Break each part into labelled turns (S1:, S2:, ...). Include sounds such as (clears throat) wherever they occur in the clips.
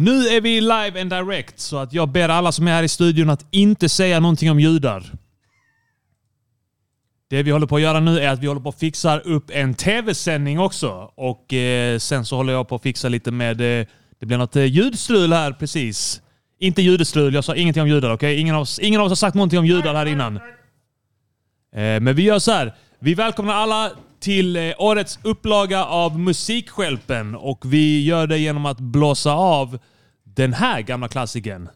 S1: Nu är vi live and direct, så att jag ber alla som är här i studion att inte säga någonting om judar. Det vi håller på att göra nu är att vi håller på att fixa upp en tv-sändning också. Och eh, sen så håller jag på att fixa lite med... Eh, det blir något eh, ljudstrul här precis. Inte judestrul, jag sa ingenting om judar, okej? Ingen, av oss, ingen av oss har sagt någonting om judar här innan. Eh, men vi gör så här. Vi välkomnar alla till eh, årets upplaga av Musikskälpen och vi gör det genom att blåsa av den här gamla klassikern.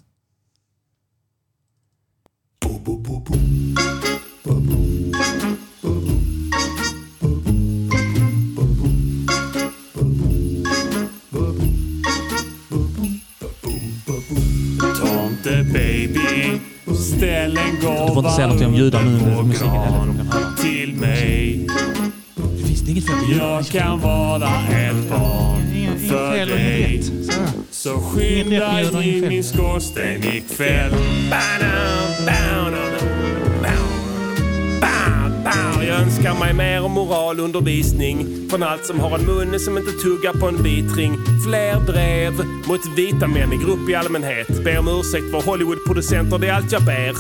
S2: Tomte baby, ställ en gåva
S1: Du får inte säga någonting om judar nu under musiken
S2: till mig.
S1: Det finns inget fel på
S2: Jag kan vara ett barn för dig. Så skynda i min skorsten ikväll. Jag önskar mig mer moralundervisning från allt som har en mun som inte tuggar på en vitring. Fler brev mot vita män i grupp i allmänhet. Ber om ursäkt för Hollywoodproducenter, det är allt jag ber.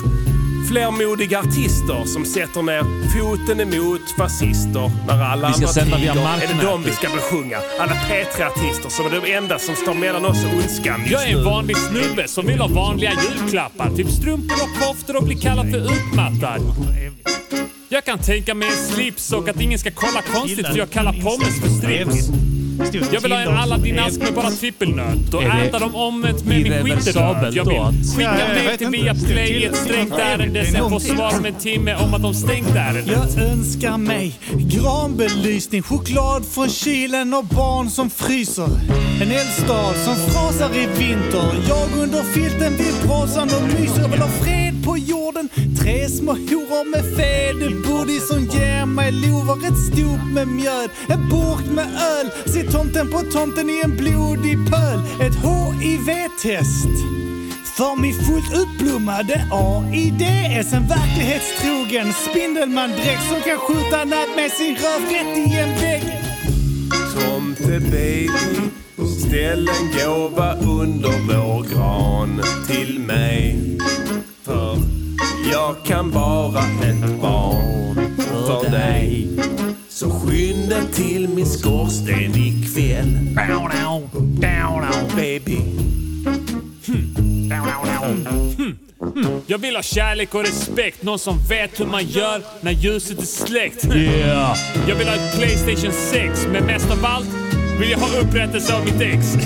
S2: Fler modiga artister som sätter ner foten emot fascister. När alla andra tiger är det
S1: marknätet.
S2: de vi ska besjunga. Alla P3-artister som är de enda som står mellan oss och ondskan just
S3: Jag är en vanlig snubbe som vill ha vanliga julklappar. Typ strumpor och koftor och bli kallad för utmattad. Jag kan tänka mig en slips och att ingen ska kolla konstigt för jag kallar pommes för strips. Jag vill ha en Aladdin-ask med bara trippelnöt och
S1: det
S3: äta dem omvänt med min
S1: irreversibelt
S3: skitternöt. Jag
S1: då
S3: vill skicka mig till. Viaplay i ett strängt ärende, sen få svar om en timme om att de stängt ärendet.
S4: Jag önskar mig granbelysning, choklad från kylen och barn som fryser. En eldstad som frasar i vinter. Jag under filten vid brasan och myser. Jag vill ha fred på jorden. Tre små horor med fäderbooty som ger mig lovar. Ett stop med mjöd, en burk med öl. Se tomten på tomten i en blodig pöl. Ett HIV-test. För min fullt utblommade AIDS En verklighetstrogen spindelmandräkt som kan skjuta nät med sin röv rätt i en vägg
S2: Tomte baby, ställ en gåva under vår gran till mig. För jag kan vara ett barn för dig. Så skynda till min skorsten ikväll. Baby.
S3: Jag vill ha kärlek och respekt, någon som vet hur man gör när ljuset är släckt.
S1: Yeah!
S3: Jag vill ha ett Playstation 6, men mest av allt vill jag ha upprättelse av mitt ex.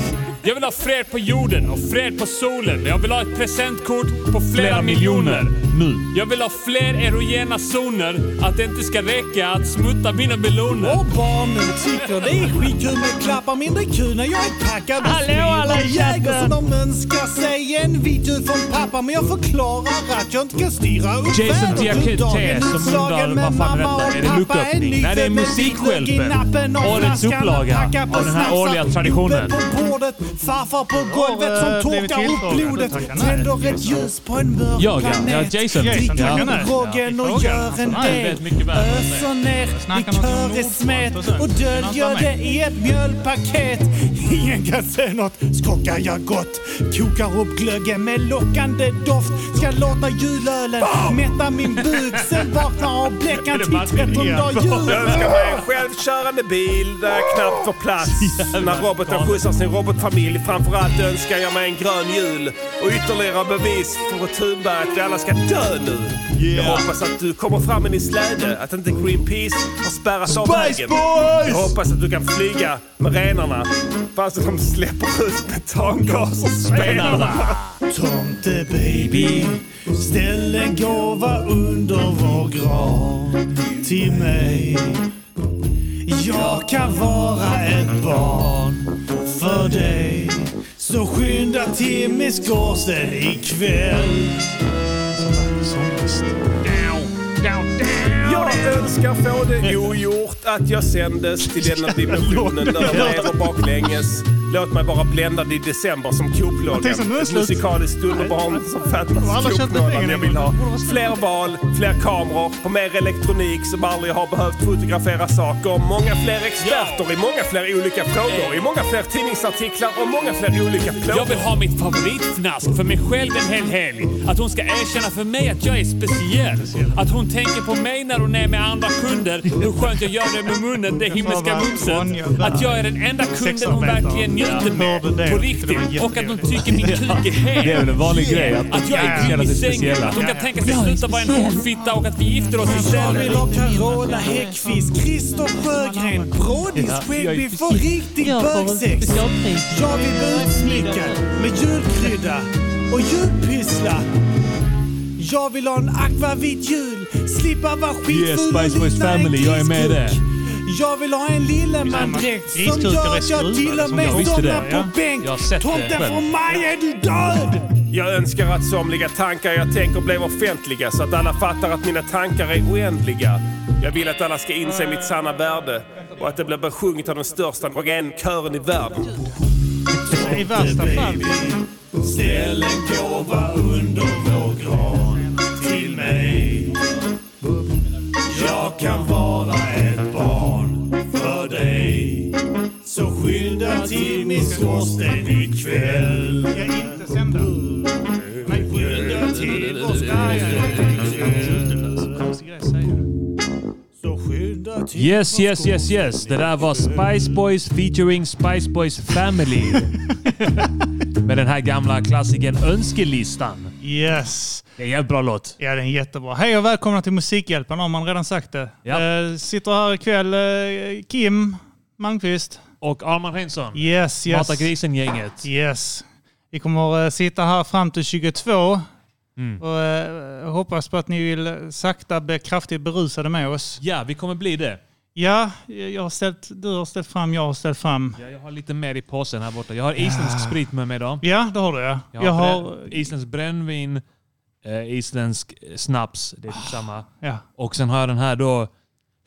S3: Jag vill ha fred på jorden och fred på solen. Jag vill ha ett presentkort på flera, miljoner.
S1: Nu.
S3: Jag vill ha fler erogena zoner, att det inte ska räcka att smutta mina meloner.
S4: Och barnen tycker det är skitkul med klappar Mindre kul när jag är packad och
S3: Hallå, alla i chatten.
S4: Så de önskar sig en video från pappa Men jag förklarar att jag inte kan styra upp
S1: Jason. Diakité som undrar vad fan är
S4: mamma
S1: detta?
S4: och
S1: Är det
S4: pappa,
S1: lucköppning?
S4: en
S1: Nej, det är musikskälpen. Årets upplaga av den här årliga traditionen.
S4: Farfar på golvet som
S5: eh,
S4: torkar upp blodet. Tänder ett ljus på en mörk
S1: Jag, ja.
S4: planet
S1: Ja, Jason.
S5: Jason,
S1: Ja.
S5: tackar nej.
S4: Roggen och gör en
S5: Nej,
S4: del
S1: väl.
S4: Öser ner i
S5: snackar något om
S4: kör i smet
S5: och
S4: döljer det
S5: alltså,
S4: i ett mjölpaket (laughs) Ingen kan se något, skrockar jag gott Kokar upp glöggen med lockande doft Ska låta julölen mätta min buk Sen vaknar av bläckan till trettondag jul
S2: Jag önskar mig en självkörande bil där jag knappt får plats. (laughs) När roboten skjutsar sin robotfamilj. Framförallt önskar jag mig en grön jul. Och ytterligare bevis för Thunberg att vi alla ska dö nu. Jag hoppas att du kommer fram med din släde. Att inte Greenpeace har spärrat av vägen. Jag hoppas att du kan flyga med renarna. Fast de släpper ut metangas och spelarna.
S4: Tomte baby, ställ en gåva under vår gran till mig. Jag kan vara ett barn för dig. Så skynda till min ikväll.
S2: Jag önskar få det ogjort att jag sändes till denna dimensionen där jag lever baklänges. Låt mig vara bländad i december som
S4: det
S2: Ett musikaliskt underbarn som
S4: pengarna.
S2: Jag vill ha fler val, fler kameror, på mer elektronik som aldrig har behövt fotografera saker. Många fler experter i många fler olika frågor. I många fler tidningsartiklar och många fler olika plågor.
S3: Jag vill ha mitt favoritfnask för mig själv en hel helg. Att hon ska erkänna för mig att jag är speciell. Att hon tänker på mig när hon är med andra kunder. Hur skönt jag gör det med munnen, det himmelska mumset. Att jag är den enda kunden hon verkligen njuter med. På riktigt. Och att hon tycker min kuk är (laughs)
S1: Det är
S3: hel.
S1: väl en vanlig grej att
S3: Att jag är king i
S1: sig
S3: sängen. Att hon kan tänka sig sluta vara en hårdfitta och att vi gifter oss
S4: vill ha Carola Häggkvist, Christer Sjögren, Brodis Skäggbiff och riktig bögsex. Jag vill bli utsmyckad med julkrydda och julpyssla. Jag vill ha en akvavit jul, slippa vara skitful
S1: Yes,
S4: och
S1: Spice Boys Family, jag är med där.
S4: Jag vill ha en Lilleman-dräkt som gör att jag till och med somnar på bänk. Tomten från maj är du död!
S2: Jag önskar att somliga tankar jag tänker blev offentliga så att alla fattar att mina tankar är oändliga. Jag vill att alla ska inse mitt sanna värde och att det blir besjunget av den största androgenkören i världen.
S5: I värsta fall.
S4: Ställ en gåva under vår gran till mig. Jag kan Skynda till min skorsten ikväll.
S5: Jag inte sända.
S4: Skynda till vår till
S1: Yes, yes, yes, yes. Det där var Spice Boys featuring Spice Boys Family. (laughs) Med den här gamla klassikern Önskelistan.
S5: Yes.
S1: Det är en jävligt bra låt.
S5: Ja, den är jättebra. Hej och välkomna till Musikhjälpen har man redan sagt det.
S1: Ja.
S5: Eh, sitter här ikväll eh, Kim Malmqvist.
S1: Och Arman Reinsson.
S5: Yes, yes.
S1: Mata grisen-gänget.
S5: Yes. Vi kommer eh, sitta här fram till 22.
S1: Mm.
S5: Och, eh, hoppas på att ni vill sakta bli kraftigt berusade med oss.
S1: Ja, vi kommer bli det.
S5: Ja, jag har ställt, du har ställt fram, jag har ställt fram.
S1: Ja, jag har lite mer i påsen här borta. Jag har isländsk sprit med mig idag.
S5: Ja, det har du ja.
S1: Jag har,
S5: Jag har,
S1: brä- isländsk brännvin, eh, isländsk snaps, det är typ samma.
S5: ja.
S1: Och sen har jag den här då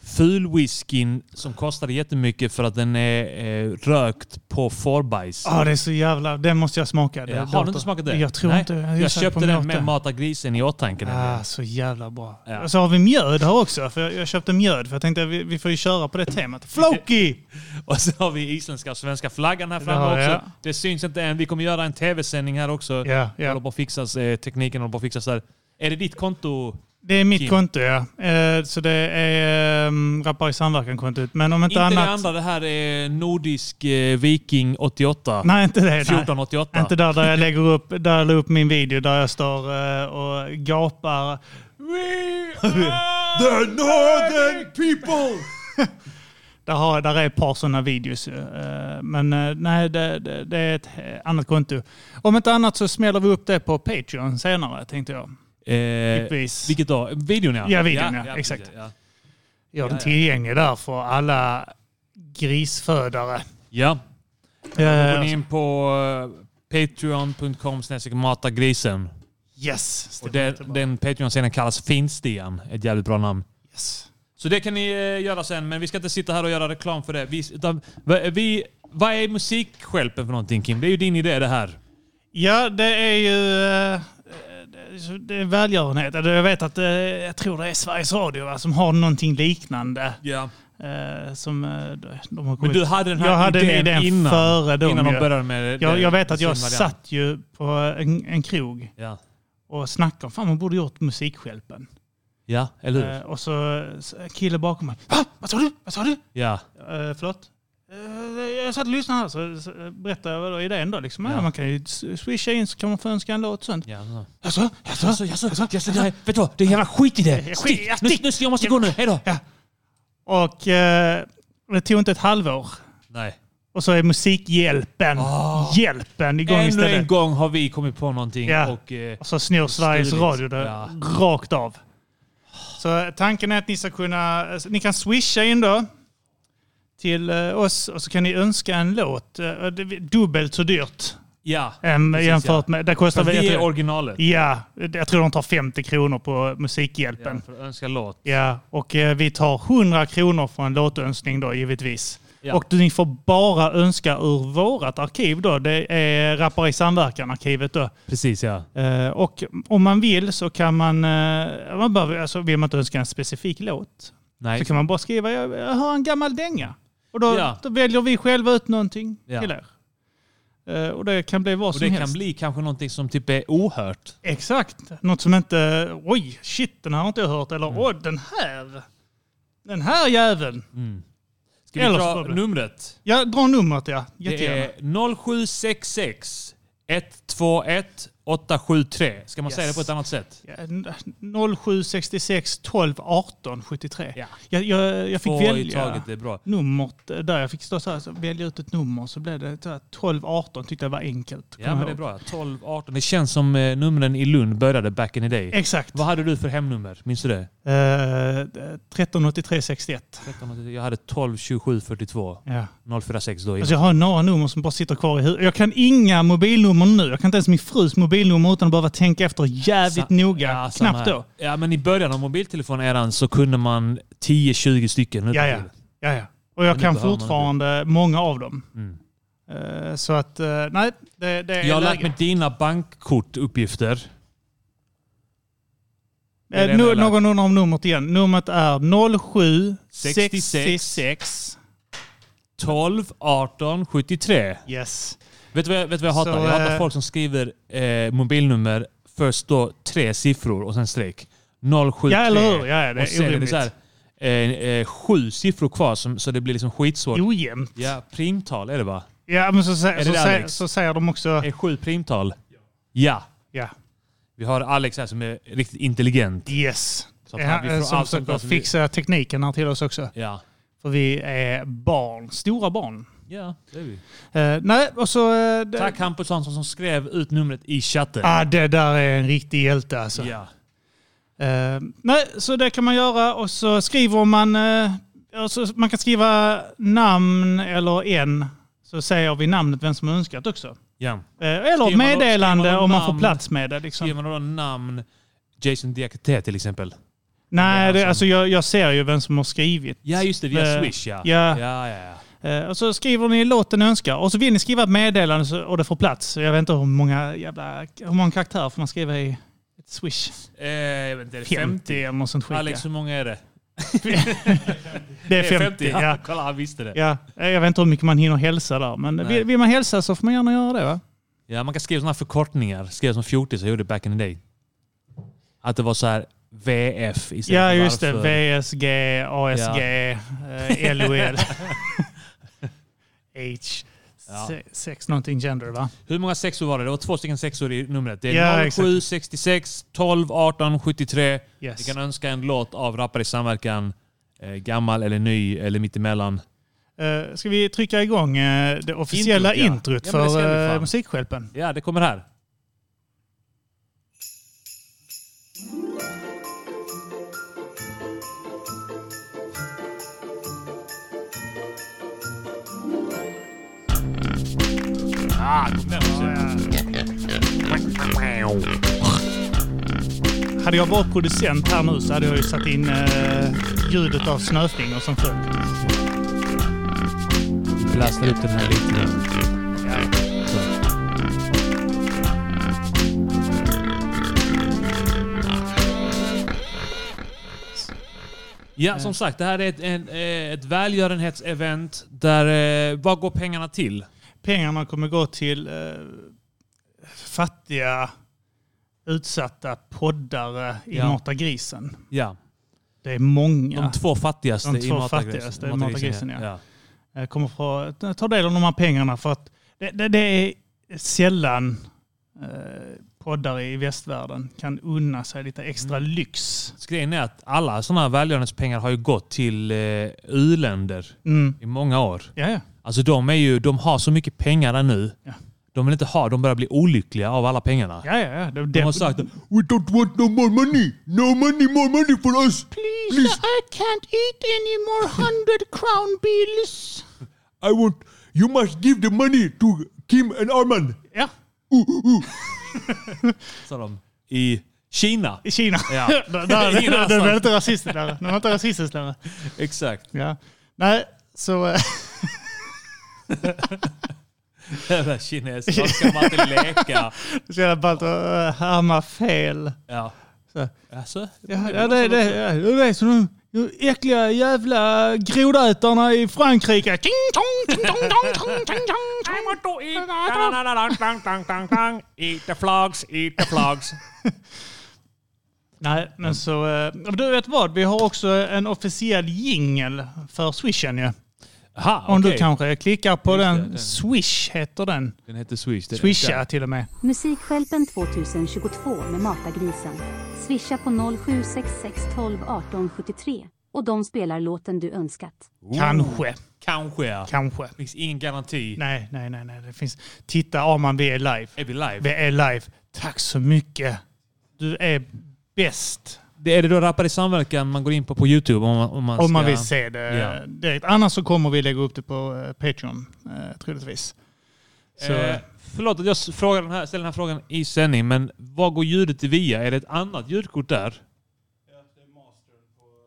S1: fulwhiskyn som kostade jättemycket för att den är eh, rökt på fårbajs.
S5: Ah, det är så jävla... Den måste jag smaka. Det
S1: Ja, har du inte smakat det?
S5: Jag tror
S1: Nej.
S5: inte.
S1: Jag,
S5: gissar
S1: köpte den med. Mata grisen i åtanke.
S5: Ah, så jävla bra.
S1: Ja.
S5: Och så har vi mjöd här också. För jag, jag köpte mjöd för jag tänkte att vi, vi får ju köra på det temat. Floki! (laughs)
S1: Och så har vi isländska och svenska flaggan här framme
S5: har
S1: också.
S5: jag.
S1: Det syns inte än. Vi kommer göra en tv-sändning här också.
S5: Ja,
S1: Håller
S5: ja.
S1: på att fixas, eh, tekniken håller på att fixas där. Är det ditt konto?
S5: Det är mitt
S1: Kim.
S5: konto ja. Eh, så det är um, Rappar i samverkan-kontot. Men om inte,
S1: Inte det
S5: annat...
S1: andra, det här är Nordisk eh, Viking 88.
S5: Nej, inte det. Nej.
S1: 1488.
S5: Inte där, där jag lägger upp, där jag la upp min video där jag står eh, och gapar. (laughs)
S1: The Northern people! (laughs)
S5: Där, har, där är ett par sådana videos. eh, Men eh, nej, det, det, det är ett eh, annat konto. Om inte annat så smäller vi upp det på Patreon senare, tänkte jag.
S1: Eh,
S5: Givetvis.
S1: vilket då? Videon ja.
S5: Ja, videon, ja. Exakt.
S1: precis, Ja.
S5: Gör den
S1: ja.
S5: tillgänglig där för alla grisfödare.
S1: ja.
S5: Eh,
S1: Gå in på uh, patreon.com matagrisen.
S5: yes.
S1: Och den, den Patreon-scenen kallas Finstian. Ett jävligt bra namn.
S5: Yes.
S1: Så det kan ni eh, göra sen, men vi ska inte sitta här och göra reklam för det. Vi, utan, vi, vad är musikskälpen för någonting Kim? Det är ju din idé det här.
S5: Ja, det är ju eh, det- är välgörenhet. Eller Jag vet att eh, jag tror det är Sveriges Radio va, som har någonting liknande.
S1: Ja.
S5: eh, Som eh, de har
S1: Men
S5: kommit-
S1: du hade den här
S5: jag hade
S1: idén,
S5: idén
S1: innan,
S5: före dem.
S1: innan de började med
S5: jag, jag vet att jag satt ju på en, en krog
S1: Ja.
S5: och snackade om fan man borde gjort musikskälpen.
S1: ja, eller hur?
S5: Eh, och så en kille bakom mig. Va? Vad sa du? Vad sa du?
S1: Ja.
S5: Uh, förlåt? Eh, jag satt och lyssnade här så, så berättade jag då idén då. Liksom. Ja. Man kan ju swisha in så kan man få önska en låt och sånt.
S1: ja. så.
S5: Jaså? Jaså?
S1: Jaså, jaså, jaså, vet du vad? Det är en jävla skit i det.
S5: Skit,
S1: Stick! Nu, nu, jag måste gå nu, hejdå!
S5: Ja. Och eh, det tog inte ett halvår.
S1: Nej.
S5: Och så är Musikhjälpen,
S1: Ah.
S5: hjälpen igång
S1: Ännu
S5: istället.
S1: en gång har vi kommit på någonting
S5: Ja.
S1: och... Eh,
S5: Och så snor Sveriges. Radio det
S1: Ja.
S5: rakt av. Så tanken är att ni ska kunna, eh, ni kan swisha in då till eh, oss och så kan ni önska en låt. Eh, dubbelt så dyrt
S1: ja.
S5: äm,
S1: Precis,
S5: jämfört
S1: ja.
S5: med, det kostar väl-
S1: vi är
S5: tror-
S1: originalet.
S5: Ja, jag tror de tar 50 kronor på
S1: Ja,
S5: Musikhjälpen.
S1: för att önska låt.
S5: Ja, och eh, vi tar 100 kronor för en låtönskning då givetvis.
S1: Ja.
S5: Och ni får bara önska ur vårat arkiv då. Det är Rappar i samverkan-arkivet då.
S1: Precis ja.
S5: Eh, och om man vill så kan man, eh, man behöver, alltså vill man inte önska en specifik låt,
S1: Nej.
S5: så kan man bara skriva jag, jag har en gammal dänga. Och då,
S1: Ja.
S5: då väljer vi själva ut någonting
S1: Ja.
S5: till er. Eh, och det kan bli vad
S1: Och
S5: som
S1: det
S5: helst.
S1: kan bli kanske någonting som typ är ohört.
S5: Exakt. Något som inte, oj, shit, den här har inte jag hört. Eller
S1: Mm.
S5: oj, den här. Den här jäveln.
S1: Ska vi
S5: Eller
S1: dra
S5: det.
S1: numret?
S5: Ja, dra numret ja.
S1: Det
S5: Jättegärna.
S1: är 0766 121 873. Ska man säga det
S5: Yes.
S1: på ett annat sätt?
S5: Ja, n- 0766 12 18 73.
S1: Ja.
S5: Jag, jag, jag fick
S1: i
S5: välja
S1: taget är bra.
S5: numret eh, där. Jag fick stå så här, så välja ut ett nummer så blev det så här 12 18 tyckte jag var enkelt.
S1: Ja, men det är bra. 12, 18. Det känns som eh, numren i Lund började back in the day.
S5: Exakt.
S1: Vad hade du för hemnummer? Minns du det?
S5: Uh, 1383 61.
S1: 13, jag hade 12 27 42.
S5: Ja.
S1: 046 då.
S5: Alltså jag har några nummer som bara sitter kvar i huvudet. Jag kan inga mobilnummer nu. Jag kan inte ens min frus mobilnummer utan att behöva tänka efter jävligt
S1: Sa-
S5: noga.
S1: Ja,
S5: Knappt då.
S1: Ja, men i början av mobiltelefoneran så kunde man 10-20 stycken.
S5: Ja, ja. ja, ja. Och jag
S1: Men
S5: kan fortfarande många av dem.
S1: Mm.
S5: Eh, Så att, eh, nej, det, det är
S1: Jag har lagt mig dina bankkortuppgifter.
S5: Eh, nu, någon undrar om numret igen. Numret är
S1: 66.
S5: 0766.
S1: 12 18 73.
S5: Yes.
S1: Vet du vad jag, vet vad jag hatar?
S5: Så,
S1: jag hatar
S5: eh,
S1: folk som skriver eh, mobilnummer, först då tre siffror och sen streck. 073.
S5: Ja, eller hur? Ja, det är
S1: och sen är det
S5: orimligt.
S1: så här, eh, eh, sju siffror kvar som, så det blir liksom skitsvårt.
S5: Ojämnt.
S1: Ja, primtal är det va?
S5: Ja, men så,
S1: det
S5: så,
S1: det,
S5: sä-
S1: Alex?
S5: så säger de också...
S1: Är sju primtal? Ja.
S5: Ja.
S1: Vi har Alex här som är riktigt intelligent.
S5: Yes.
S1: Så att han- vi får
S5: som
S1: allt sånt där
S5: försöker
S1: som vi-
S5: fixa tekniken här till oss också.
S1: Ja.
S5: För vi är barn. Stora barn.
S1: Ja, det är vi.
S5: Eh, nej, och så... eh, det,
S1: Tack Hampus Hansson som skrev ut numret i chatten.
S5: Ah, det där är en riktig hjälte alltså.
S1: Ja.
S5: Eh, nej, så det kan man göra och så skriver man... eh, alltså, man kan skriva namn eller en. Så säger vi namnet vem som har önskat också.
S1: Ja.
S5: Eh, eller meddelande om man får plats med det. Liksom.
S1: Skriver man då namn Jason Diakité till exempel?
S5: Nej, det,
S1: alltså-
S5: alltså jag, jag ser ju vem som har skrivit.
S1: Ja, just det. Via
S5: Eh,
S1: Swish ja.
S5: ja.
S1: ja, ja, ja.
S5: Eh, och så skriver ni låten önskar. Och så vill ni skriva ett meddelande och det får plats. Jag vet inte hur många, jävla, hur många karaktärer får man skriva i ett swish?
S1: Eh, jag vet inte, är det
S5: 50
S1: 50?
S5: eller något sånt skit.
S1: Alex, hur många är det?
S5: Det är 50.
S1: Ja.
S5: ja. (laughs)
S1: Kolla, han visste det.
S5: Ja, jag vet inte hur mycket man hinner hälsa där. Men vill, vill man hälsa så får man gärna göra det va?
S1: Ja, man kan skriva sådana förkortningar. Skrev som fjortis jag gjorde back in the day. Att det var så här VF istället
S5: Ja just det. VSG, ASG, eh, LOL. (laughs) H.
S1: Ja.
S5: Se- Sex någonting gender va?
S1: Hur många sexor var det? Det var två stycken sexor i numret. Det
S5: Ja,
S1: är
S5: exakt.
S1: 07 66 12 18 73.
S5: Yes.
S1: Ni kan önska en låt av Rappare i samverkan. Eh, gammal eller ny eller mittemellan.
S5: Uh, ska vi trycka igång eh, det officiella
S1: Introt, ja.
S5: introt
S1: Ja,
S5: för
S1: fan.
S5: uh, Musikskälpen?
S1: Ja, det kommer här.
S5: Hade jag varit producent här nu så hade jag ju satt in uh, ljudet av snöflingor som föll.
S1: Blastar upp den här lite nu. Ja, som sagt, det här är ett, ett, ett välgörenhetsevent där... Eh, vad går pengarna till?
S5: Pengarna kommer gå till eh, fattiga, utsatta poddare i
S1: Ja.
S5: Mata grisen.
S1: Ja,
S5: Det är många.
S1: de två fattigaste
S5: De
S1: i
S5: två
S1: Mata
S5: fattigaste i Mata grisen, ja.
S1: ja.
S5: eh, kommer få ta del av de här pengarna för att det, det, det är sällan eh, poddare i västvärlden kan unna sig lite extra
S1: Mm.
S5: lyx.
S1: Grejen är att alla sådana här välgörenhetspengar har ju gått till eh, u-länder
S5: Mm.
S1: i många år.
S5: Ja, ja.
S1: Alltså de, är ju, de har så mycket pengar där nu.
S5: Ja.
S1: De vill inte ha, de börjar bli olyckliga av alla pengarna.
S5: ja, ja, ja. Det,
S1: De har sagt We don't want no more money! No money, more money for us!
S5: Please, I can't eat any more hundred crown bills.
S1: I want... You must give the money to Kim and Armand!
S5: Ja,
S1: Sa de. I Kina.
S5: i Kina.
S1: Ja.
S5: där, där, där,
S1: annanstans.
S5: det är inte rasistiskt där. Det var inte rasistiskt där.
S1: Exakt.
S5: Ja. Nej, så... (laughs)
S1: Jävla kines. Då ska man inte leka.
S5: Det är (laughs) så jävla ballt att härma fel.
S1: Ja.
S5: Så.
S1: Alltså,
S5: Ja, ja, det, det, ja, det är som de äckliga jävla grodätarna i Frankrike.
S3: I want to eat. Dang, dang, dang, dang, dang, dang. Eat the frogs, eat the frogs. (laughs)
S5: Nej, men så... eh, Du vet vad? Vi har också en officiell jingel för Swishen ju.
S1: Aha,
S5: Om
S1: okej.
S5: du kanske klickar på den.
S1: den.
S5: Swish heter den.
S1: Den heter Swish. det
S5: Swisha till och med.
S6: Musikskälpen 2022 med Mata-grisen. Swisha på 0766 12 18 73 och de spelar låten du önskat.
S5: Kanske.
S1: Kanske ja.
S5: Kanske.
S1: Det finns ingen garanti.
S5: Nej, nej, nej. nej. Det finns... Titta Arman, vi är live.
S1: Är vi live?
S5: Vi är live. Tack så mycket. Du är bäst.
S1: Det är det då Rappar i samverkan man går in på på YouTube om man, om man,
S5: Om man
S1: ska-
S5: vill se det
S1: Ja.
S5: direkt. Annars så kommer vi lägga upp det på eh, Patreon, eh, troligtvis. Så,
S1: Eh, förlåt att jag frågar den här, ställer den här frågan i sändning, men vad går ljudet via? Är det ett annat ljudkort där?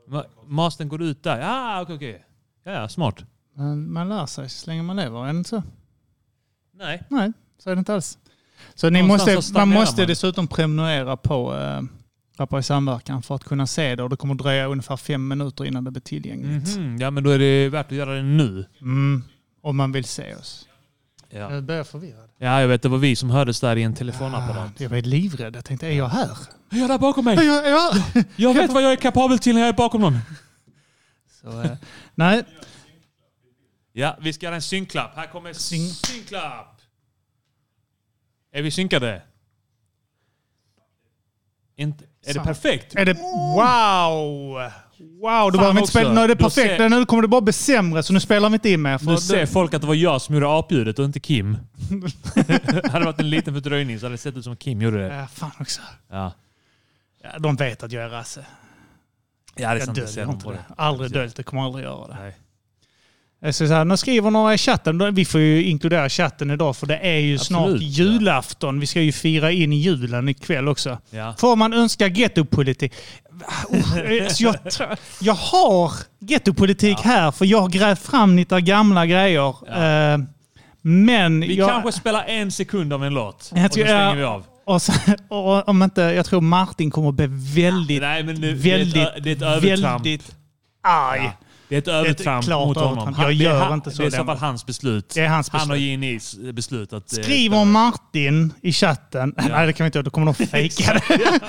S1: Ma- Mastern går ut där? Ja, okej, okej. Ja, ja, smart.
S5: man, man lär sig så länge man lever, är det inte så?
S1: Nej.
S5: Nej, så är det inte alls. Så ni
S1: Någonstans
S5: måste, man måste
S1: man.
S5: dessutom prenumerera på äh, Rappar i samverkan för att kunna se det och det kommer dröja ungefär fem minuter innan det blir tillgängligt.
S1: Mhm, Ja, men då är det värt att göra det nu.
S5: Mm, om man vill se oss.
S1: Ja,
S5: Jag börjar förvirrad.
S1: ja jag vet. Det var vi som hördes där i en telefonapparat.
S5: Jag var livrädd. Jag tänkte, är jag här?
S1: Är jag där bakom
S5: Är
S1: mig?
S5: jag, är jag?
S1: Jag vet vad jag är kapabel till när jag är bakom någon.
S5: Så, eh, nej,
S1: Ja, vi ska göra en synklapp. Här kommer
S5: Syn-
S1: synklapp. Är vi synkade? Inte, är det perfekt?
S5: är det... Wow! Wow, du behöver inte
S1: också.
S5: spela... Nu är det
S1: Då
S5: perfekt.
S1: ser-
S5: Nu kommer det bara bli sämre, så nu spelar vi inte in mer. För
S1: Nu
S5: det-
S1: ser folk att det var jag som gjorde apljudet och inte Kim. (laughs) hade det varit en liten fördröjning så hade det sett ut som Kim gjorde det.
S5: Ja, fan också.
S1: Ja,
S5: Ja, de vet att jag är rasse.
S1: ja det är
S5: Jag
S1: sant. Ser
S5: döljer
S1: dem
S5: inte
S1: på
S5: det. Aldrig döljt det. Kommer aldrig göra det.
S1: Nej.
S5: Jag ska säga, nu skriver några i chatten. Vi får ju inkludera chatten idag för det är ju
S1: Absolut,
S5: snart
S1: ja.
S5: julafton. Vi ska ju fira in julen ikväll också.
S1: Ja.
S5: Får man önska gettopolitik? Uh, så jag, (laughs) jag har gettopolitik här för jag har grävt fram lite gamla grejer.
S1: Ja.
S5: Eh, men
S1: Vi
S5: jag,
S1: kanske spelar en sekund av en låt.
S5: Jag
S1: och så
S5: tror-
S1: stänger
S5: ja.
S1: vi av.
S5: och, sen, (laughs) och om inte, jag tror Martin kommer bli väldigt,
S1: Nej, nu,
S5: väldigt,
S1: det, är ett, det är ett
S5: väldigt arg.
S1: Ja. Det är ett övertramp mot honom.
S5: övertramp. Jag gör
S1: han-
S5: inte så
S1: Det är i så fall hans beslut.
S5: Det är hans
S1: Han och
S5: beslut.
S1: Jinis beslut att... eh,
S5: Skriver
S1: spela.
S5: Martin i chatten, nej det kan vi inte göra, då kommer de fejka det.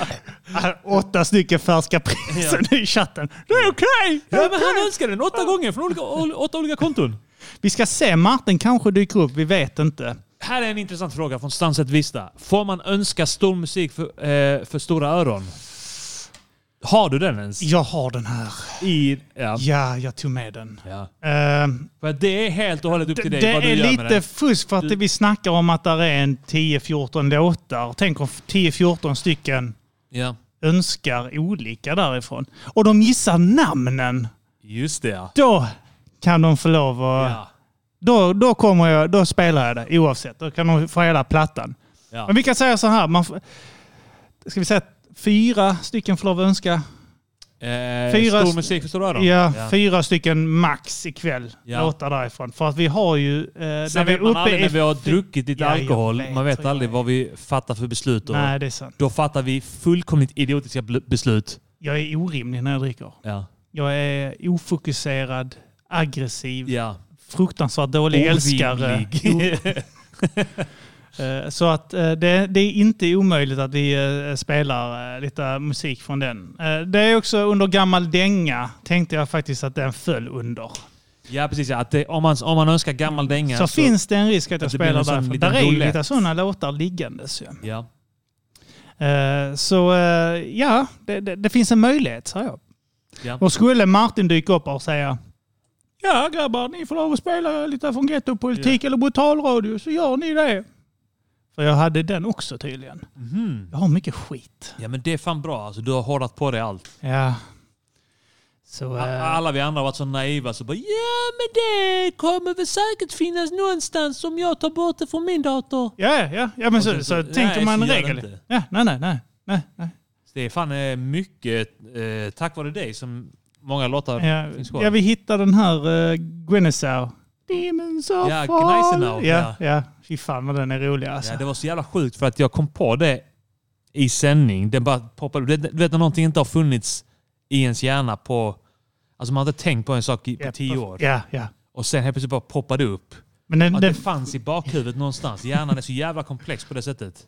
S5: (laughs) Åtta stycken färska priser i chatten. Det är okej!
S1: Ja, men han önskade den åtta gånger från olika, åtta olika konton.
S5: Vi ska se, Martin kanske dyker upp, vi vet inte.
S1: Här är en intressant fråga från Stanset Vista. Får man önska stor musik för, eh, för stora öron? Har du den ens?
S5: Jag har den här.
S1: I, ja.
S5: Ja, jag tog med den.
S1: ja.
S5: Eh,
S1: För det är helt och hållet upp
S5: det
S1: till dig
S5: det
S1: vad du
S5: är
S1: gör med
S5: lite
S1: den.
S5: fusk för att
S1: Du-
S5: vi snackar om att det är en 10-14 låtar. Tänk om 10-14 stycken
S1: Ja.
S5: önskar olika därifrån. Och de gissar namnen.
S1: Just det ja.
S5: Då kan de få lov att...
S1: ja.
S5: Då, då, kommer jag, då spelar jag det oavsett. Då kan de få hela plattan.
S1: ja.
S5: Men vi kan säga så här. Man får, ska vi säga fyra stycken får lov att önska?
S1: Eh,
S5: Fyra
S1: stor
S5: st-
S1: musik för stora öron?
S5: Ja, fyra stycken max ikväll.
S1: Ja.
S5: Låtar därifrån. För att vi har ju... Eh, när
S1: Sen
S5: vi är
S1: vet man
S5: uppe
S1: aldrig när vi har druckit lite
S5: Ja,
S1: alkohol.
S5: vet,
S1: man vet aldrig vad vi fattar för beslut. Och
S5: Nej, det är sant.
S1: Då fattar vi fullkomligt idiotiska beslut.
S5: Jag är orimlig när jag dricker.
S1: Ja.
S5: Jag är ofokuserad, aggressiv,
S1: ja.
S5: fruktansvärt dålig älskare. (laughs)
S1: Orimlig.
S5: Eh, Så att eh, det, det är inte omöjligt att vi eh, spelar eh, lite musik från den. Eh, Det är också under gammal dänga tänkte jag faktiskt att den föll under.
S1: ja, precis. Ja. Att det, om, man, om man önskar gammal dänga
S5: Så, finns det en risk att jag spelar därför. Där är ju lite sådana låtar liggandes ju.
S1: Ja.
S5: Eh, Så eh, ja, det, det, det finns en möjlighet, sa jag.
S1: Ja.
S5: Och skulle Martin dyka upp och säga Ja grabbar, ni får lov att spela lite från gettopolitik eller brutalradio så gör ni det. För jag hade den också tydligen.
S1: Mhm.
S5: Jag har mycket skit.
S1: ja, men det är fan bra. Alltså, du har hållat på dig allt.
S5: Ja. Så, eh,
S1: Alla vi andra har varit så naiva så bara ja men det kommer väl säkert finnas någonstans om jag tar bort det från min dator.
S5: ja, ja, ja, men så, så,
S1: så-
S5: tänker
S1: nej,
S5: man regel. Ja, nej, nej, nej. nej, nej.
S1: Det är fan eh, mycket eh, tack vare dig som många låtar
S5: Ja,
S1: finns kvar.
S5: ja, vi hittade den här uh, Gwenesaw Demons of
S1: Ja,
S5: fall. Ja,
S1: ja.
S5: ja. Fy fan vad den är rolig alltså.
S1: Ja, det var så jävla sjukt för att jag kom på det i sändning. Det bara poppade. Du vet när någonting inte har funnits i ens hjärna på... Alltså man har inte tänkt på en sak i, på tio år.
S5: Ja, ja.
S1: Och sen helt plötsligt bara poppade upp.
S5: Men den,
S1: Att
S5: den,
S1: det fanns i bakhuvudet någonstans. Hjärnan är så jävla komplex på det sättet.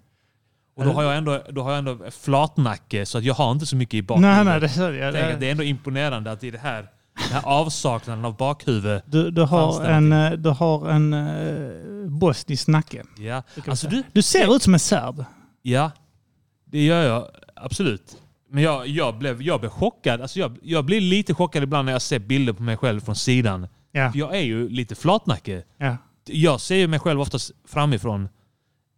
S1: Och då har jag ändå, då har jag ändå flatnacke så att jag har inte så mycket i bakhuvudet.
S5: nej, nej, det, är-
S1: det
S5: det,
S1: är ändå imponerande att i det här, den här avsaknaden av bakhuvud.
S5: du, du, har
S1: det
S5: en, du har en uh, bosnisk nacke.
S1: Ja, alltså du,
S5: Du ser ut som en serb.
S1: ja, det gör jag absolut. Men jag, jag, blev, jag blev chockad. Alltså jag, jag blir lite chockad ibland när jag ser bilder på mig själv från sidan.
S5: Ja,
S1: För jag är ju lite flatnacke.
S5: ja.
S1: Jag ser ju mig själv oftast framifrån.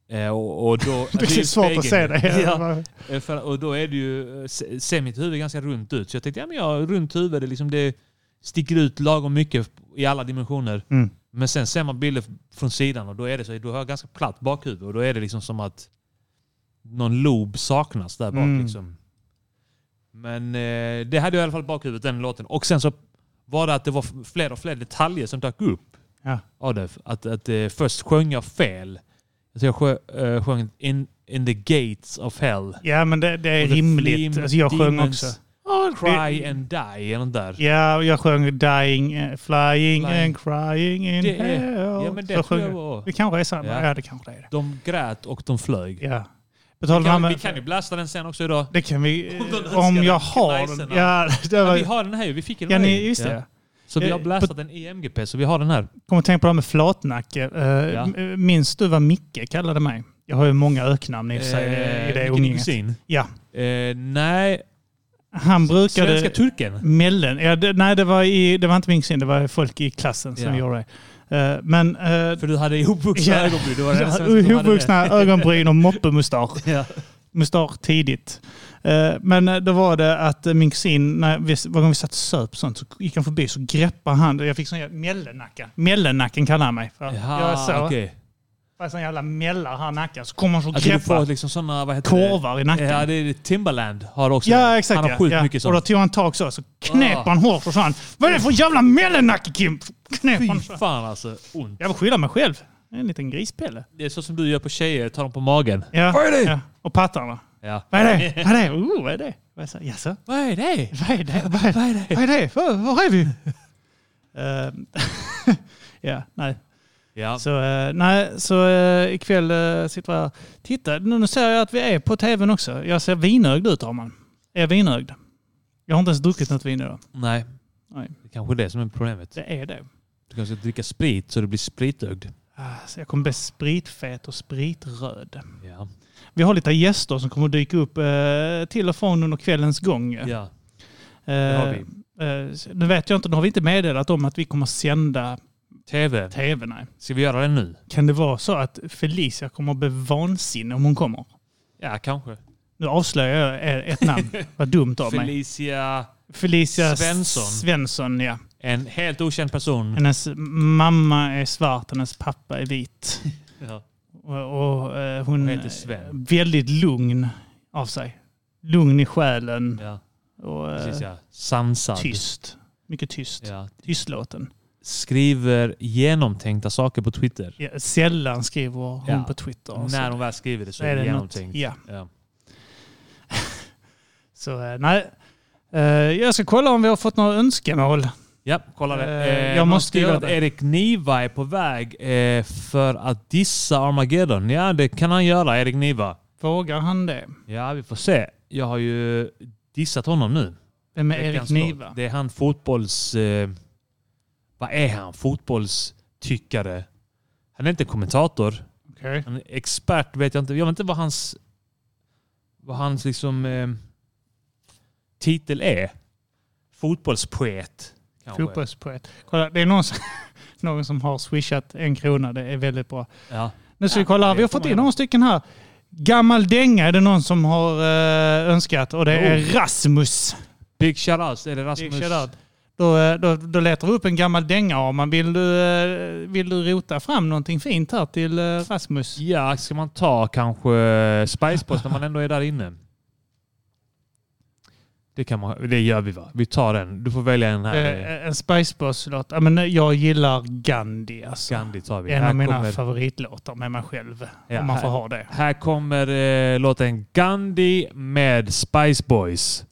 S1: Eh, och, och då, (laughs)
S5: Det är svårt att se det.
S1: Ja, Eh, För, och då är det ju, se- ser mitt huvud ganska runt ut. Så jag tänkte, ja men jag har runt huvud, det, liksom, det sticker ut lagom mycket i alla dimensioner.
S5: Mm.
S1: Men sen ser man bilder från sidan och då är det så, då har ganska platt bakhuvud och då är det liksom som att någon lob saknas där bak.
S5: Mm.
S1: Liksom. Men eh, det hade jag i alla fall bakhuvudet, den låten. Och sen så var det att det var fler och fler detaljer som dök upp
S5: Ja.
S1: av. Att, att eh, först sjöng jag fel. Alltså jag sjö, eh, sjöng in, in the gates of hell.
S5: ja, men det, det är rimligt. Alltså, jag sjöng
S1: demons Cry and die eller där.
S5: Ja, jag sjöng Dying, eh, Flying
S1: Flying.
S5: and Crying in
S1: Det är-
S5: hell.
S1: ja, men det tror jag var-
S5: Det kanske är samma. Ja.
S1: Ja.
S5: det kanske det är.
S1: De grät och de flög.
S5: Ja.
S1: Vi, kan,
S5: det här
S1: vi
S5: med-
S1: kan ju blasta den sen också idag.
S5: Det kan vi... (laughs)
S1: Om
S5: eh, Om jag har den. Ja, (laughs) det
S1: Ja,
S5: var,
S1: vi har den här ju. Vi fick den
S5: ja, ni, just det.
S1: Ja. Så vi har
S5: Eh,
S1: blastat den i MGP, så vi har den här.
S5: Kommer tänka på det här med flatnacke. Uh,
S1: Ja.
S5: Minns du vad Micke kallade mig? Jag har ju många öknamn i sig eh, i det umgänget. Ja.
S1: Eh, nej,
S5: Han brukade...
S1: svenska turken.
S5: Mellan. Ja, det, nej, det var, i, det var inte min kusin. Det var folk i klassen som
S1: Ja.
S5: gjorde det. Eh, men... Uh,
S1: För du hade ihopvuxna
S5: Ja.
S1: ögonbryn. Var du hade
S5: Ihopvuxna ögonbryn och moppemustasch. (laughs)
S1: Ja.
S5: Mustasch tidigt. Eh, Men då var det att min kusin, när vi, varje gång vi satt och söp sånt, så gick han förbi så greppade han, jag fick sån jävla mällenacka. Mällennacken kallar han mig. För jag är så,
S1: Jaha,
S5: okay. sån jävla mällar här nacken. Så kommer han så
S1: Alltså
S5: greppa
S1: liksom sådana, vad heter
S5: korvar i nacken.
S1: det? Ja, det är Timberland har också
S5: Ja,
S1: det.
S5: exakt.
S1: Han har sjukt
S5: ja.
S1: mycket
S5: Och då
S1: sånt.
S5: tog han tag så, så knep
S1: Ah.
S5: han hårt och sa han, Vad är det för jävla mällenacke Kim? (laughs) Knep
S1: Fy
S5: han så.
S1: fan alltså, ont.
S5: Jag vill skylla mig själv. Är En liten grispelle.
S1: Det är så som du gör på tjejer, tar dem på magen.
S5: Ja.
S1: Vad är det?
S5: Ja. Och pattarna.
S1: Ja.
S5: Vad är det? (laughs) Vad är det? Oh, vad är det? Vad är det? Jaså?
S1: Vad är det?
S5: Vad är det? Vad är, vad är det? Vad är det? Var, var är vi? (laughs) Eh, ja, nej.
S1: Ja.
S5: Så, eh, nej, så uh, ikväll uh, sitter jag Titta, nu nu ser jag att vi är på tvn också. Jag ser vinögd ut, Arman. Är jag vinögd? Jag har inte ens druckit något vin idag.
S1: Nej.
S5: Nej.
S1: Det är kanske är det som är problemet.
S5: Det är det.
S1: Du kanske ska dricka sprit så du blir spritögd.
S5: Ah, Så jag kommer bli spritfet och spritröd.
S1: Ja.
S5: Vi har lite gäster som kommer dyka upp eh, till och från under kvällens gång.
S1: ja.
S5: Eh,
S1: har
S5: eh, nu vet jag inte, nu har vi inte meddelat om att vi kommer sända
S1: TV.
S5: tv. Nej.
S1: Ska vi göra det nu?
S5: Kan det vara så att Felicia kommer att bli vansinnig om hon kommer?
S1: Ja, kanske.
S5: Nu avslöjar jag ett namn. (laughs) Vad dumt av mig.
S1: Felicia,
S5: Felicia
S1: Svensson.
S5: Svensson, ja.
S1: en helt okänd person.
S5: Hennes mamma är svart, hennes pappa är vit. (laughs)
S1: Ja.
S5: Och, och eh, hon
S1: Hon heter
S5: är
S1: Sven.
S5: väldigt lugn av sig. Lugn i själen
S1: Ja,
S5: och eh,
S1: precis ja. Sansad.
S5: tyst. Mycket tyst.
S1: Ja.
S5: Tystlåten.
S1: Skriver genomtänkta saker på Twitter.
S5: Ja, sällan skriver hon
S1: Ja.
S5: på Twitter. och så.
S1: När hon väl skriver det så är det
S5: något,
S1: genomtänkt.
S5: ja.
S1: Ja. (laughs)
S5: Så eh, nej. Eh, Jag ska kolla om vi har fått några önskemål.
S1: Ja, kolla det.
S5: Eh, jag
S1: någon
S5: måste göra
S1: att
S5: det.
S1: Erik Niva är på väg för att dissa Armageddon. Ja, det kan han göra, Erik Niva.
S5: Vågar han det?
S1: Ja, vi får se. Jag har ju dissat honom nu.
S5: Vem är Erik. Niva?
S1: Det är han fotbolls... Vad är han? Fotbollstyckare. Han är inte kommentator.
S5: Okej.
S1: Han är expert, vet jag inte. Jag vet inte vad hans... Vad hans liksom... Eh, titel är. Fotbollspoet. kanske.
S5: Fotbollspoet. Kolla, det är någon som, (laughs) någon som har swishat en krona. Det är väldigt bra.
S1: Ja.
S5: Nu ska
S1: Ja,
S5: vi kolla. Vi har fått in några stycken här. Gammal dänga är det någon som har eh, önskat och det är
S1: Oh.
S5: Rasmus.
S1: Big shoutout. Är det Rasmus?
S5: Big shoutout. Då, eh, då, då letar vi upp en gammal dänga. Arman. Vill du, eh, vill du rota fram någonting fint här till eh, Rasmus?
S1: Ja, ska man ta kanske Spicepost när man ändå är där inne? Det, kan man, det gör vi va? Vi tar den. Du får välja en här. eh,
S5: En Spice Boss-låt. Ja, men jag gillar Gandhi. Alltså.
S1: Gandhi tar vi.
S5: En
S1: Här
S5: av mina
S1: kommer-
S5: favoritlåtar med mig själv.
S1: Ja,
S5: om man får
S1: här-
S5: ha det.
S1: Här kommer eh, låten Gandhi med Spice Boys.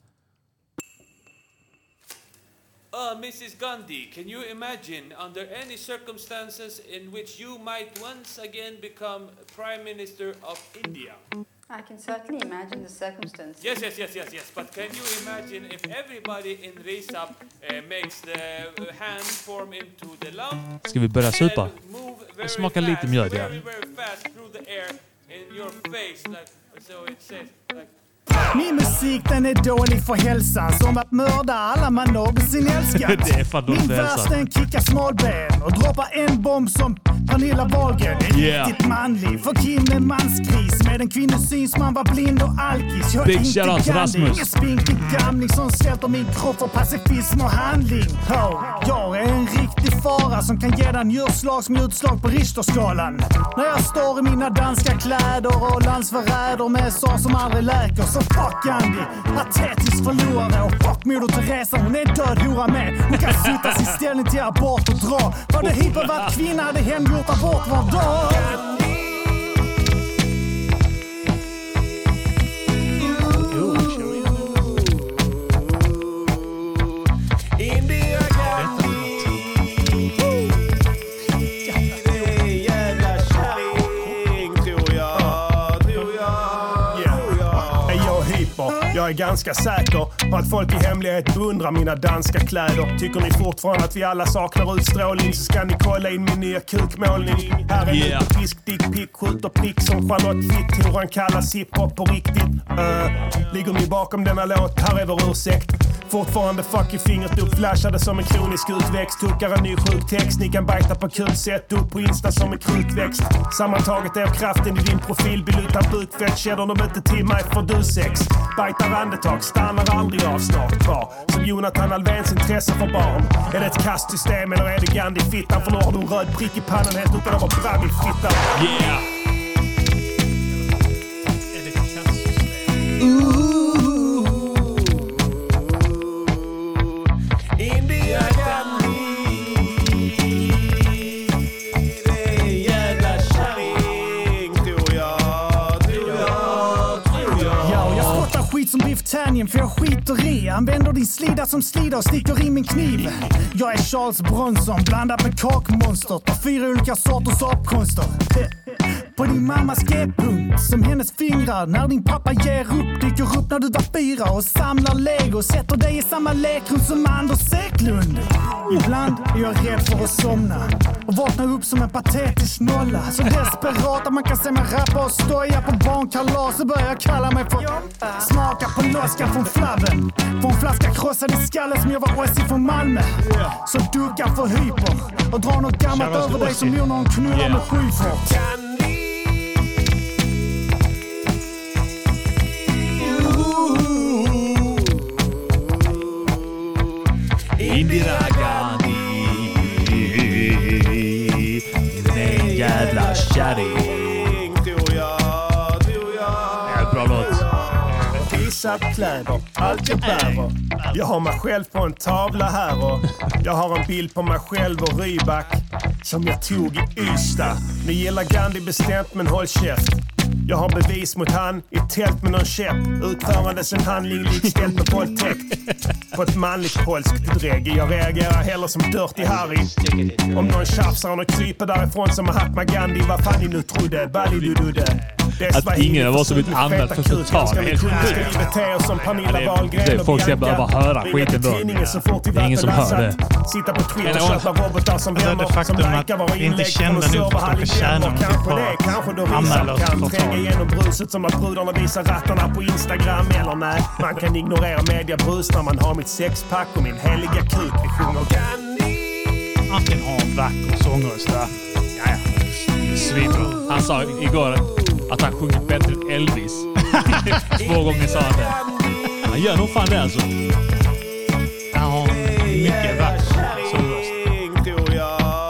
S7: Uh, Mrs. Gandhi, can you imagine under any circumstances in which you might once again become Prime Minister of India?
S8: I can certainly imagine the circumstances.
S7: Yes, yes, yes, yes, yes. But can you imagine if everybody in Risap uh, makes the uh, hand form into the lump?
S1: Ska vi börja supa?
S7: and move very
S1: smakar lite
S7: fast,
S1: mjöd, ja.
S7: Very, very fast through the air in your face, like so. It says like.
S4: Min musik den är dålig för hälsan Som att mörda alla man någonsin älskat. (laughs)
S1: Det är fan dåligt
S4: Min
S1: för
S4: vers
S1: hälsan.
S4: den kickar smalben och droppar en bomb som Pernilla Wahlgren. Är
S1: Yeah.
S4: riktigt manlig För Kim en mansgris med en kvinnosyn som man var blind och alkis. Jag är
S1: Big
S4: inte
S1: shoutout till
S4: Gandhi,
S1: Rasmus.
S4: ingen spinkig gamling som svälter min kropp för pacifism och handling. Oh, Jag är en riktig fara som kan ge dig njurslag som utslag på Richterskalan. När jag står i mina danska kläder och landsförräder med sår som aldrig läker så fuck Andy, patetisk förlorare och fuck Moder Teresa, hon är död hora med. Hon kan sitta sin ställning till abort och dra. Var det hiphop varit kvinna hade hemgjort abort var dag
S2: Jag är ganska säker på att folk i hemlighet beundrar mina danska kläder. Tycker ni fortfarande att vi alla saknar utstrålning så ska ni kolla in min nya kukmålning. Här är
S1: Yeah.
S2: lite pisk, dick, pick, skjuter prick som Charlotte Fitthoran kallas hiphop på riktigt. Uh, ligger ni bakom denna låt? Här är vår ursäkt. Fortfarande fuck i fingret upp, flashade som en kronisk utväxt. Tuckar en ny sjuk text, ni kan bajta på kul sätt upp på Insta som en krukväxt. Sammantaget är kraften i din profilbild utan bukfett. Känner de inte till mig får du sex. Bajtar andetag, stannar aldrig av snart kvar. Som Jonathan Alvéns intresse för barn. Är det ett kastsystem eller är det Gandhi-fittan? För nu har du en röd prick i pannan helt utan att vara fram i fittan.
S1: Yeah!
S2: Indira
S4: skit för jag skiter i. Använder din slida som slida och sticker i min kniv. Jag är Charles Bronson blandat med kakmonster, tar fyra olika sorters apkonster. På din mammas G-punkt som hennes fingrar när din pappa ger upp. Dyker upp när du var fyra och samlar lego. Sätter dig i samma lekrum som Anders Eklund. Ibland är jag rädd för att somna och vaknar upp som en patetisk nolla. Så desperat att man kan se mig rappa och stoja på barnkalas så börjar kalla mig för Smaka på loska från flabben. Får en flaska krossad i skallen som jag var Ossi från Malmö. Så ducka för hyper och dra något gammalt över dig som gjorde någon knullar
S1: Yeah.
S4: med Schyffert.
S1: Indira Gandhi. Den är en jävla kärring.
S2: Tror jag, tror jag.
S1: Ja, bra låt.
S2: Pissat kläder, allt jag bär. Jag har mig själv på en tavla här och jag har en bild på mig själv och Rybak som jag tog i Ystad. Ni gillar Gandhi bestämt men håll käft. Jag har bevis mot han i tält med någon käpp. Utförandes en handling likställd med våldtäkt. På ett manligt polskt drägg. Jag reagerar hellre som Dirty Harry. Om någon tjafsar och kryper därifrån som Mahatma Gandhi. Vad fan ni nu trodde. Balidududde. Det är
S1: Att ingen av oss har blivit
S2: för
S1: anmäld för förtal
S2: Ska
S1: är
S2: vi
S1: helt sjukt.
S2: Vi
S1: Ja, det- det är folk ska behöva höra skiten då.
S2: vi
S1: Det är ingen som hör
S2: belastat. Sitta på Twitter och
S1: Eller-
S2: köpa robotar som
S5: Alltså, det
S2: som
S5: faktum att vi inte
S2: en
S5: nog för att
S2: serverhall i
S5: åka tjäna
S2: Denver.
S5: något
S2: Kanske
S5: på
S2: det,
S5: anmäla oss
S2: kan
S5: för förtal.
S2: igenom bruset som att brudarna visar rattarna på Instagram. Eller nej, man kan ignorera mediabrus när man har mitt sexpack och min heliga kuk. Vi sjunger Gandhi.
S5: Martin har en vacker sångröst där.
S1: Ja, ja. Svinbra. Han sa igår att han sjunger bättre än Elvis. (laughs) Två gånger sa han det. Han gör nog fan det alltså.
S5: Han har mycket vacker sångröst.
S2: Jag,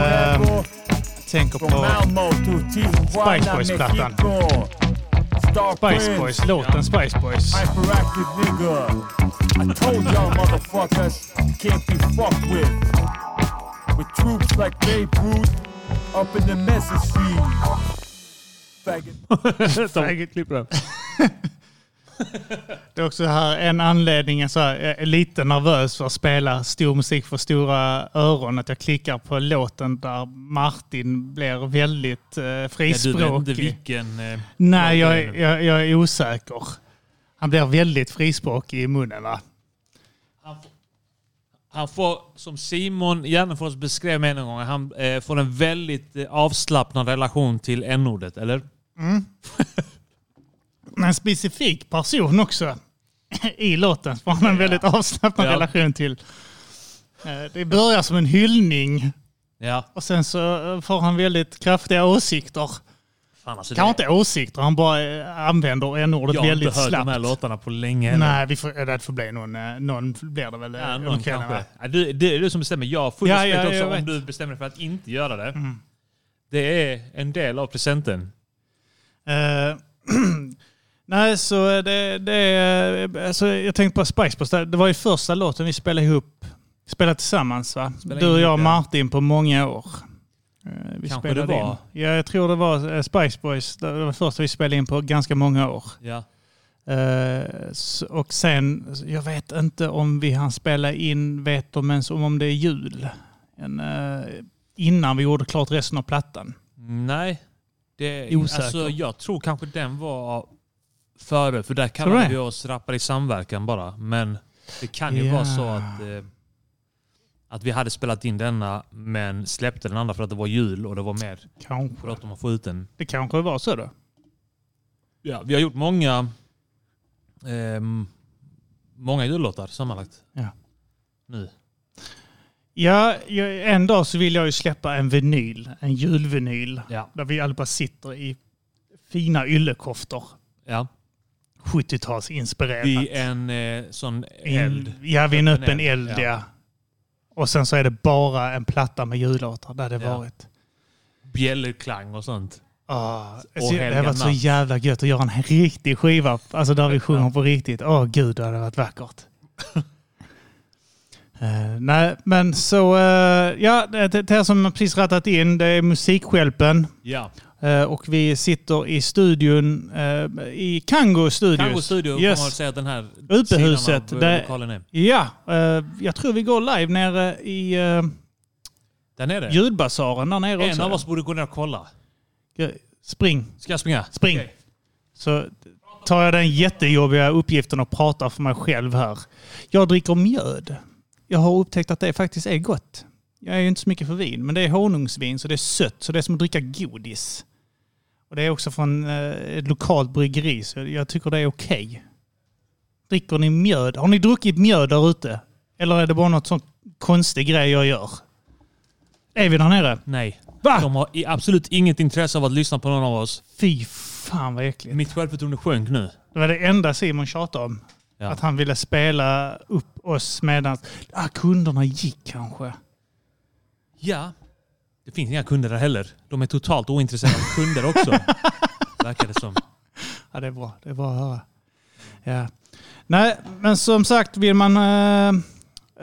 S5: ehm,
S4: Prosecco
S5: tänker på Spice Boys-plattan. Spice. Boys, låten Spice Boys.
S9: With. Troops like Babe Ruth up in the mesosphere. Faggot. (laughs)
S1: Faggot klipper den. (laughs)
S5: Det är också här en anledning, alltså, jag är lite nervös för att spela stor musik för stora öron. Att jag klickar på låten där Martin blir väldigt eh,
S1: Ja, du vet inte
S5: frispråkig.
S1: vilken... Eh,
S5: Nej, jag, jag, jag är osäker. Han blir väldigt frispråkig i munnen va?
S1: Han får, som Simon Gärdenfors beskrev mig en gång, han eh, får en väldigt eh, avslappnad relation till n-ordet, eller? (laughs)
S5: En specifik person också (clears throat) i låten får han en väldigt avslappnad
S1: Ja.
S5: relation till. Eh, Det börjar som en hyllning
S1: Ja.
S5: och sen så får han väldigt kraftiga åsikter.
S1: Fan, alltså,
S5: Kanske
S1: det,
S5: inte åsikter, han bara eh, använder n-ordet
S1: jag har
S5: väldigt
S1: inte hört
S5: slappt.
S1: de här låtarna på länge. heller.
S5: Nej, vi får, det får bli någon, eh, någon blir det väl eh,
S1: Ja, någon
S5: kvällen,
S1: kanske. Ja, du, det är du som bestämmer. Jag har full
S5: Ja,
S1: respekt
S5: ja,
S1: också om
S5: vet.
S1: du bestämmer dig för att inte göra det.
S5: Mm.
S1: Det är en del av presenten.
S5: Eh, (clears throat) nej, så det, det är... Alltså, jag tänkte på Spice där. Det var ju första låten vi spelade ihop. Spelade tillsammans va?
S1: Spelade
S5: du och jag och. Martin på många år. Eh, Vi
S1: Kanske det var.
S5: In. Ja, jag tror det var eh, Spice Boys. Det var det första vi spelade in på ganska många år.
S1: Ja.
S5: Eh, och sen, jag vet inte om vi hann spela in, vet de ens om, det är jul? En, innan vi gjorde klart resten av plattan.
S1: Nej. Det,
S5: Osäker.
S1: alltså, jag tror kanske den var före, för där kallade vi oss rappare i samverkan bara. Men det kan ju
S5: Ja.
S1: vara så att, eh, att vi hade spelat in denna men släppte den andra för att det var jul och det var mer
S5: Kanske.
S1: bråttom att få ut den.
S5: Det kanske var så då.
S1: Ja, vi har gjort många ehm, många jullåtar sammanlagt.
S5: Ja.
S1: Nu.
S5: Ja, en dag så vill jag ju släppa en vinyl, en julvinyl.
S1: Ja.
S5: Där vi allihopa sitter i fina yllekoftor.
S1: Ja.
S5: 70-talsinspirerat.
S1: Vid en eh, sån eld.
S5: Ja, vid en öppen
S1: eld,
S5: eld,
S1: ja.
S5: ja. Och sen så är det bara en platta med jullåtar där det
S1: Ja.
S5: varit.
S1: Bjällerklang och sånt.
S5: Ah,
S1: Och
S5: det
S1: Helga
S5: varit så jävla gött att göra en riktig skiva. Alltså där vi sjunger på riktigt. Åh gud, det hade varit vackert. (laughs) Eh, nej, men så... eh, ja, det, det här som precis rattat in, det är Musikskälpen.
S1: Ja.
S5: Eh, och vi sitter i studion, eh, i Kango Studios.
S1: Kango Studio
S5: Yes.
S1: man väl säga att den här
S5: Utehuset.
S1: av eh, lokalen är.
S5: Ja, jag tror vi går live nere i
S1: Där nere.
S5: ljudbasaren där nere
S1: En
S5: också.
S1: av oss borde gå ner och kolla.
S5: Spring.
S1: Ska jag springa?
S5: Spring.
S1: Okej.
S5: Så tar jag den jättejobbiga uppgiften och pratar för mig själv här. Jag dricker mjöd. Jag har upptäckt att det faktiskt är gott. Jag är ju inte så mycket för vin, men det är honungsvin så det är sött. Så det är som att dricka godis. Och det är också från eh, ett lokalt bryggeri så jag tycker det är okej. Dricker ni mjöd? Har ni druckit mjöd där ute? Eller är det bara något sån konstig grej jag gör? Är vi där nere?
S1: Nej.
S5: Va?
S1: De har absolut inget intresse av att lyssna på någon av oss.
S5: Fy fan vad äckligt.
S1: Mitt självförtroende sjönk nu.
S5: Det var det enda Simon tjatade om.
S1: Ja.
S5: Att han ville spela upp oss medan ah, kunderna gick kanske.
S1: Ja. Det finns inga kunder där heller. De är totalt ointresserade av kunder också. (laughs) Verkar det som.
S5: Ja, det är bra. Det är bra att höra. Ja. Nej, men som sagt, vill man eh,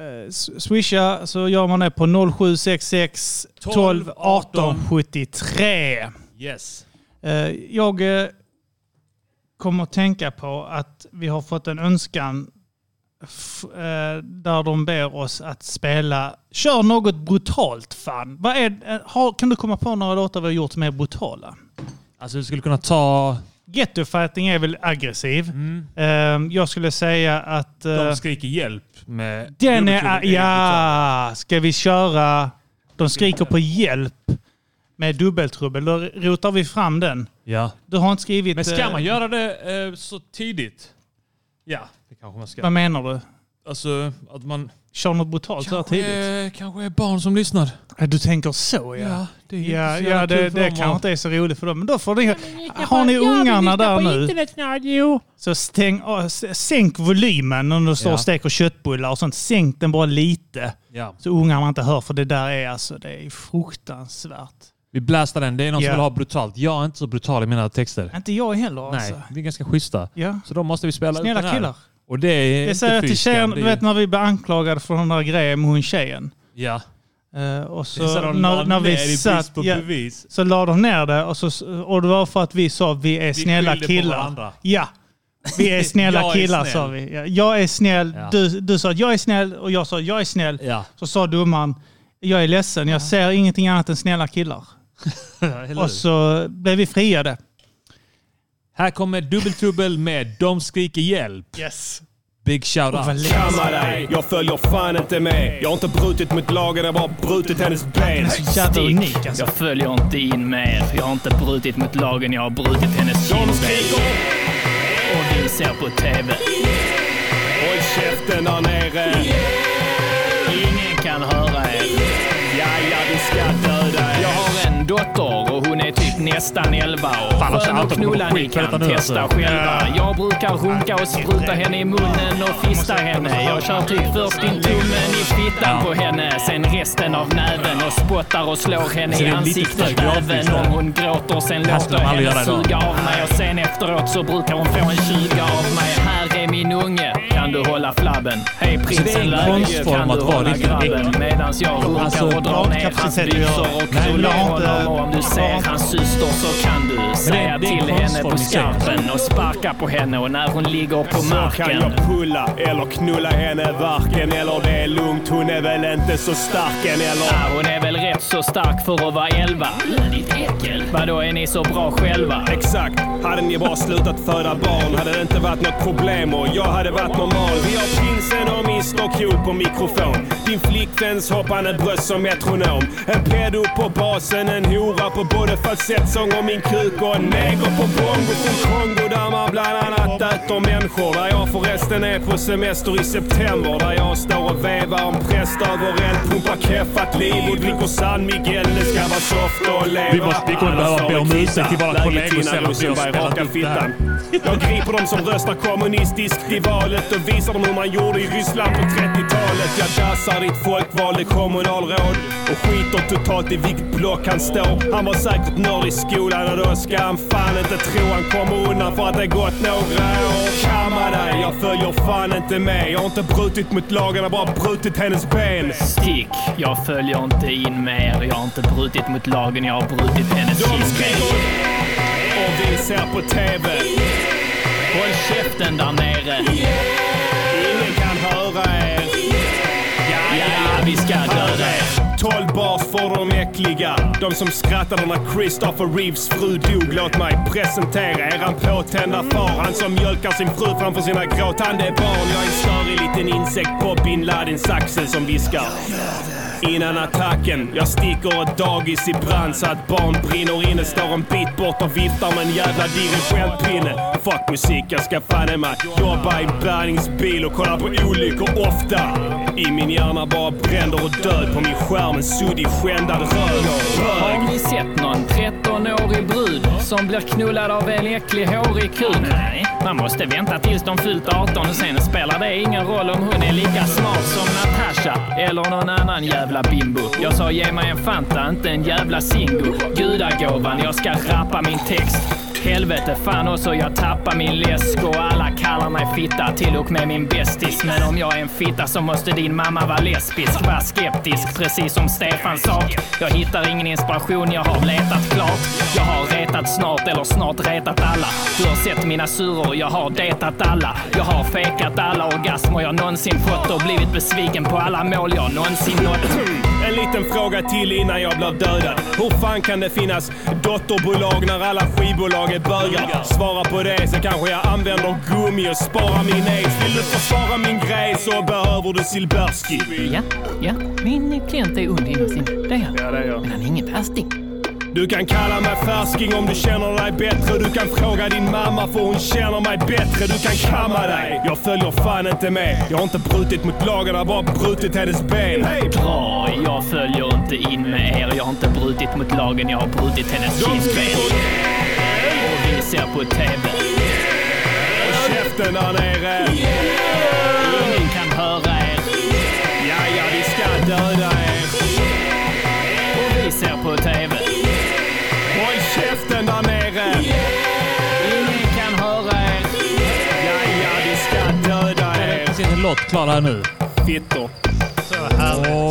S5: eh, swisha så gör man det på 0766 12 18 73.
S1: Yes.
S5: Eh, jag eh, kommer att tänka på att vi har fått en önskan där de ber oss att spela Kör något brutalt fan. Vad är, eh, har, kan du komma på några låtar vi har gjort som är brutala?
S1: Alltså du skulle kunna ta...
S5: Ghetto Fighting är väl aggressiv.
S1: Mm.
S5: Eh, jag skulle säga att... eh,
S1: De skriker hjälp med...
S5: den är... Ja! Ska vi köra... De skriker på hjälp med dubbeltrubbel. Då rotar vi fram den.
S1: Ja.
S5: Du har inte skrivit...
S1: Men ska
S5: eh,
S1: man göra det eh, så tidigt? Ja, det kanske man ska.
S5: Vad menar du?
S1: Alltså att man...
S5: Kör något brutalt så här
S1: Kanske
S5: tidigt?
S1: är, kanske är barn som lyssnar.
S5: Ja, Du tänker så ja.
S1: Ja, det är
S5: ja,
S1: så
S5: ja det,
S1: kul för
S5: det
S1: dem
S5: kanske
S1: att-
S5: inte är så roligt för dem. Men då får ni... Har ni ungarna där nu? Så stäng, s- sänk volymen när du står
S1: Ja.
S5: och steker köttbullar och sånt. Sänk den bara lite.
S1: Ja.
S5: Så ungarna inte hör för det där är alltså det är fruktansvärt.
S1: Vi blastar den. Det är någon
S5: Ja.
S1: som vill ha brutalt. Jag är inte så brutal i mina texter.
S5: Inte jag heller
S1: Nej,
S5: alltså.
S1: vi är ganska schyssta.
S5: Ja.
S1: Så då måste vi spela
S5: Snälla
S1: den här.
S5: killar.
S1: Och det är
S5: Jag säger till tjejen, du vet när vi blev anklagade för den där grejen med hon tjejen.
S1: Ja.
S5: Eh, och så,
S1: så
S5: när, när vi satt, ja, så la de ner det och, så, och det var för att vi sa vi är snälla
S1: skyllde på
S5: killar. Ja, vi är (laughs) snälla
S1: Jag är
S5: killar
S1: snäll.
S5: sa vi. Ja, jag är snäll,
S1: Ja.
S5: du, du sa att jag är snäll och jag sa jag är snäll.
S1: Ja.
S5: Så sa domaren, jag är ledsen, jag ser ingenting annat än snälla killar. (laughs) Och så blev vi friade.
S1: Här kommer Dubbeltrubbel med De skriker hjälp.
S5: Yes.
S1: Big shout
S5: Och vad
S1: out.
S5: lätt.
S2: Kamma dig, jag följer fan inte med. Jag har inte brutit mot lagen, jag har bara brutit hennes ben.
S5: Unik alltså.
S10: Jag följer inte in med er. Jag har inte brutit mot lagen, jag har brutit hennes
S2: De
S10: kindben.
S2: skriker,
S10: Och vi ser på TV.
S2: håll käften där nere.
S10: Ingen kan höra er.
S2: Ja, ja, vi ska döda er.
S10: Jag har en dotter och hon är nästan 11 år.
S1: Alltså,
S10: Skön
S1: kommer
S10: knulla, ni kan
S1: nu,
S10: testa
S1: alltså.
S10: själva. Jag brukar runka och spruta henne i munnen och fista henne. Jag kör typ först in tummen i fittan på henne, sen resten av näven och spottar och slår henne
S1: Så
S10: i ansiktet även om hon gråter. Sen låter
S1: aldrig
S10: henne suga av mig och sen efteråt så brukar hon få en 20 av mig. Här är min unge, kan du hålla flabben? Hej prinsen
S1: en
S10: läge, kan du hålla grabben? Medans jag runkar
S1: Alltså,
S10: och drar ner hans byxor och knullar honom och om du ser hans syster så kan du säga till henne på skarpen och sparka på henne och när hon ligger på
S2: Så kan
S10: marken.
S2: jag pulla eller knulla henne varken eller det är lugnt. Hon är väl inte så stark än eller?
S10: Ja, hon är väl rätt så stark för att vara 11. Ditt äckel. Vadå, är ni så bra själva?
S2: Exakt. Hade ni bara slutat föda barn hade det inte varit något problem och jag hade varit normal. Vi har prinsen och Mr Cool på mikrofon. Din flickväns hoppande bröst som metronom. En pedo på basen, en hora på både falsettsång och min kuk och en neger på bongo från Kongo där man bland annat äter människor. Där jag förresten är på semester i september. Där jag står och vevar en präst övereld, pumpar keffat liv och dricker San Miguel. Det ska vara soft och leva.
S1: Vi måste- vi kommer behöva be om ursäkt till våra kollegor sen att vi har spelat upp det här.
S2: Jag griper dem som röstar kommunistiskt i valet och visar dem hur man gjorde i Ryssland på 30-talet. Jag dassar ditt folkvalde kommunalråd och skiter totalt i vilket block han står. Han var säkert nörd i skolan och då ska han fan inte tro han kommer undan för att det gått några år. Kamma dig, jag följer fan inte med. Jag har inte brutit mot har bara brutit hennes ben.
S10: Stick, jag följer inte in med er. Jag har inte brutit mot lagen, jag har brutit hennes
S2: De
S10: kindben.
S2: skriker och vi ser på TV.
S10: Håll käften där nere.
S2: Ingen kan höra er.
S10: Ja, ja, vi ska döda er.
S2: 12 bars för de äckliga. De som skrattade när Christopher Reeves fru dog. Låt mig presentera eran påtända far. Han som mjölkar sin fru framför sina gråtande barn. Jag är en störig liten insekt på bin Laden-saxen som viskar. Innan attacken, jag sticker ett dagis i brand så att barn brinner inne. Står en bit bort och viftar med en jävla dirigentpinne. Fuck musik, jag ska fan mig jobba i bärgningsbil och kolla på olyckor ofta. I min hjärna bara bränder och död på min skärm en suddig skändad röd.
S10: Har ni sett någon 13-årig brud som blir knullad av en äcklig hårig kuk? Nej, man måste vänta tills de fyllt 18 och sen spelar det ingen roll om hon är lika smart som Natasha eller någon annan jävla bimbo. Jag sa ge mig en Fanta, inte en jävla Zingo. Gudagåvan, jag ska rappa min text. Helvete fan också, jag tappar min läsk och alla kallar mig fitta, till och med min bästis. Men om jag är en fitta så måste din mamma vara lesbisk. Var skeptisk, precis som Stefan sa. Jag hittar ingen inspiration, jag har letat klart. Jag har retat snart, eller snart retat alla. Du har sett mina suror, jag har detat alla. Jag har fekat alla orgasmer jag någonsin fått och blivit besviken på alla mål jag någonsin nått.
S2: En liten fråga till innan jag blir dödad. Hur fan kan det finnas dotterbolag när alla skivbolag är bögar? Svara på det så kanske jag använder gummi och sparar min aids. Vill du försvara min grej så behöver du Silbersky.
S10: Ja, ja, min klient är sin... Det är han.
S2: Ja, det är jag.
S10: Men han är ingen värsting.
S2: Du kan kalla mig färsking om du känner dig bättre. Du kan fråga din mamma för hon känner mig bättre. Du kan kamma dig. Jag följer fan inte med. Jag har inte brutit mot har bara brutit hennes ben. Hey!
S10: Dra, jag följer inte in med er. Jag har inte brutit mot lagen, jag har brutit hennes kindben. Och vi ser på TV.
S2: och käften där nere.
S1: Låt klar här nu.
S3: Fittor.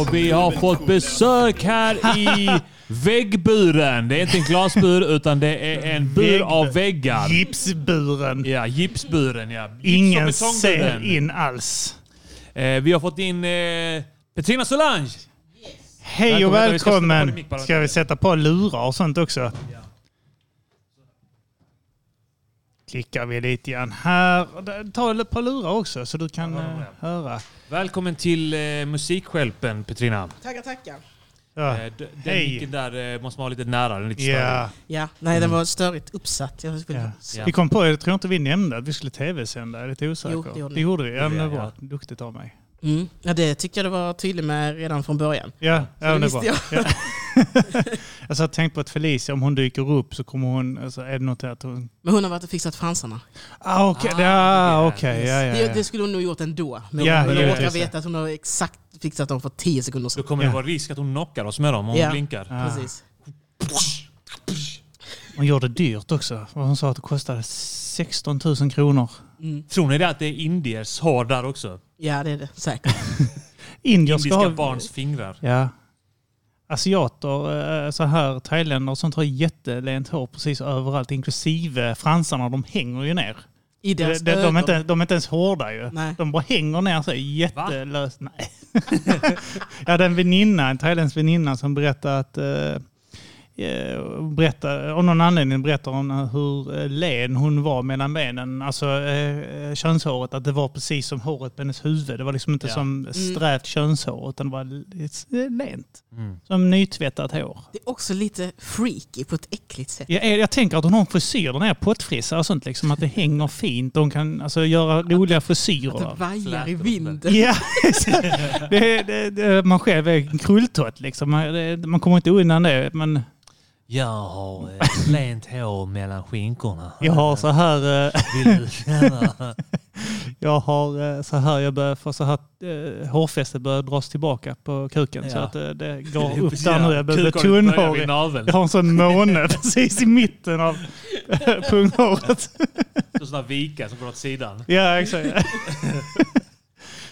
S1: Och vi har fått besök här i (laughs) väggburen. Det är inte en glasbur utan det är en bur
S5: Vägg-
S1: av väggar.
S5: Gipsburen.
S1: Ja, gipsburen ja. Gips
S5: Ingen
S1: betongburen.
S5: ser in alls.
S1: Eh, vi har fått in eh, Petrina Solange.
S5: Hej och
S1: Välkommen, vi ska sätta på
S5: välkommen.
S1: din mick bara.
S5: Ska vi sätta på lurar och sånt också? Klickar vi lite grann här. Ta ett par lurar också så du kan eh, höra.
S1: Välkommen till eh, Musikskälpen Petrina.
S11: Tackar, tackar.
S5: Ja.
S1: Eh, d- den
S5: Hej.
S1: micken där eh, måste man ha lite nära. Den är lite
S5: Ja.
S1: större.
S11: Ja, nej den var störigt uppsatt. Jag skulle...
S5: Ja.
S1: Ja.
S5: Vi kom på, jag tror inte vi nämnde att vi skulle tv-sända. Jag är lite osäker.
S11: Jo, det gjorde
S5: gjorde vi. Ja, men det var
S1: Ja.
S5: bra. Duktigt av mig.
S11: Mm. Ja, det tycker jag det var tydligt med redan från början.
S5: Ja, ja
S11: det
S5: det är bra.
S11: visste (laughs)
S5: Ja. (laughs) jag tänkte på att Felicia, om hon dyker upp så kommer hon... Alltså, är det något att hon...
S11: Men hon har varit och fixat fransarna.
S5: Ah, okej.
S1: Ah,
S5: ja,
S1: det är-
S5: okej. Ja, ja,
S11: Det,
S5: ja.
S11: det skulle hon nog gjort ändå. Men
S5: Ja,
S11: hon råkar veta att hon har exakt fixat dem för 10 sekunder
S1: Då
S11: sedan.
S1: kommer
S5: Ja.
S1: det vara risk att hon knockar oss med dem om hon
S11: Ja.
S1: blinkar.
S5: Ja.
S11: Precis.
S5: Hon gjorde det dyrt också. Hon sa att det kostade 16 000 kronor.
S11: Mm.
S1: Tror ni det att det är indiers hår där också?
S11: Ja, det är det säkert. (laughs)
S5: Indier ska
S1: Indiska
S5: ha...
S1: barns fingrar.
S5: Ja. Asiater, eh, så här, thailändare och sånt har jättelent hår precis överallt. Inklusive fransarna, de hänger ju ner.
S11: I
S5: De,
S11: deras
S5: de, de, är inte, de är inte ens hårda ju.
S11: Nej.
S5: De bara hänger ner så jättelöst. Nej. (laughs) jag hade en väninna, en thailändsk väninna som berättade att eh, eh, berätta, av någon anledning berättar hon hur eh, len hon var mellan benen. Alltså eh, könshåret, att det var precis som håret på hennes huvud. Det var liksom inte
S1: Ja.
S5: som strävt könshår utan det var lite lent.
S1: Mm.
S5: Som nytvättat hår.
S11: Det är också lite freaky på ett äckligt sätt.
S5: Jag, jag tänker att hon har en frisyr, den är pottfrissa och sånt, liksom, att det hänger fint. De kan alltså, göra roliga
S11: Att
S5: frisyrer.
S11: det vajar i vinden.
S5: Ja, (laughs) det, det, det, man själv är en krulltott liksom. Man, det, man kommer inte undan det. Men
S1: Jag har eh, lent hår mellan skinkorna.
S5: jag har så här... eh, (laughs)
S1: Vill du känna? (laughs)
S5: Jag har eh, så här, jag börjar få så här eh, hårfästet börjar dras tillbaka på kuken så
S1: Ja.
S5: att eh, det (laughs) går upp där nu. Jag börjar bli tunnhårig. Jag har en sån måne precis i mitten av eh, punghåret.
S1: Så sådana vikar som går åt sidan.
S5: Ja, exakt.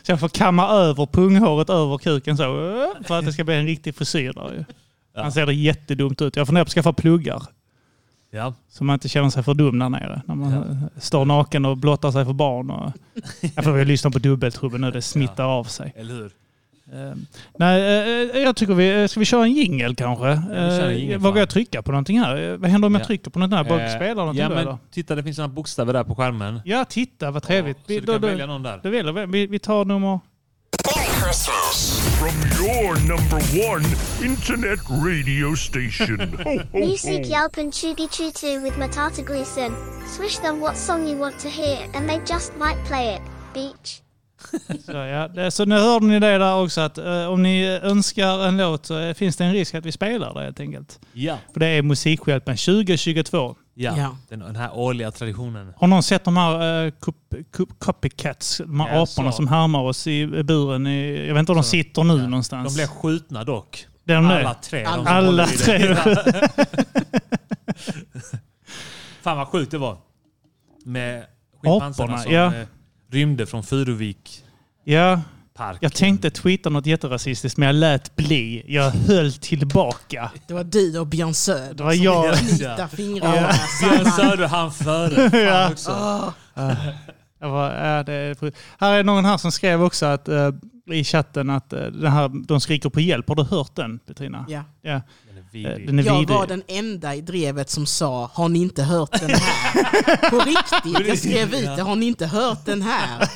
S5: Så jag får kamma över punghåret över kuken så eh, för att det ska bli en riktig frisyr där ju.
S1: Ja.
S5: Han ser det jättedumt ut. Jag funderar på att skaffa pluggar.
S1: Ja.
S5: Så man inte känner sig för dum där nere. När man
S1: Ja.
S5: står naken och blottar sig för barn. Och... (laughs) Jag får väl lyssna på dubbeltrubben nu, det smittar av sig.
S1: Eller hur?
S5: Eh, nej, eh, jag tycker vi... Ska vi köra en jingel kanske?
S1: jingle,
S5: Vågar jag trycka på någonting här? Vad händer om jag
S1: Ja.
S5: trycker på något här? Bara spelar någonting
S1: Ja,
S5: då,
S1: men
S5: eller?
S1: titta det finns några bokstäver där på skärmen.
S5: Ja, titta vad trevligt.
S1: Så
S5: Vi,
S1: du
S5: då,
S1: kan
S5: då,
S1: välja någon där.
S5: då vi. Vi tar nummer...
S9: From your number one internet radio station. (laughs) Ho, ho,
S12: Music. Yelp and Chugi Chutu with Matata Gleason. Swish them what song you want to hear and they just might play it. Beach.
S5: Så, ja. det- så nu hörde ni det där också att eh, om ni önskar en låt så eh, finns det en risk att vi spelar det helt enkelt.
S1: Ja.
S5: För det är Musikhjälpen 2022.
S1: Ja.
S11: Ja.
S1: Den, den här årliga traditionen.
S5: Har någon sett de här uh, copycats, de här
S1: Ja,
S5: aporna
S1: så.
S5: som härmar oss i buren? I, jag vet inte var de sitter nu
S1: Ja.
S5: någonstans.
S1: De blev skjutna dock.
S5: Det är de
S1: Alla tre.
S11: Alla.
S5: Alla tre. (laughs)
S1: Fan vad sjukt det var. Med schimpansarna
S5: Aporna,
S1: som
S5: ja.
S1: eh, rymde från Furuvik
S5: Ja,
S1: park.
S5: jag tänkte tweeta något jätterasistiskt men jag lät bli. Jag höll tillbaka.
S11: Det var du och Björn Söder
S5: Det var
S11: som
S5: jag.
S11: knyta fingrarna
S5: Ja. (laughs)
S1: Björn. Söder han före. (laughs)
S5: Ja.
S1: också.
S11: Åh,
S5: Jag var, ja, det är, här är någon här som skrev också att, eh, i chatten att eh, den här, de skriker på hjälp. Har du hört den Petrina?
S11: Ja.
S1: Är
S5: Eh,
S1: vidrig.
S5: Den är
S11: Jag
S5: vidrig.
S11: var den enda i drevet som sa har ni inte hört den här? På riktigt, jag skrev ut det, har ni inte hört den här?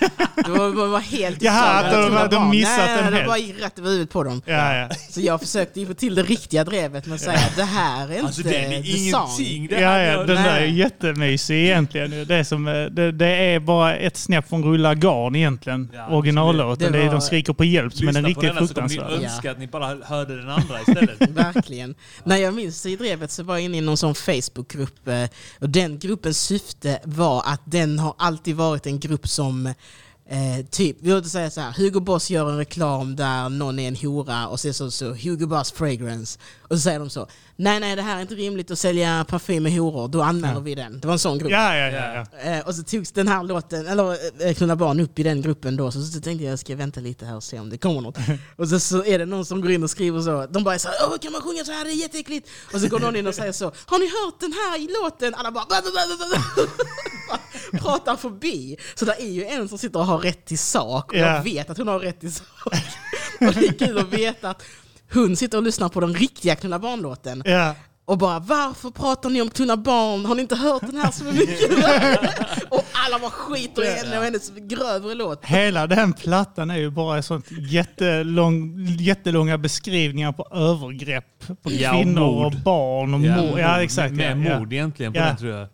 S11: Det var, det var helt
S5: Jaha,
S11: stört.
S5: de-
S11: Det var
S5: de
S11: bara-
S5: missat
S11: nej,
S5: den
S11: Det
S5: helt.
S11: var rätt över huvudet på dem.
S5: Ja, ja.
S11: Så jag försökte ju få till det riktiga drevet med att säga att det här är inte
S1: Alltså den är
S11: the song.
S1: ingenting. Det
S5: Ja,
S1: här
S5: ja, den där är jättemysig egentligen. Det är, som, eh, det, det är bara ett snäpp från Rulla Garn egentligen,
S1: Ja,
S5: originallåten.
S11: det
S5: Det de skriker på hjälp som är den
S1: Lyssna på
S5: riktigt
S1: denna så kommer ni önska att ni bara hörde den andra istället. (laughs)
S11: Verkligen. När jag minns i drevet så var jag inne i någon sån Facebookgrupp eh, och den gruppens syfte var att den har alltid varit en grupp som Eh, typ, vi låter säga så här, Hugo Boss gör en reklam där någon är en hora och så, så, så Hugo Boss fragrance. Och så säger de så, nej nej det här är inte rimligt att sälja parfym med horor, då anmäler
S5: Ja.
S11: vi den. Det var en sån grupp.
S5: Ja, ja, ja. ja.
S11: Eh, och så togs den här låten, eller eh, Knulla barn upp i den gruppen då, så, så tänkte jag jag ska vänta lite här och se om det kommer något. (laughs) och så, så är det någon som går in och skriver så, de bara så här, Åh, kan man sjunga så här, det är jätteäckligt. Och så går någon in och säger så, har ni hört den här i låten? Alla bara, "Bla, bla, bla, bla, bla." (laughs) pratar förbi. Så det är ju en som sitter och har rätt till sak, och
S5: Ja.
S11: jag vet att hon har rätt till sak. (laughs) och det är kul att veta att hon sitter och lyssnar på den riktiga Knulla barn-låten.
S5: Ja.
S11: Och bara varför pratar ni om Knulla barn? Har ni inte hört den här så mycket? (laughs) och alla bara skiter i henne och hennes grövre låt.
S5: Hela den plattan är ju bara sånt jättelång, jättelånga beskrivningar på övergrepp på
S1: Ja, och
S5: kvinnor och,
S1: mord.
S5: barn och mord. Ja, exakt.
S1: Med,
S5: ja,
S1: med
S5: ja.
S1: mord egentligen på
S5: Ja.
S1: den tror jag.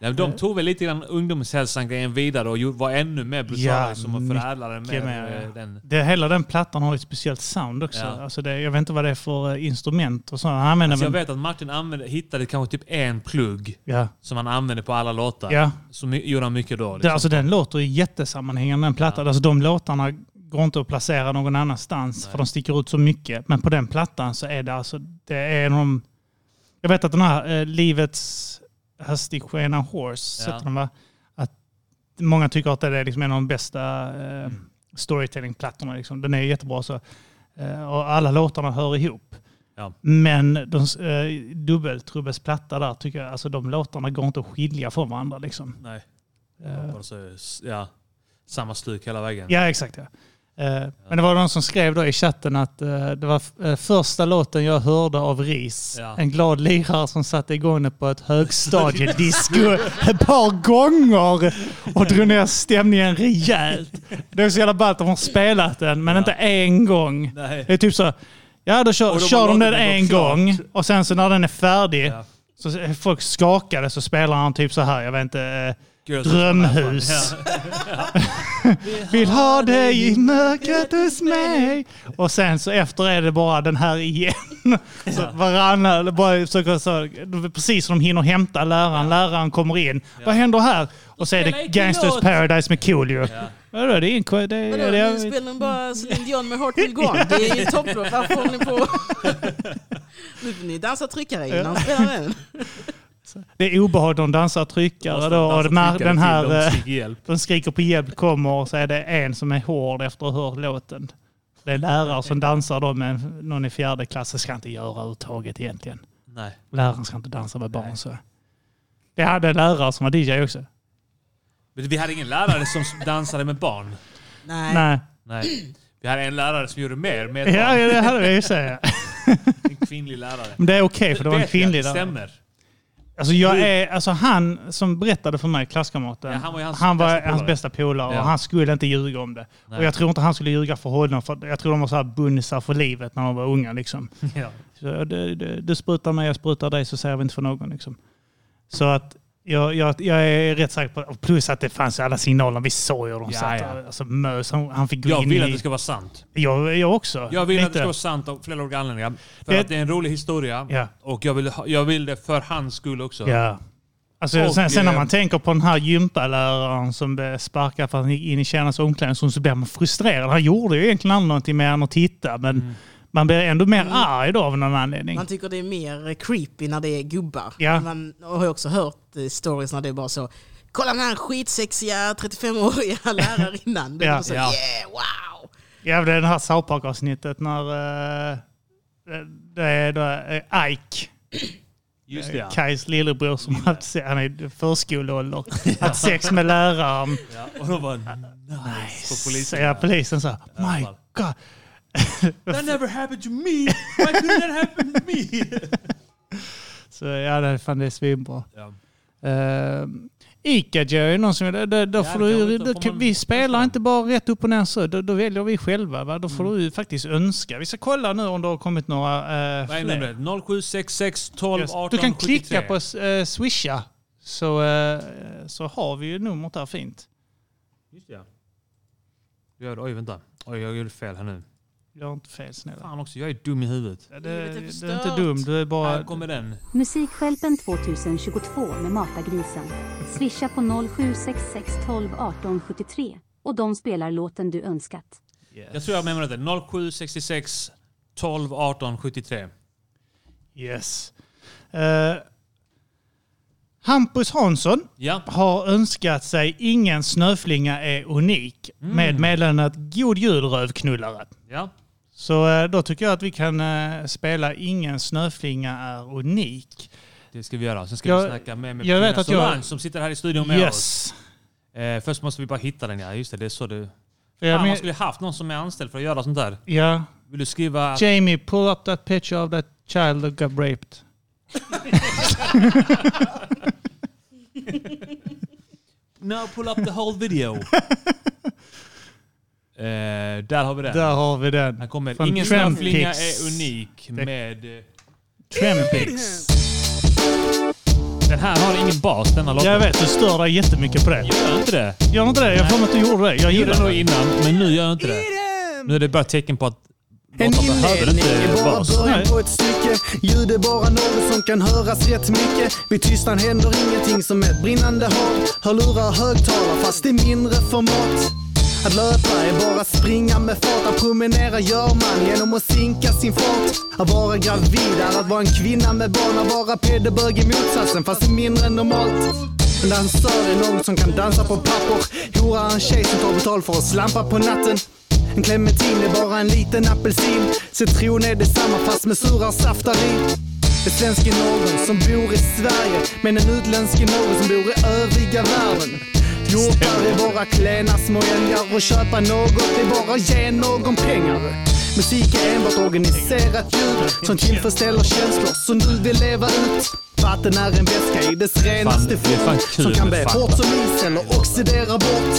S1: Ja, de tog väl lite grann ungdomshälsan-grejen vidare och var ännu mer brutala som att förädla den
S5: mycket
S1: med
S5: mer,
S1: eh,
S5: ja.
S1: den.
S5: Det, hela den plattan har ett speciellt sound också.
S1: Ja.
S5: Alltså det, jag vet inte vad det är för eh, instrument och sånt. Han använder
S1: Alltså jag vet att Martin använde, hittade kanske typ en plugg
S5: Ja.
S1: som han använde på alla låtar.
S5: Ja.
S1: Så my- gjorde han mycket då.
S5: det,
S1: Liksom.
S5: alltså den låter ju jättesammanhängande den plattan. Alltså de låtarna går inte att placera någon annanstans för de sticker ut så mycket. Men på den plattan så är det alltså, det är de... Jag vet att den här eh, Livets hastigskena Horse,
S1: Ja.
S5: den va? Att många tycker att det är liksom en av de bästa eh, storytelling-plattorna. Liksom. Den är jättebra. Så. Eh, och alla låtarna hör ihop.
S1: Ja.
S5: Men de, eh, dubbeltrubbes platta där tycker jag, alltså de låtarna går inte att skilja från varandra. Liksom.
S1: Nej.
S5: Eh,
S1: ja, samma stuk hela vägen.
S5: Ja, exakt. Ja. Eh, Men det var någon som skrev då i chatten att eh, det var eh, första låten jag hörde av RIS.
S1: Ja.
S5: En glad lirare som satte igång det på ett högstadiedisco (laughs) ett par gånger och drog ner stämningen rejält. Det är så jävla ballt att de har spelat den, men inte en gång.
S1: Nej.
S5: Det är typ så, ja då kör,
S1: Och har
S5: kör de den en
S1: klart.
S5: gång och sen så när den är färdig
S1: Ja.
S5: så folk skakade så spelar han typ så här, jag vet inte, Drömhus. (laughs) Vill ha dig i mörkret hos mig. Och sen så efter är det bara den här igen. (laughs) Så varannan, bara försöker så, precis som de hinner hämta läraren. Läraren kommer in. Vad händer här? Och så är det Gangsters. Paradise med Coolio. Vadå, det är inte... Det,
S11: Vadå,
S5: det,
S11: nu spelar de bara Celine Dion med Heart Will (laughs) Go On. Det är ju topplåt. Varför håller ni på? Nu får ni dansa tryckare innan de spelar den.
S5: Det är obehagligt, de dansar tryckare då. Och den här, den här,
S1: de
S5: eh,
S1: skriker hjälp.
S5: de skriker på hjälp kommer och så är det en som är hård efter att ha hört låten. Det är lärare som dansar då med någon i fjärde klass. Det ska inte göra överhuvudtaget egentligen.
S1: Nej.
S5: Läraren ska inte dansa med barn. Så. Det hade en lärare som var DJ också.
S1: Men vi hade ingen lärare som dansade med barn.
S11: Nej.
S5: Nej.
S1: Nej. Vi hade en lärare som gjorde mer med
S5: Ja,
S1: barn.
S5: ja, det hade vi ju säga.
S1: En kvinnlig lärare.
S5: Men det är okej för det var en kvinnlig
S1: det
S5: lärare.
S1: stämmer.
S5: Alltså, jag är, alltså han som berättade för mig, klasskamraten,
S1: Ja, han var hans
S5: han var
S1: bästa
S5: hans bästa polare
S1: Ja.
S5: och han skulle inte ljuga om det.
S1: Nej.
S5: Och jag tror inte han skulle ljuga för honom, för jag tror de var så här bunnisar för livet när de var unga. Liksom. (laughs)
S1: Ja.
S5: Så det, det, du sprutar mig, jag sprutar dig, så säger vi inte för någon. Liksom. Så att jag, jag, jag är rätt säker på, och plus att det fanns alla signaler, vi såg ju hur de
S1: Ja,
S5: satt.
S1: ja.
S5: Alltså, mös, han, han fick gå
S1: Jag
S5: in
S1: vill
S5: i...
S1: att det ska vara sant.
S5: Jag, jag också.
S1: Jag vill att det
S5: Lite.
S1: ska vara sant av flera olika anledningar. För
S5: Det-
S1: att det är en rolig historia.
S5: Ja.
S1: Och jag vill, jag vill det för hans skull också.
S5: Ja. Alltså,
S1: Och,
S5: sen, sen när
S1: eh,
S5: man tänker på den här gympaläraren som blev sparkad för att han gick in i tjejernas omklädningsrum så blir man frustrerad. Han gjorde ju egentligen aldrig någonting mer än att titta men
S1: Mm.
S5: Man blir ändå mer arg då av någon anledning.
S11: Man tycker det är mer creepy när det är gubbar.
S5: Ja.
S11: Man har ju också hört eh, stories när det är bara så Kolla den här skitsexiga 35-åriga (laughs) lärarinnan.
S5: Ja.
S11: så,
S5: Ja.
S11: yeah, wow!
S5: Ja, det är det här South när uh, det är då, eh, Ike.
S1: Just det, ja.
S5: Kajs lillebror som haft, se- han är förskoleålder. (laughs) Haft sex med läraren.
S1: Ja, och de bara nice. På polisen.
S5: Säger polisen så här, my god.
S1: That (laughs) never happened to me! Why couldn't that happen to me? (laughs)
S5: Så ja, det, fan, det är svinbra.
S1: Ja.
S5: Uh, Ica Jerry, någon som, då, då,
S1: Ja,
S5: får du,
S1: då man
S5: vi spelar inte bara rätt upp och ner så, då, då väljer vi själva. Va? Då får
S1: Mm.
S5: du faktiskt önska. Vi ska kolla nu om det har kommit några uh,
S1: Vad är numret? 0766 12
S5: Just.
S1: 18
S5: Du kan
S1: 73.
S5: klicka på uh, swisha så, eh, så har vi ju numret där fint.
S1: Just det. Du Gör, oj, vänta. Oj, jag gjorde fel här nu.
S5: Gör inte fel snälla.
S1: Fan också, jag är dum i huvudet.
S5: Ja, det,
S11: är
S5: du är inte dum, du är bara...
S1: Här kommer den.
S6: Musikskälpen 2022 med Mata Grisen. Swisha på 0766 12 18 73 och de spelar låten du önskat.
S1: Jag tror jag har mig det. 0766 12 18 73.
S5: Yes. Eh, Hampus Hansson
S1: Ja.
S5: har önskat sig Ingen snöflinga är unik
S1: Mm.
S5: med meddelandet God jul rövknullare.
S1: Ja.
S5: Så eh, då tycker jag att vi kan eh, spela Ingen snöflinga är unik.
S1: Det ska vi göra. Sen ska
S5: Jag-
S1: vi snacka med, med
S5: jag vet att jag-
S1: som sitter här i studion med
S5: Yes.
S1: oss. Eh, först måste vi bara hitta den. Ja, just det. Det är så du...
S5: Ja,
S1: Fan, man skulle haft någon som är anställd för att göra sånt där.
S5: Ja.
S1: Vill du skriva...
S5: Jamie, pull up that picture of that child that got raped. (laughs)
S1: No, pull up the whole video. (laughs) eh, där har vi den.
S5: Där har vi den.
S1: Här kommer
S5: Från
S1: Ingen snöflinga är unik
S5: Det-
S1: med... eh,
S5: Trempix.
S1: Den här har ingen bas denna låten.
S5: Jag vet, du stör dig jättemycket på det.
S1: Gör inte det?
S5: Gör inte det? Jag mig att du gjorde det. Jag
S1: gjorde
S5: gillar
S1: det nog innan, men nu gör jag inte det. Nu är det bara ett tecken på att
S4: En inledning är bara början på ett stycke. Ljud är bara något som kan höras rätt mycket. Vid tystnad händer ingenting som ett brinnande hav. Hörlurar högtalare fast i mindre format. Att löpa är bara springa med fart. Att promenera gör man genom att sinka sin fart. Att vara gravid är att vara en kvinna med barn. Att vara pedebög i motsatsen fast det är mindre än normalt. En dansör är någon som kan dansa på papper. Hora är en tjej som tar betalt för att slampa på natten. En clementin är bara en liten apelsin. Citron är detsamma fast med sura saftar i. En svensk är någon som bor i Sverige, men en utländsk är någon som bor i övriga världen. Hjortar är bara klena små älgar och köpa något är bara ge någon pengar. Musik är enbart organiserat ljud som tillfredsställer känslor som du vill leva ut. Vatten är en väska i dess renaste form som kan bli hårt som is eller oxidera bort.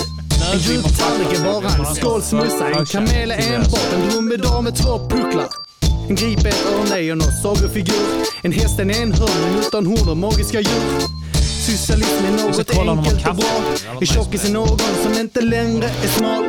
S4: En djup tallrik är bara en skål smussa. En kamel är enbart en dromedar med två pucklar. En grip är ett örnlejon och sagofigur. En häst är en enhörning utan horn och magiska djur. Socialism är något enkelt och bra. En tjockis är någon som inte längre är smal.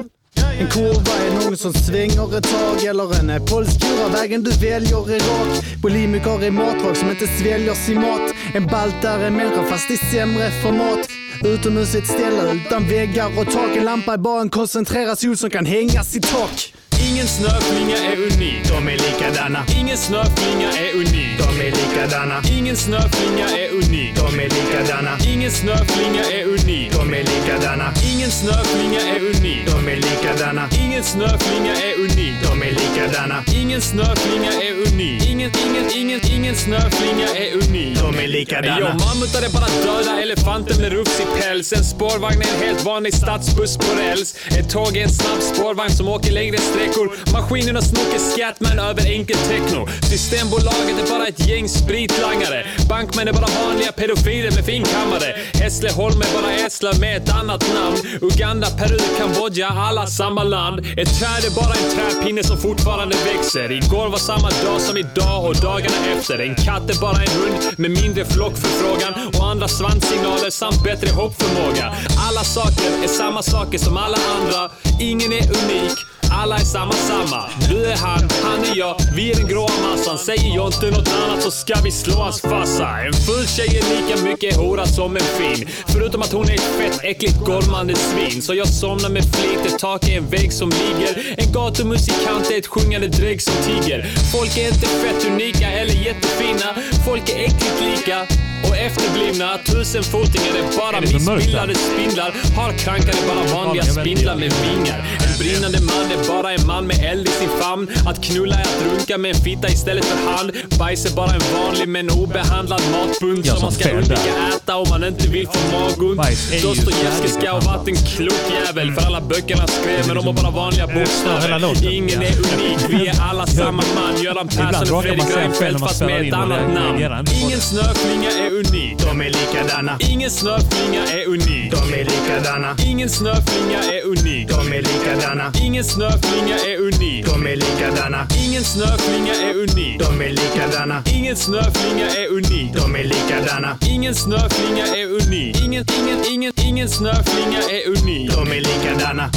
S4: En kurva är någon som svänger ett tag eller en polsk kura. Vägen du väljer är rak. Bulimiker är matvak som inte sväljer sin mat. En balt är en människa fast i sämre format. Utomhus är ett ställe utan väggar och tak. En lampa är bara en koncentrerad sol som kan hängas i tak.
S3: Ingen snöflinga är unik.
S4: De är likadana.
S3: Ingen snöflinga är unik.
S4: De är likadana.
S3: Ingen snöflinga är unik.
S4: De är likadana.
S3: Ingen snöflinga är unik.
S4: De är likadana.
S3: Ingen snöflinga är unik.
S4: De är likadana.
S3: Ingen snöflinga är unik.
S4: De är likadana.
S3: Ingen snöflinga är unik. Ingen, ingen, ingen, ingen snöflinga är unik.
S4: De är likadana.
S3: Jo, mammutar är bara döda elefanter med rufsig päls. En spårvagn är en helt vanlig stadsbuss på räls. Ett tåg är en snabb spårvagn som åker längre sträckor. Maskinerna snokar Scatman över enkel techno. Systembolaget är bara ett gäng spritlangare. Bankmän är bara vanliga pedofiler med finkammare. Hässleholm är bara Hässla med ett annat namn. Uganda, Peru, Kambodja, alla samma land. Ett träd är bara en träpinne som fortfarande växer. Igår var samma dag som idag och dagarna efter. En katt är bara en hund med mindre flockförfrågan och andra svanssignaler samt bättre hoppförmåga. Alla saker är samma saker som alla andra. Ingen är unik. Alla är samma samma. Du är han, han är jag. Vi är den gråa massan. Säger jag inte något annat så ska vi slå hans farsa. En ful tjej är lika mycket hora som en fin. Förutom att hon är ett fett äckligt gormande svin. Så jag somnar med flit. Ett tak är en vägg som ligger. En gatumusikant är ett sjungande drägg som tiger. Folk är inte fett unika eller jättefina. Folk är äckligt lika. Och efterblivna tusenfotingar är bara missbildade spindlar. Har krankar är bara vanliga spindlar med vingar. En brinnande man är bara en man med eld i sin famn. Att knulla är att runka med en fitta istället för hand. Bajs är bara en vanlig men obehandlad matbunt som man ska undvika äta om man inte vill få magont. Dostojevskij ska ha varit en klok jävel för alla böckerna skrev men de har bara vanliga bokstäver. Ingen är unik, vi är alla samma man. Göran Persson och Fredrik Reinfeldt fast med ett annat namn. Ingen snöflinga är unik.
S4: De är likadana.
S3: Ingen snöflinga är unik.
S4: De är likadana.
S3: Ingen snöflinga är unik.
S4: De är likadana.
S3: Ingen snöflinga är unik.
S4: De är likadana.
S3: Ingen snöflinga är unik.
S4: De är likadana.
S3: Ingen snöflinga är unik.
S4: De är likadana.
S3: Ingen snöflinga är unik. Ingen, ingen, ingen, ingen snöflinga är unik.
S4: De är likadana.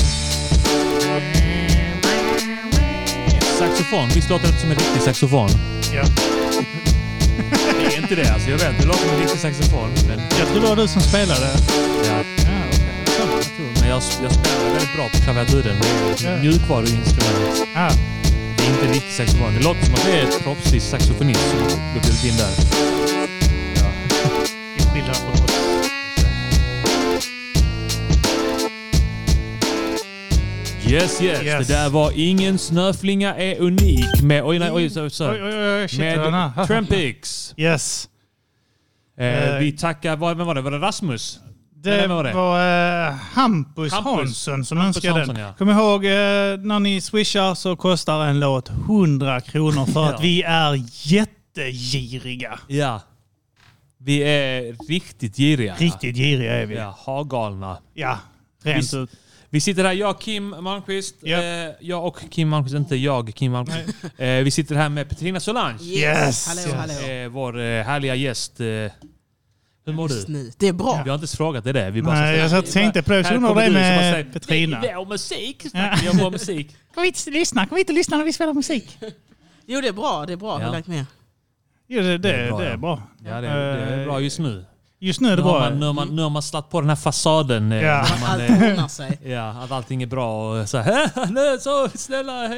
S1: Saxofon. Visst låter det som en riktig saxofon?
S5: Ja.
S1: Det är inte det alltså. Jag vet, det låter som en riktig saxofon. Men,
S5: Jag tror det var du som spelade.
S1: ja.
S5: Ja,
S1: jag, jag spelar väldigt bra på klaviaturen. Det är
S5: Ja.
S1: mjukvaruinstrument.
S5: Ah.
S1: Det är inte riktigt saxofon. Det låter som att det är ett proffsig saxofonist som har bjudit in där.
S5: Oss.
S1: Yes, yes,
S5: Yes.
S1: Det där var Ingen snöflinga är unik med... Oj, nej, oj, så, så,
S5: Oj, oj, oj, shit,
S1: med. Trampix.
S5: Yes.
S1: Eh,
S5: Eh,
S1: vi tackar... Vad, vem var det? Var det Rasmus?
S5: Det
S1: Eller vem
S5: var, eh, Hampus,
S1: Hampus.
S5: Hansson som
S1: Hampus
S5: önskade
S1: Hansson,
S5: den.
S1: ja.
S5: Kom ihåg, eh, när ni swishar så kostar en låt 100 kronor för (laughs)
S1: Ja.
S5: att vi är jättegiriga.
S1: Ja. Vi är riktigt giriga.
S5: Riktigt giriga är vi.
S1: Ja, hagalna.
S5: Ja, rent
S1: vi,
S5: ut.
S1: Vi sitter här, jag Kim Malmqvist. Eh, jag och Kim Malmqvist, inte jag Kim Malmqvist. Eh, vi sitter här med Petrina Solange.
S11: Yes. Hallå, hallå.
S1: Eh, vår eh, härliga gäst. Eh, hur mår du?
S11: Det är bra.
S1: Vi har inte frågat dig det. Vi bara
S5: Nej, jag satt och tänkte på det. Jag undrar det med
S1: säger,
S5: Petrina.
S1: "Nej, Vår musik! Snackar vi om vår musik? (laughs)
S5: Kom hit och lyssna, kom hit och lyssna när vi spelar musik.
S11: Jo, det är bra. Det är bra.
S1: Ja.
S11: du lagt med?
S5: Jo, det, det,
S1: Det är
S5: det,
S1: bra,
S5: är
S1: ja.
S5: bra.
S1: Ja, det är, det är bra just nu.
S5: Just nu är det
S1: nu
S5: bra.
S1: man, nu, har man, nu har man slagit på den här fasaden. eh,
S5: Ja.
S1: när man,
S11: Allt
S1: eh,
S11: sig. (laughs)
S1: Ja, att allting är bra och så här, "Nej, så snälla,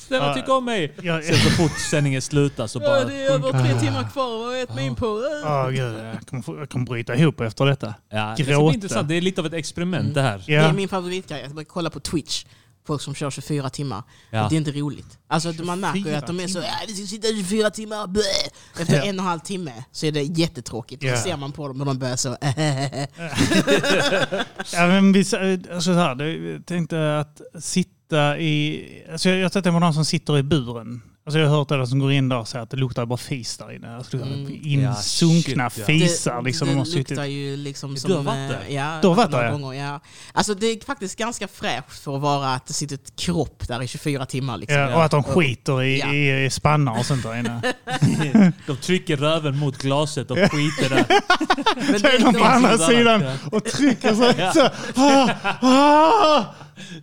S1: snälla
S5: Ja.
S1: tyck om mig.
S5: Ja,
S1: Sen så fort sändningen slutar så bara...
S11: Ja, det är över tre timmar kvar. Vad är ett min på?
S5: Åh gud, jag kommer, jag kommer bryta ihop efter detta.
S1: Ja, det ska bli
S5: Gråta.
S1: intressant. Det är lite av ett experiment det här.
S11: Det är
S5: Ja.
S11: min favoritgrej. Jag börjar kolla på Twitch. Folk som kör 24 timmar.
S1: Ja.
S11: Det är inte roligt. Alltså man märker ju
S5: 24
S11: att de är så ja, vi ska sitta 24 timmar, blä. Efter
S5: Ja.
S11: en och en halv timme så är det jättetråkigt.
S5: Ja.
S11: så ser man på dem och de börjar så
S5: Ja, men vi, alltså så här, jag tänkte att sitta i... Alltså jag, jag tänkte på någon som sitter i buren. Alltså jag har hört det som går in där och säger att det luktar bara fis där inne. Alltså,
S11: Mm.
S5: Insunkna
S1: Ja, shit, ja.
S5: fisar. liksom,
S11: det
S5: de har suttit.
S11: luktar ju liksom
S1: Du
S11: som...
S1: har varit
S11: eh,
S1: där?
S11: Ja,
S5: Du har varit där, ja.
S11: gånger, ja. Alltså det är faktiskt ganska fräscht för att vara att det sitter ett kropp där i 24 timmar. Liksom.
S5: Ja, och att de skiter i,
S11: Ja.
S5: i, i spannar och sånt där inne. (laughs)
S1: De trycker röven mot glaset och skiter där. (laughs)
S11: Men
S5: Så är de på andra sidan och trycker så. Så (laughs) ah, ah.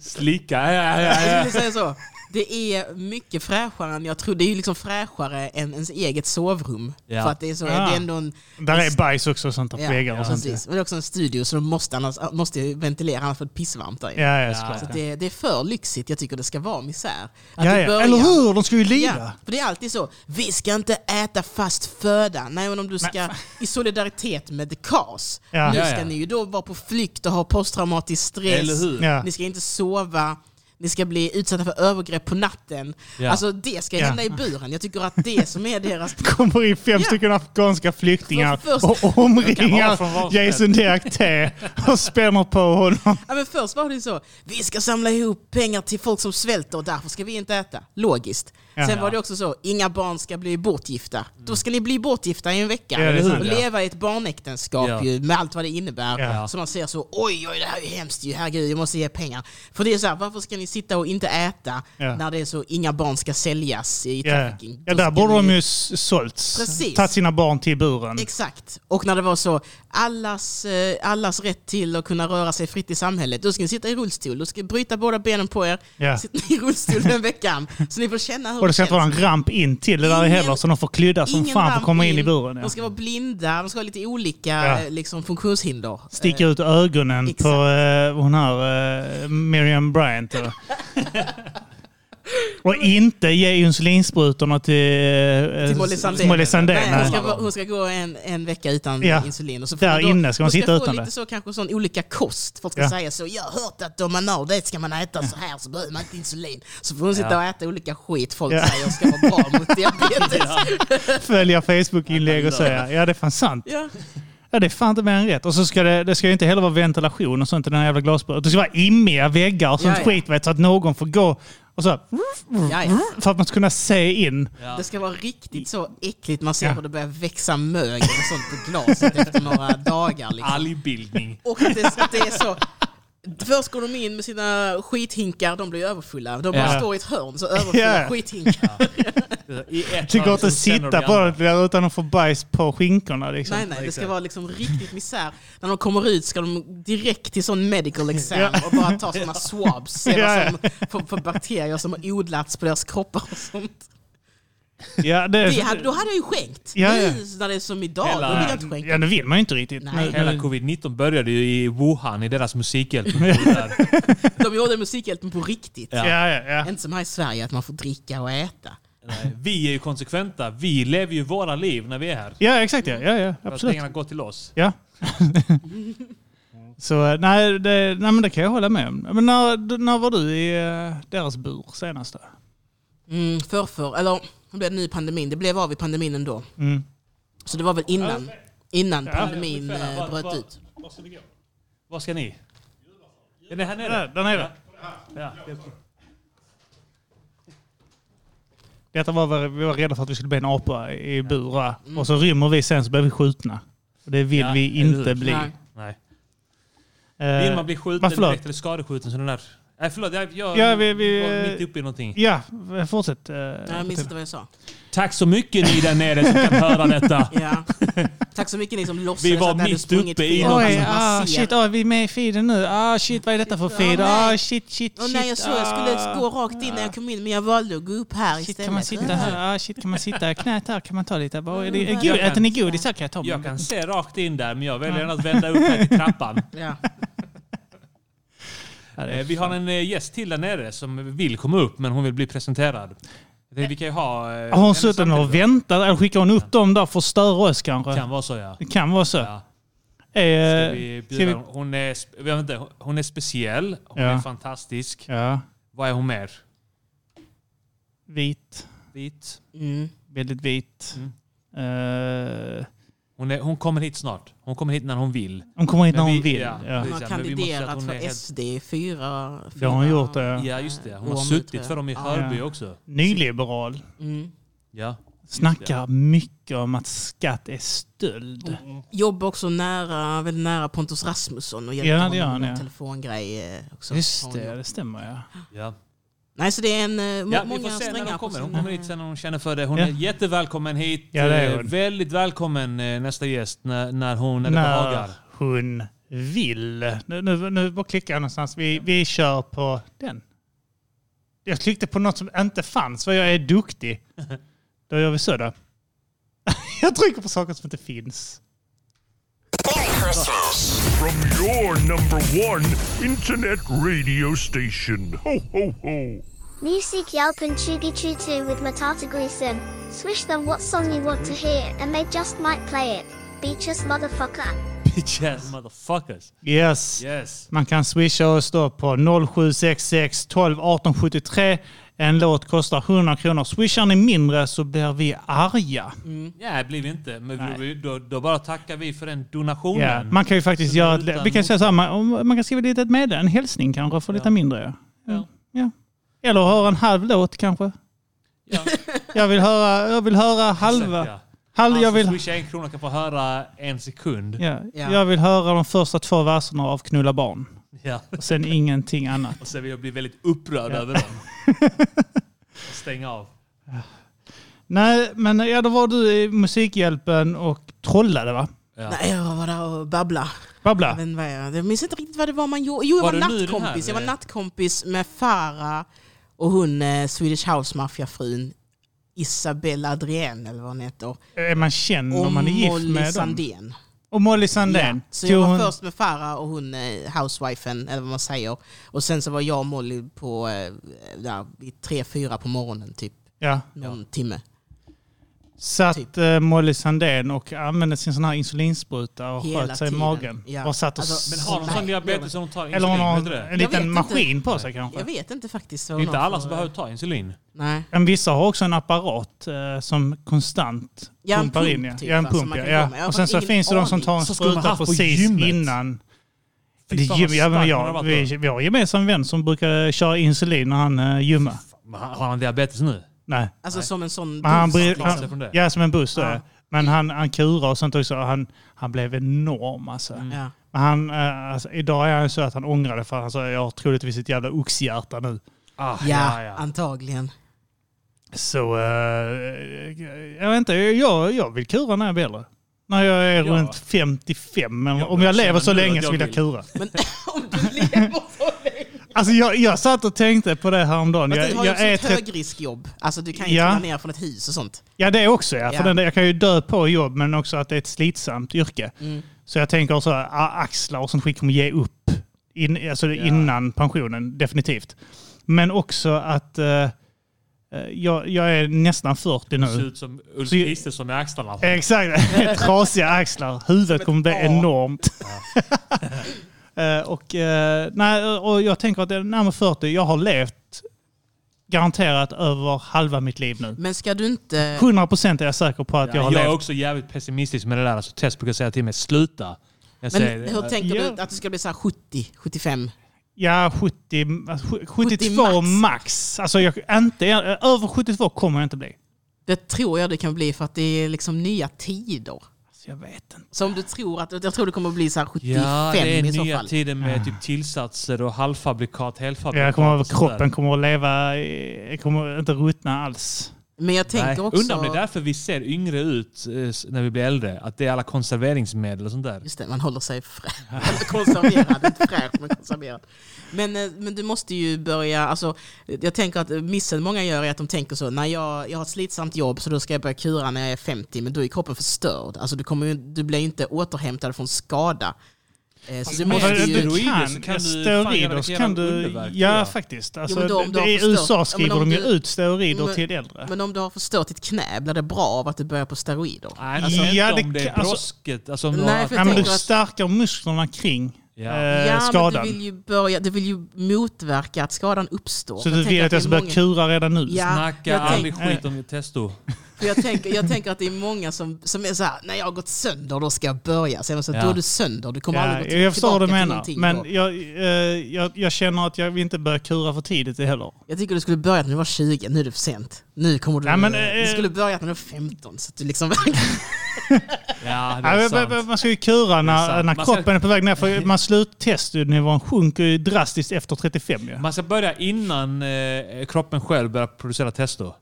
S1: Slicka. Ja, ja,
S11: Jag
S1: ja,
S11: skulle säga så. Det är mycket fräschare än jag tror. Det är ju liksom fräschare än ens eget sovrum.
S1: Ja.
S11: För att det är så,
S5: Ah.
S11: det är ändå en...
S5: Där är bajs också och sånt där på väggar och sånt.
S11: precis. Men det är också en studio så de måste, annars, måste ventilera annars får det pissvarmt där inne.
S5: Ja, ja,
S11: Så
S5: såklart.
S11: det, det är för lyxigt. Jag tycker det ska vara misär. Att
S5: Ja, ja.
S11: början-
S5: Eller hur? De ska ju lida.
S11: Ja, för det är alltid så. Vi ska inte äta fast föda. Nej, men om du ska i solidaritet med the cause.
S5: Ja.
S11: Nu
S1: Ja,
S11: ska
S1: ja.
S11: ni ju då vara på flykt och ha posttraumatisk stress.
S1: Eller hur?
S5: Ja.
S11: Ni ska inte sova. Ni ska bli utsatta för övergrepp på natten.
S1: Ja.
S11: Alltså det ska
S5: Ja.
S11: hända i buren. Jag tycker att det som är deras... (laughs)
S5: kommer in fem
S11: Ja.
S5: stycken afghanska flyktingar
S11: För- först-
S5: och omringar Jason Diakité och spänner på honom.
S11: Ja, men först var det ju så. Vi ska samla ihop pengar till folk som svälter och därför ska vi inte äta. Logiskt.
S5: Ja.
S11: Sen var det också så, inga barn ska bli bortgifta. Då ska ni bli bortgifta i en vecka.
S5: Ja, sant,
S11: och
S1: ja.
S11: leva i ett barnäktenskap
S1: Ja.
S11: ju, med allt vad det innebär.
S5: Ja.
S11: Så man ser så, oj oj det här är ju hemskt ju, herregud jag måste ge pengar. För det är så här, varför ska ni sitta och inte äta
S5: Ja.
S11: när det är så, inga barn ska säljas i trafficking?
S5: ja där borde de ju sålts.
S11: Precis.
S5: Tagit sina barn till buren.
S11: Exakt. Och när det var så, allas, eh, allas rätt till att kunna röra sig fritt i samhället. Då ska ni sitta i rullstol, då ska ni bryta båda benen på er. Sitter ni i rullstol den veckan. Så ni får känna hur
S5: Och det ska inte vara en ramp in till det där heller så de får klydda som fan för att komma in i buren.
S11: De
S5: Ja.
S11: ska vara blinda, de ska ha lite olika
S5: Ja.
S11: eh, liksom, funktionshinder.
S5: Sticka ut ögonen
S11: exakt.
S5: på uh, hon här, uh, Miriam Bryant. (laughs) Och, inte ge insulinsprutorna till, uh,
S11: Till Molly Sandén.
S5: Molly Sandén.
S11: Nej, hon, ska, hon ska gå en, en vecka utan
S5: Ja.
S11: insulin. Och så får
S5: Där
S11: då,
S5: inne ska hon
S11: hon
S5: sitta
S11: få
S5: utan
S11: lite
S5: det.
S11: så kanske sån olika kost. Folk ska
S5: Ja.
S11: säga så, jag har hört att om man har det ska man äta så här så behöver man inte insulin. Så får hon sitta
S1: Ja.
S11: och äta olika skit folk
S5: Ja.
S11: säger ska vara bra mot (laughs) diabetes.
S5: Följa Facebook-inlägg och säga ja det är fan sant.
S11: Ja.
S5: Ja det är fan inte mer än rätt. Och så ska det, det ska ju inte heller vara ventilation och sånt i den här jävla glasburen. Det ska vara immiga väggar och sånt
S11: Ja, ja.
S5: skit vet, så att någon får gå och så
S11: Ja, ja.
S5: för att man ska kunna se in.
S11: Det ska vara riktigt så äckligt. Man ser
S5: Ja.
S11: hur det börjar växa mögel och sånt på glaset efter några dagar. Liksom.
S1: Algbildning.
S11: Och att det, att det är så... Först går de in med sina skithinkar, de blir överfulla. De bara
S1: Ja.
S11: står i ett hörn, så överfulla
S5: Ja.
S11: skithinkar.
S1: I ett
S5: Det går
S1: hörn
S5: inte att
S1: som känner
S5: sitta på det utan att få bajs på skinkorna. Liksom.
S11: Nej, nej, det ska vara liksom riktigt misär. När de kommer ut ska de direkt till sån medical exam
S5: Ja.
S11: och bara ta såna swabs, se
S5: Ja,
S11: som, för, för bakterier som har odlats på deras kroppar och sånt.
S5: Ja, det,
S11: Det hade, då hade jag ju skänkt.
S5: Ja, ja.
S11: Nu när det är som idag,
S1: Hela-
S11: då vill jag inte skänka.
S5: ja, det vill man ju inte riktigt.
S11: Nej.
S1: Hela
S5: nu-
S1: covid-19 började ju i Wuhan, i deras musikhjälp.
S11: De gjorde Musikhjälpen på riktigt.
S1: Ja.
S5: Ja, ja, ja.
S11: Inte som här i Sverige, att man får dricka och äta.
S1: Nej, Vi är ju konsekventa. Vi lever ju våra liv när vi är här.
S5: ja, exakt. Ja, ja, ja
S1: För att
S5: absolut.
S1: pengarna går till oss.
S5: Ja. (laughs) Så nej det, nej, men det kan jag hålla med om. Men när, när var du i eh, deras bur senast? då?
S11: Mm, förrför, eller det blev nu i pandemin. Det blev av i pandemin ändå.
S5: Mm.
S11: Så det var väl innan, innan
S5: Ja.
S11: pandemin
S1: Ungefär,
S11: eh,
S1: vad-
S11: bröt
S1: vad-
S11: ut.
S1: Var ska ni? Är ni här nere?
S5: Där, där nere.
S1: Ja.
S5: Detta var väl- vi var rädda för att vi skulle bli en apa i bur. Och så rymmer vi sen så blir vi skjutna. Och det vill
S1: Ja,
S5: vi inte
S1: hur?
S5: bli.
S11: Nej.
S1: Nej.
S5: Eh,
S1: Vill man bli skjuten direkt eller skadeskjuten så den där... Nej förlåt, jag, jag
S5: Ja, vi- vi-
S1: var mitt uppe i någonting.
S5: Ja, fortsätt. eh,
S11: Jag minns inte vad jag sa.
S1: Tack så mycket ni där nere som kan höra detta. (laughs)
S11: Ja. Tack så mycket ni som låtsades
S1: Vi var
S11: att ni hade
S1: mitt
S11: sprungit
S1: uppe i någonting.
S5: Oj, ah, shit, ah, vi är med i feeden nu. Ah, shit, vad är detta för feed? Ah, shit, shit, shit.
S11: nej, jag såg jag skulle
S5: ah.
S11: gå rakt in när jag kom in, men jag valde att gå upp här
S5: Shit,
S11: istället.
S5: kan man sitta här? Ah, shit, kan man sitta i knät här? Kan man ta lite? Vad är det?
S11: Mm,
S5: God,
S1: jag kan-
S5: äter ni godis här kan jag ta
S1: Jag kan se rakt in där, men jag väljer att vända upp mig till trappan. (laughs)
S11: Ja.
S5: Är
S1: Eh, Vi har en eh, gäst till där nere som vill komma upp, men hon vill bli presenterad. Tänkte, Vi kan ju ha... eh,
S5: Har hon suttit och väntat? Eller skickar hon upp dem där för att störa oss kanske?
S1: Kan vara så ja.
S5: Det kan vara så.
S1: ja.
S5: Eh,
S1: Ska vi bjuda,
S5: vi-
S1: hon, är, vet inte, hon är speciell, hon
S5: Ja.
S1: är fantastisk.
S5: Ja,
S1: Vad är hon mer?
S5: vit.
S1: Vit.
S11: Mm.
S5: Väldigt vit.
S1: Mm.
S5: Eh,
S1: Hon, är, hon kommer hit snart. Hon kommer hit när hon vill.
S5: hon kommer hit när hon
S1: vi-
S5: vill.
S1: ja.
S5: Ja.
S11: Hon har kandiderat
S1: hon
S11: för SD i fyra,
S5: Det har hon
S11: fyra
S5: gjort, ja.
S1: Ja, just det. Hon har suttit för dem i. Hörby
S5: Ja.
S1: också.
S5: Nyliberal.
S11: Mm.
S1: Ja.
S5: Snackar mycket om att skatt är stöld.
S11: Jobbar också nära, väldigt nära Pontus Rasmusson och hjälpte
S5: Ja, det
S11: honom med
S5: ja.
S11: telefongrej. Också.
S5: Just det, det stämmer ja.
S1: ja.
S11: Nej, så det är en, eh,
S1: Ja, vi
S11: många
S1: får se när
S11: på
S1: kommer. Hon kommer hit sen när hon känner för det. Hon
S5: Ja.
S1: är jättevälkommen hit.
S5: Ja, det är
S1: Eh,
S5: hon.
S1: Väldigt välkommen eh, nästa gäst när, när hon när det
S5: När
S1: behagar.
S5: hon vill. Nu, nu, nu bara klickar jag någonstans. Vi, vi kör på den. Jag klickade på något som inte fanns, för jag är duktig. (laughs) Då gör vi så då. (laughs) jag trycker på saker som inte finns.
S13: From your number one internet radio station. Ho, ho, ho.
S12: Musikhjälpen 2022 with Matata Grison. Swish them what song you want to hear and they just might play it. Beach us motherfucker.
S1: Bitches motherfuckers.
S5: Yes.
S1: Yes.
S5: Man kan swisha oss då på 0766 12 18 73. En låt kostar 100 kronor. Swishar ni mindre så blir vi arga.
S1: Ja, det blir vi inte. Men vi- då, då bara tackar vi för den donationen.
S5: Ja, man kan ju faktiskt
S1: Så
S5: göra... Vi kan säga så här, man, man kan skriva lite meddelande, en hälsning kanske för lite mindre. Ja.
S1: Ja.
S5: Ja. Eller höra en halv låt kanske.
S1: Ja. (laughs)
S5: Jag vill höra, jag vill höra halva.
S1: Exakt, ja.
S5: Halv, jag
S1: Han
S5: vill,
S1: som swishar en krona kan få höra en sekund.
S5: ja,
S11: Ja.
S5: jag vill höra de första två verserna av Knulla barn.
S1: Ja.
S5: Och sen ingenting annat.
S1: Och sen vill jag bli väldigt upprörd
S5: Ja.
S1: över dem. (laughs) Och stänga av.
S5: Nej, men ja, då var du i Musikhjälpen och trollade va?
S1: Ja.
S11: Nej, jag var där och babblade. Jag,
S5: Babbla.
S11: vad jag, jag minns inte riktigt vad det var man gjorde. Jo, jag
S1: Var
S11: var, nattkompis. Jag var nattkompis med Farah och hon eh, Swedish House Mafia-frun Isabella Adrien eller vad hon heter.
S5: Är man känd
S11: Och
S5: om man är gift
S11: Molly
S5: med dem? Och Molly Sandén.
S11: Ja, så jag var
S5: hon-
S11: först med Farah och hon eh, housewifen, eller vad man säger. Och sen så var jag och Molly på eh, där, vid tre, fyra på morgonen typ.
S5: Ja.
S11: Någon timme.
S5: Satt
S11: Typ.
S5: eh, Molly Sandén och använde sin sån här insulinspruta och
S11: Hela
S5: sköt sig i
S11: tiden.
S5: magen.
S11: Ja.
S5: Och satt och
S11: Alltså,
S1: Men har de
S11: Nej,
S1: sån diabetes som de tar
S5: Eller hon
S1: insulin?
S5: har en, liten
S11: inte.
S5: maskin på sig kanske.
S11: Jag vet inte faktiskt.
S1: Det är inte
S11: hon
S1: alla som behöver ta insulin.
S11: Nej.
S5: Men vissa har också en apparat eh, som konstant
S11: Ja,
S5: pumpar
S11: pump
S5: in. Ja,
S11: typ,
S5: ja en
S11: som
S5: pump. Ja. Och sen så finns det de som tar en spruta precis
S1: gymmet.
S5: innan. Det gym, ja, jag, vi, vi har en gemensam vän som brukar köra insulin när han uh, gymmar.
S1: Har han diabetes nu?
S5: Nej.
S11: Alltså som en sån
S5: Men han
S11: buss, liksom.
S1: sig från det.
S5: ja, som en buss.
S11: Ja.
S5: ja. Men han, han kurar och sånt också. Han, han blev enorm alltså.
S11: Ja.
S5: Men han, eh, alltså, idag är han så att han ångrar det för han sa jag har troligtvis ett jävla oxhjärta nu.
S1: Ah,
S11: Ja, antagligen.
S5: Så eh, jag vet inte, jag, jag vill kura när jag blir äldre. När jag är
S1: Ja.
S5: runt 55. Men
S1: Jag
S5: om jag lever så länge
S1: att
S5: så
S1: jag
S5: vill jag kura.
S11: Men (laughs) om du lever.
S5: Alltså jag, jag satt och tänkte på det häromdagen. Jag,
S11: du har ju
S5: jag
S11: också
S5: är
S11: ett högriskjobb. Alltså du kan ju
S5: Ja.
S11: trilla ner från ett hus och sånt.
S5: Ja, det också. Ja. För
S11: Ja.
S5: den, där- jag kan ju dö på jobb, men också att det är ett slitsamt yrke.
S11: Mm.
S5: Så jag tänker också axlar och sånt skit kommer ge upp in, alltså innan pensionen, definitivt. Men också att eh, jag, jag är nästan 40 nu.
S1: Det ser ut som Ulf
S5: Så jag-
S1: Kristersson med axlarna.
S5: Exakt, (laughs) trasiga axlar. Huvudet kommer bli enormt. Eh, (laughs) och, eh, nej, och jag tänker att det är närmare 40. Jag har levt garanterat över halva mitt liv nu.
S11: Men ska du inte...
S5: 100% är jag säker på att jag
S1: Ja,
S5: har
S1: jag är
S5: levt.
S1: också jävligt pessimistisk med det där. Alltså, Tess brukar säga till mig, sluta. Jag
S11: Men
S1: säger,
S11: hur tänker
S5: Ja.
S11: du att du ska bli så här 70, 75?
S5: Ja, 70, alltså, sju- 72
S11: max.
S5: max. Alltså jag, inte, över 72 kommer jag inte bli.
S11: Det tror jag det kan bli för att det är liksom nya tider.
S5: Jag vet inte.
S11: Så om du tror att... Jag tror det kommer bli så här 75
S1: Ja, det är
S11: i så
S1: nya
S11: fall.
S1: tider med typ tillsatser och halvfabrikat, helfabrikat.
S5: Jag kommer,
S1: och
S5: kroppen kommer att leva, kommer inte ruttna alls.
S11: Men jag tänker
S1: Nej.
S11: också...
S1: Undrar om det är därför vi ser yngre ut eh, när vi blir äldre. Att det är alla konserveringsmedel och sånt där.
S11: Just det, man håller sig frä- eller (laughs) (laughs) konserverad. inte fräsch, men konserverad. Men, eh, men du måste ju börja... Alltså, jag tänker att missen många gör är att de tänker så, när jag, jag har ett slitsamt jobb så då ska jag börja kura när jag är 50, men då är kroppen förstörd. Alltså, du, kommer du blir inte återhämtad från skada. Eh, Så du måste ju...
S1: steroider kan
S5: steroider kan du... Ja, faktiskt.
S11: Jo,
S5: Alltså,
S11: du
S5: det,
S11: har
S5: I
S11: förstört-
S5: USA
S11: Ja,
S5: skriver
S11: om
S5: de ju
S11: du-
S5: ut steroider
S11: Men-
S5: till äldre.
S11: Men om du har förstört ditt knä, blir det bra av att du börjar på steroider?
S1: Nej,
S5: Alltså,
S1: alltså,
S5: ja,
S1: inte
S5: det
S1: om det är
S5: alltså-
S1: brosket. Alltså, du
S11: Nej, för
S5: Ja,
S11: jag
S5: men du stärker musklerna kring
S1: Ja.
S5: eh,
S11: Ja,
S5: skadan.
S11: men du vill ju, börja, du vill ju motverka att skadan uppstår.
S5: Så
S11: Jag
S5: du vill att jag ska börja
S11: många-
S5: kura redan nu?
S11: Ja,
S1: Snacka aldrig
S11: tänk-
S1: skit om testo.
S11: För jag, tänker, jag tänker att det är många som, som är så här, när jag har gått sönder då ska jag börja. Så jag så,
S1: Ja.
S11: Då är du sönder, du kommer
S5: Ja,
S11: aldrig gå till,
S5: jag förstår du
S11: tillbaka till
S5: menar.
S11: någonting
S5: Men jag, eh, jag, jag känner att jag vill inte börja kura för tidigt heller.
S11: Jag tycker du skulle börjat när du var 20, nu är det för sent. Nu kommer du...
S5: Ja, men,
S11: du
S5: eh,
S11: skulle börjat när du var 15. Så att du liksom... (laughs)
S1: Ja,
S5: Ja, Man ska ju kura när, när
S1: ska-
S5: kroppen är på väg ner. För man sluttestnivån sjunker ju drastiskt efter 35 ju.
S1: Man ska börja innan eh, kroppen själv börjar producera testo.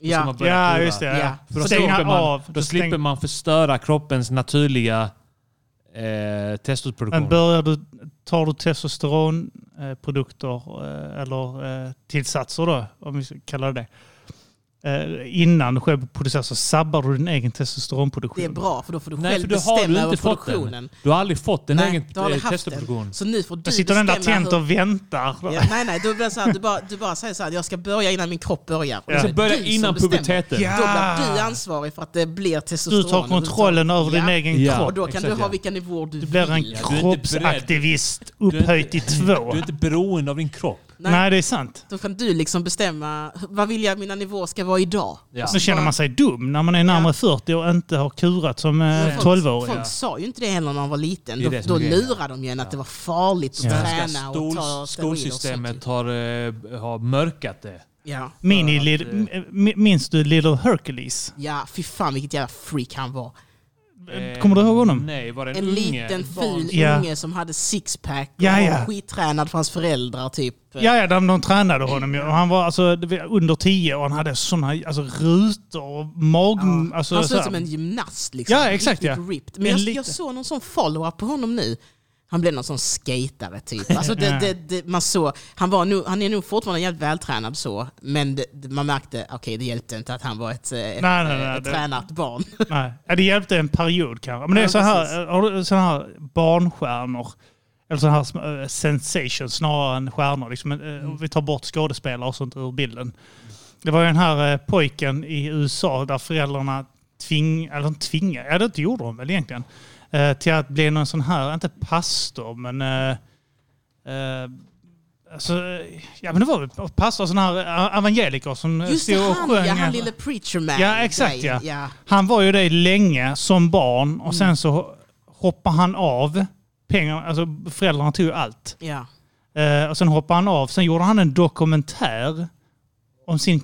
S11: Ja.
S1: börja
S5: Ja, just det.
S11: Ja.
S1: För då slipper man,
S5: av.
S1: då slipper man förstöra kroppens naturliga eh, testoproduktion.
S5: Men börjar du, tar du testosteronprodukter eh, eller eh, tillsatser då, om vi ska kalla det innan du själv producerar så sabbar du din egen testosteronproduktion.
S11: Det är bra, för då får du
S1: Nej,
S11: själv
S1: för du har
S11: bestämma
S1: du
S11: över produktionen.
S1: den. Du har aldrig fått en
S11: Nej,
S1: egen
S11: du har aldrig
S1: eh,
S11: haft
S1: testoproduktion.
S11: den. Så nu får du
S5: Då sitter den där tent och väntar.
S11: Ja, nej, nej, du, blir så här, du, bara, du bara säger så här, jag ska börja innan min kropp börjar.
S5: Ja.
S1: Du börjar
S11: du som
S1: innan puberteten.
S5: Ja.
S11: Då blir du ansvarig för att det blir
S5: Du
S11: testosteron.
S5: tar kontrollen över din
S11: Ja.
S5: egen
S1: Ja.
S5: kropp.
S11: Och då kan
S1: Exakt,
S11: du ha
S1: ja.
S11: vilka nivåer du,
S5: Du blir en
S11: vill.
S1: Du inte beredd.
S5: kroppsaktivist
S1: Du
S5: upphöjt till två.
S1: Du är inte beroende av din kropp.
S11: Nej.
S5: Nej, det är sant.
S11: Då kan du liksom bestämma, vad vill jag att mina nivåer ska vara idag?
S1: Ja.
S5: Så känner man sig dum när man är närmare 40 och inte har kurat som eh,
S11: Men folk,
S5: 12-årig.
S11: folk sa ju inte det heller när man var liten. Då, då lurade de ju en att det var farligt att
S5: Ja.
S11: träna och ta
S1: skolsystemet har, eh, har mörkat det.
S11: Ja.
S5: Mini,
S1: att,
S5: m- minns du Little Hercules?
S11: ja, fy fan vilket jävla freak han var.
S1: Eh,
S5: Kommer du ihåg honom?
S1: Nej, var det en,
S11: En
S1: unge?
S11: liten ful
S5: Ja.
S11: unge som hade sixpack och
S5: Ja,
S11: var
S5: ja.
S11: skittränad för hans föräldrar typ.
S5: Ja, ja de, de tränade honom ju. Och Han var alltså var under 10 och han hade såna alltså, rutor och mag...
S11: Ja.
S5: Alltså,
S11: han såg
S5: så
S11: ut som en gymnast liksom.
S5: Ja, exakt,
S11: Riktigt
S5: ja.
S11: ripped. Men
S5: En
S11: jag, jag såg någon sån follow-up på honom nu. Han blev någon sån skatare typ. Alltså det, det, det, man såg, han, var nog, han är nog fortfarande jävligt vältränad så, men man märkte, okej det hjälpte inte att han var ett, eh, ett,
S5: Nej, nej, nej,
S11: ett tränat barn. (laughs)
S5: Nej, det hjälpte en period kanske. Men det är
S11: Ja,
S5: så här, har du så här barnstjärnor, eller så här eh, sensations snarare än stjärnor. Liksom, eh,
S11: Mm.
S5: vi tar bort skådespelare och sånt ur bilden. Det var ju den här eh, pojken i USA där föräldrarna tving, eller de tvingade, ja det gjorde de väl egentligen, eh, till att bli någon sån här, inte pastor, men eh, eh, Alltså, ja men det var väl pastor, sån här eh, evangeliker som
S11: Just
S5: stod och
S11: han,
S5: sjöng.
S11: ja, han lille preacher man.
S5: Ja, exakt ja.
S11: ja.
S5: Han var ju det länge som barn och
S11: Mm.
S5: sen så hoppade han av. Pengar, alltså föräldrarna tog ju allt.
S11: Ja.
S5: Eh, och sen hoppade han av. Sen gjorde han en dokumentär om sin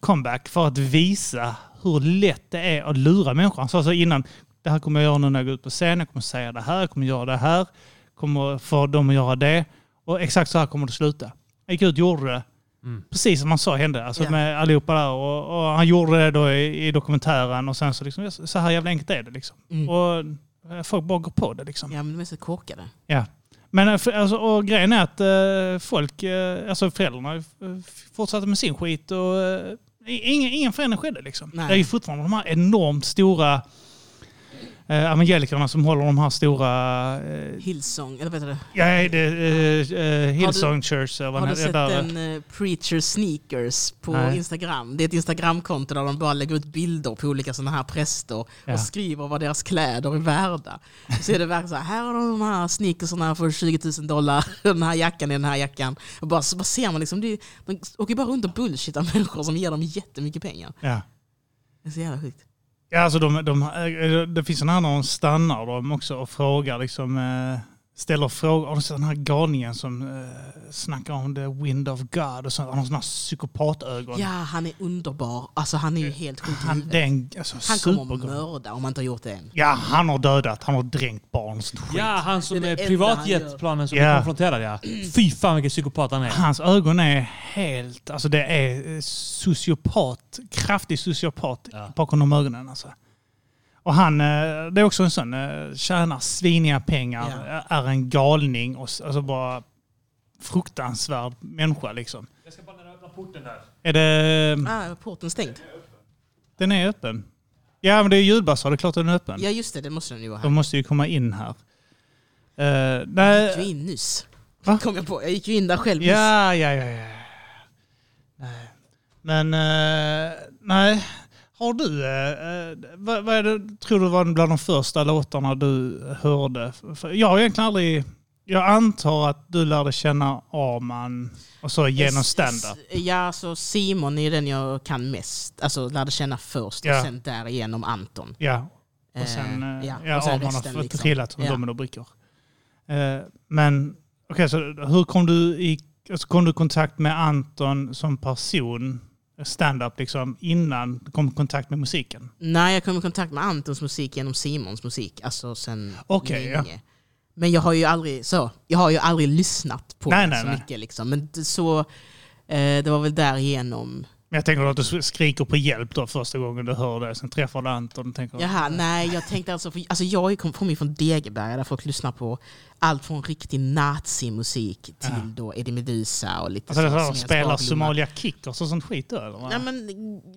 S5: comeback för att visa hur lätt det är att lura människor. Han sa så innan, det här kommer jag göra nu när jag går ut på scen, jag kommer säga det här, jag kommer göra det här, kommer få dem att göra det. Och exakt så här kommer det sluta. Jag gick ut och gjorde det.
S1: Mm.
S5: Precis som han sa hände, alltså
S11: Ja.
S5: med allihopa där. Och, och han gjorde det då i, i dokumentären och sen så liksom, så här jävla enkelt är det liksom.
S11: Mm.
S5: Och eh, folk bara går på det liksom.
S11: ja, men de är så korkade.
S5: Ja. Men eh, alltså, och grejen är att eh, folk, alltså föräldrarna fortsatte med sin skit och ingen, ingen förändring skedde liksom.
S11: Nej.
S5: Det är ju fortfarande de här enormt stora eh, evangelikerna som håller de här stora... Eh,
S11: Hillsong, eller vad heter det?
S5: ja, det, eh, eh, Hillsong Church. eller vad
S11: Har du sett
S5: där-
S11: den eh, Preacher Sneakers på
S5: Nej.
S11: Instagram? Det är ett Instagramkonto där de bara lägger ut bilder på olika sådana här präster
S5: Ja.
S11: och skriver vad deras kläder är värda. Så är det verkligen så här, här har de de här sneakersarna för 20 000 dollar, (laughs) den här jackan är den här jackan. Och bara, så bara ser man liksom, det, de åker bara runt och bullshittar människor som ger dem jättemycket pengar.
S5: Ja.
S11: Det är så jävla sjukt.
S5: Ja, alltså de, de, eh, det finns en annan de stannar dem också och frågar liksom, eh, ställer frågor. Har du sett den här galningen som eh, snackar om the wind of God och så, har de sådana här psykopatögon.
S11: Ja, han är underbar. Alltså han är ju helt sjuk
S5: Han, det är en, alltså,
S11: Han kommer
S5: supergod.
S11: mörda om han inte har gjort det än.
S5: Ja, han har dödat, han har dränkt barn sånt.
S1: Ja, han som
S11: är
S1: är
S11: han
S1: privatjetplanen som
S5: gör.
S1: är
S5: Ja.
S1: konfronterad ja. Fy fan vilken psykopat han är.
S5: Hans ögon är helt, alltså det är eh, sociopat, kraftig sociopat bakom de ögonen alltså. Och han, eh, det är också en sån, eh, tjänar sviniga pengar, är en galning och alltså bara fruktansvärd människa liksom.
S1: Jag ska bara öppna porten där.
S5: Är det...
S11: Ah, porten stängd.
S5: Den är öppen. Ja, men det är ljudbasar, det är klart den är öppen.
S11: Ja just det, det måste den ju vara.
S5: De måste ju komma in här. Uh,
S11: Jag
S5: nej,
S11: gick ju in nyss. Kom jag på. Jag gick ju in där själv nyss.
S5: Ja, ja, ja. ja. Nej. Men, eh, nej. Har du, eh, eh, vad, vad det, tror du var bland de första låtarna du hörde? För jag har egentligen aldrig, jag antar att du lärde känna Arman och så genom stand-up.
S11: Ja, så Simon är den jag kan mest. Alltså lärde känna först
S5: Ja.
S11: och sen därigenom Anton.
S5: Ja. Och sen, eh,
S11: ja,
S5: ja,
S11: och sen
S5: Arman har
S11: resten,
S5: fått
S11: liksom.
S5: trillat som
S11: Ja.
S5: dominobrickor. Eh, men, okej, så hur kom du i alltså, kom du i kontakt med Anton som person, stand-up liksom, innan du kom i kontakt med musiken?
S11: Nej, jag kom i kontakt med Antons musik genom Simons musik. Alltså sen
S5: ja.
S11: länge. Men jag har ju aldrig så. Jag har ju aldrig lyssnat på
S5: Nej, nej,
S11: så
S5: nej.
S11: mycket. Liksom. Men så, eh, det var väl därigenom.
S5: Men jag tänker att du skriker på hjälp då första gången du hör det. Sen träffar du Anton och tänker...
S11: Jaha, nej, jag tänkte alltså, för, alltså jag kom- kommer ju från Degeberga där folk lyssnar på allt från riktig nazimusik till
S5: Ja.
S11: då Eddie Meduza och lite
S5: Alltså, så, spelar
S11: sparblomma.
S5: Somalia Kickers och sånt skit då?
S11: Nej, men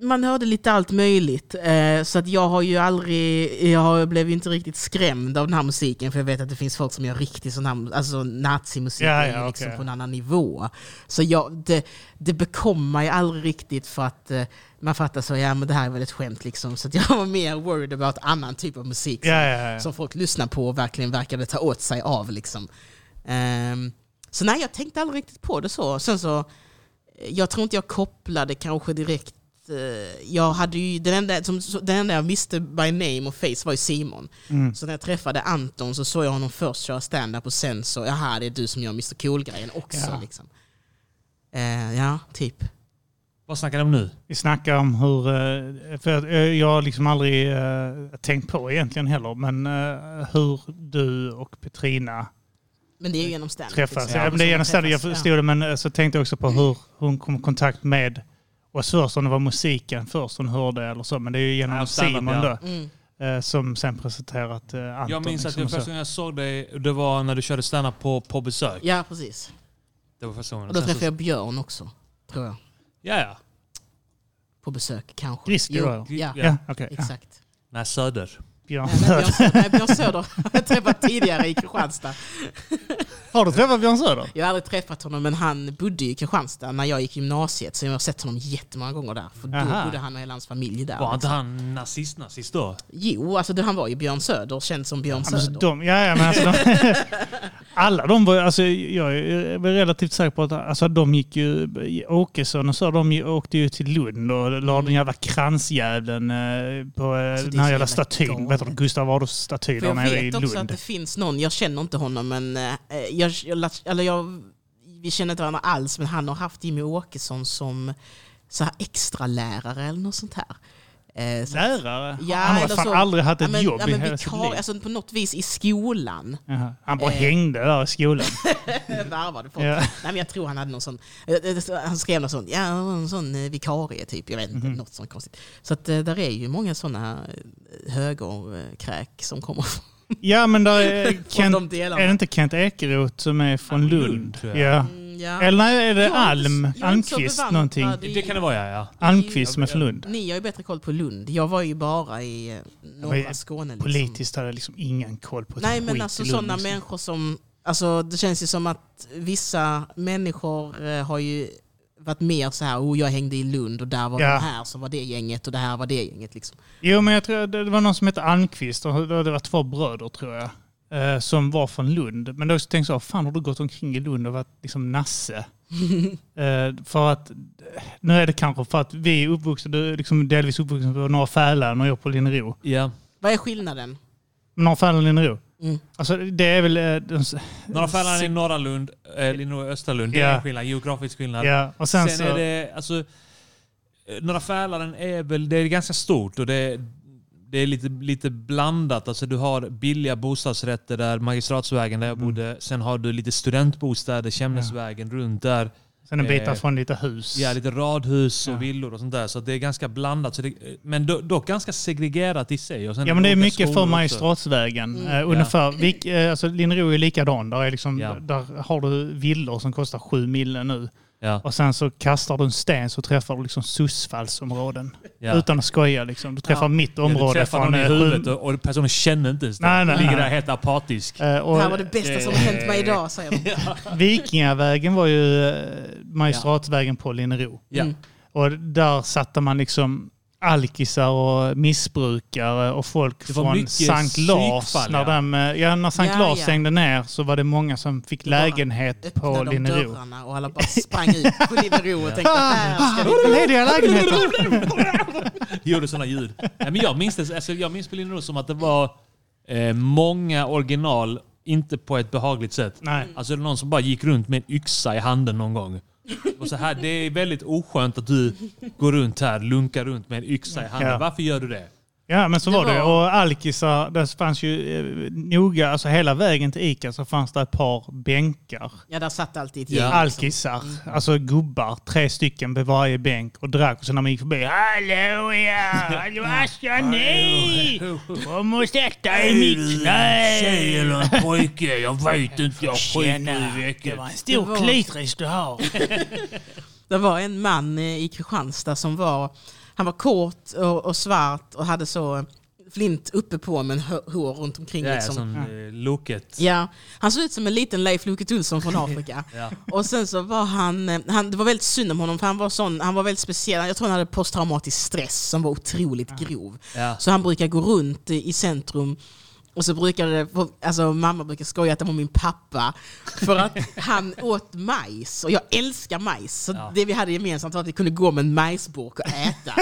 S11: man hörde lite allt möjligt. Eh, så att jag har ju aldrig, jag blev ju inte riktigt skrämd av den här musiken för jag vet att det finns folk som gör riktig sån här, alltså nazimusik
S5: Ja, ja,
S11: liksom
S5: okej.
S11: på en annan nivå. Så jag, det, det bekom mig aldrig riktigt för att eh, man fattar så, ja men det här är väl ett skämt liksom. Så jag var mer worried about annan typ av musik som,
S5: Ja, ja, ja.
S11: som folk lyssnar på och verkligen verkade ta åt sig av liksom. Ehm, så nej, jag tänkte aldrig riktigt på det så. Sen så, eh, jag tror inte jag kopplade kanske direkt eh, jag hade ju, den, enda, som, den enda jag visste by name och face var ju Simon.
S5: Mm.
S11: Så när jag träffade Anton så såg jag honom först köra stand-up och sen så, jaha det är du som gör Mr Cool-grejen också.
S5: Ja.
S11: Liksom. Eh, ja, typ.
S1: Vad snackar de om nu?
S5: Vi snackar om hur... eh, För att, eh, jag har liksom aldrig eh, tänkt på egentligen heller, men hur du och Petrina
S11: Men det är ju genom stand-up.
S5: träffas.
S11: liksom.
S5: Ja, men det är genom stand jag förstod det, men så tänkte jag också på hur hon kom i kontakt med oss först, om det var musiken först hon hörde eller så, men det är ju genom
S1: Ja,
S5: Simon
S1: ja.
S5: då.
S11: Mm.
S5: Som sen presenterat Anton.
S1: Jag minns att
S5: liksom,
S1: det
S5: och så.
S1: första gången jag såg dig, det var när du körde standup på, på besök.
S11: Ja, precis.
S1: Det var första gången.
S11: Och då träffade jag Björn också, tror jag.
S1: Ja, ja.
S11: På besök kanske.
S5: Griski
S11: Jo,
S5: då?
S11: Ja,
S5: Ja, okej, ja.
S11: exakt.
S1: Nej, Söder.
S5: Björn
S11: Söder, (laughs) nej, Björn Söder har (laughs) jag träffat tidigare i Kristianstad.
S5: Har du träffat Björn Söder?
S11: Jag har aldrig träffat honom men han bodde i Kristianstad när jag gick gymnasiet så jag har sett honom jättemånga gånger där. För då
S1: Aha.
S11: bodde han och hela hans familj där.
S1: Var inte
S11: liksom.
S1: han nazist-nazist då?
S11: Jo, alltså det, han var ju Björn Söder, känd som Björn
S5: Ja, men så
S11: Söder.
S5: de, ja, ja, men alltså, de, (laughs) alla de var, alltså, jag är relativt säker på att alltså, de gick ju, Åkesson och så, de åkte ju till Lund och la den jävla kransjäveln eh, på
S11: Alltså,
S5: den här jävla statyn. Vad heter det, Gustav Adolfs-staty
S11: För
S5: där
S11: jag
S5: nere i
S11: vet också att
S5: Lund.
S11: det finns någon, jag känner inte honom men eh, jag, jag, lät- eller jag, vi känner inte varandra alls men han har haft Jimmy Åkesson som så här extra lärare eller något sånt här. Eh, så-
S5: Lärare?
S11: Ja,
S5: han har fan
S11: så-
S5: aldrig haft
S11: ja,
S5: ett
S11: men,
S5: jobb
S11: ja,
S5: i
S11: men
S5: hela sitt liv.
S11: alltså på något vis i skolan.
S5: Jaha, Han bara
S11: Eh.
S5: hängde där i skolan. (laughs)
S11: Varvade folk.
S5: Ja.
S11: Nej, men jag tror han hade någon sån, eh, eh, han skrev något sånt, ja en sån eh, vikarie typ, jag vet inte,
S5: Mhm.
S11: något sånt konstigt. Så att där är ju många sådana högerkräk som kommer
S5: Ja, men där är, (laughs)
S11: Från
S5: Kent,
S11: de
S5: är det inte Kent Ekeroth som är från Lund?
S1: tror jag.
S5: Ja.
S11: Ja.
S5: Eller nej, är det
S11: Jag är
S5: Alm?
S11: inte- jag är inte så
S5: Almqvist
S11: bevandrad
S5: någonting?
S11: i-
S1: Det kan det vara, ja. ja.
S5: Almqvist som är från Lund.
S11: Ni har ju bättre koll på Lund. Jag var ju bara i eh, norra
S5: Men
S11: Skåne. Liksom.
S5: Politiskt hade jag liksom ingen koll på ett
S11: Nej
S5: skit
S11: men
S5: i
S11: alltså
S5: Lund,
S11: sådana
S5: liksom.
S11: människor som... Alltså det känns ju som att vissa människor eh, har ju varit mer så här, oh jag hängde i Lund och där var
S5: Ja.
S11: de här som var det gänget och det här var det gänget. Liksom.
S5: Jo, men jag tror det var någon som hette Almqvist och det var två bröder tror jag. Eh, Som var från Lund. Men då tänkte jag så, fan har du gått omkring i Lund och varit liksom nasse? (laughs) Eh, för att, nu är det kanske för att vi är uppvuxna, du är liksom delvis uppvuxna på Norra Fälan och jag på Linnero.
S1: Ja.
S11: Vad är skillnaden?
S5: Norra Fälan och Linnero.
S11: Mm.
S5: Alltså det är väl... eh,
S1: Norra Fälan är norra Lund, eh, Linnero är östra Lund. Det är
S5: Ja.
S1: en skillnad, geografisk skillnad.
S5: Ja, och sen så-
S1: är det, alltså, eh, Norra Fälaren är väl, det är ganska stort och det, det är lite, lite blandat. Alltså du har billiga bostadsrätter där, Magistratsvägen där jag
S5: Mm.
S1: bodde. Sen har du lite studentbostäder, Kämnesvägen runt där.
S5: Sen en bit
S1: Eh,
S5: därifrån lite hus.
S1: Ja, lite radhus och villor och sånt där. Så det är ganska blandat. Så det, men do, dock ganska segregerat i sig. Och sen
S5: Ja men det är mycket för. Magistratsvägen.
S1: Mm.
S5: Eh,
S1: Ja.
S5: ungefär. Vilk, eh, alltså Linnero är likadan. Där, är liksom,
S1: Ja.
S5: där har du villor som kostar sju mille nu.
S1: Ja.
S5: Och sen så kastar du en sten så träffar du liksom susfallsområden.
S1: Ja.
S5: Utan att skoja liksom. Du träffar
S1: Ja.
S5: mitt
S1: Ja,
S5: område.
S1: du träffar
S5: från,
S1: någon i
S5: eh,
S1: huvudet och, och personen känner inte ens.
S5: Nej, nej,
S1: Ligger
S5: nej.
S1: där helt apatisk.
S5: Eh, och-
S11: det här var det bästa som har hänt mig idag, säger de. (laughs)
S5: Vikingavägen var ju eh, Magistratsvägen på Linnero.
S1: Ja.
S11: Mm.
S5: Och där satte man liksom alkisar och missbrukare och folk
S1: var
S5: från Sankt Lars. När,
S1: ja.
S5: de, eh, ja, när Sankt
S11: Ja,
S5: Lars
S11: ja.
S5: stängde ner så var det många som fick lägenhet på
S11: de
S5: Linnero.
S11: och alla bara sprang ut på (laughs) Linnero och tänkte här ska vi...
S5: lediga lägenheter! (laughs)
S1: Gjorde sådana ljud. Nej, men jag minns det, alltså, jag minns på Linnero som att det var eh, många original, inte på ett behagligt sätt.
S5: Nej.
S1: Alltså det är någon som bara gick runt med en yxa i handen någon gång. Och så här, det är väldigt oskönt att du går runt här, lunkar runt med en yxa i handen.
S5: Ja.
S1: Varför gör du det?
S5: Ja, men så
S11: Det
S5: var det.
S11: var-
S5: Och alkisar, det fanns ju eh, noga, alltså hela vägen till Ica så fanns det ett par bänkar.
S11: Ja, där satt alltid ett gäng. liksom.
S5: Alkisar, alltså gubbar, tre stycken vid varje bänk och drack. Och sen när man gick förbi, Hallå ja, vad ska ni? Kom och sätt dig i mitt knä.
S1: Tjej eller en pojke? Jag vet inte, jag skiter i
S5: Det
S1: vilket.
S5: var en stor
S11: Det var-
S5: klitoris du har. (laughs)
S11: Det var en man eh, i Kristianstad som var, han var kort och, och svart och hade så eh, flint uppe på men hå- hår runt omkring.
S1: Ja,
S11: liksom.
S1: som eh, loket.
S11: Ja, han såg ut som en liten Leif Loket Olsson från (laughs) Afrika.
S1: Ja.
S11: Och sen så var han, eh, han, det var väldigt synd om honom för han var, sån, han var väldigt speciell. Jag tror han hade posttraumatisk stress som var otroligt grov.
S1: Ja.
S11: Så han brukar gå runt i centrum och så brukade alltså mamma brukar skoja att det var min pappa. För att han åt majs och jag älskar majs. Så
S1: Ja.
S11: det vi hade gemensamt var att vi kunde gå med en majsburk och äta.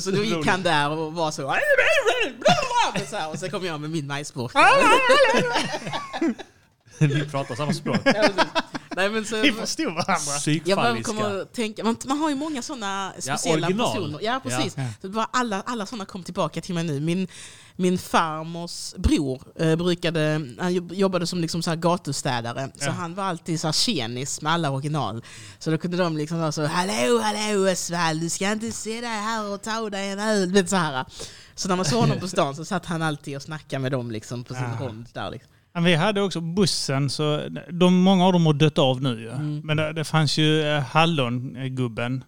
S11: (laughs) så då gick han där och var så... så här, och så kom jag med min majsburk.
S1: Ni (laughs) pratar samma språk.
S11: Nej, men så,
S5: Vi förstod varandra.
S11: jag
S1: Psykfalliska.
S11: kommer att tänka, man, man har ju många sådana speciella
S1: original.
S11: personer. Ja, precis.
S1: Ja.
S11: Så bara alla, alla sådana kom tillbaka till mig nu. Min, min farmors bror eh, brukade, han jobb- jobbade som liksom så här gatustädare. Så
S5: Ja.
S11: han var alltid så här tjenis med alla original. Så då kunde de liksom vara så Hallå, hallå Osvald, du ska inte se dig här och ta dig en öl. Så, här. så när man såg honom på stan så satt han alltid och snackade med dem liksom, på sin
S5: Ja.
S11: rond. Där, liksom.
S5: Vi hade också bussen, så de, många av dem har dött av nu. ju.
S11: Mm.
S5: Men det, det fanns ju eh, hallongubben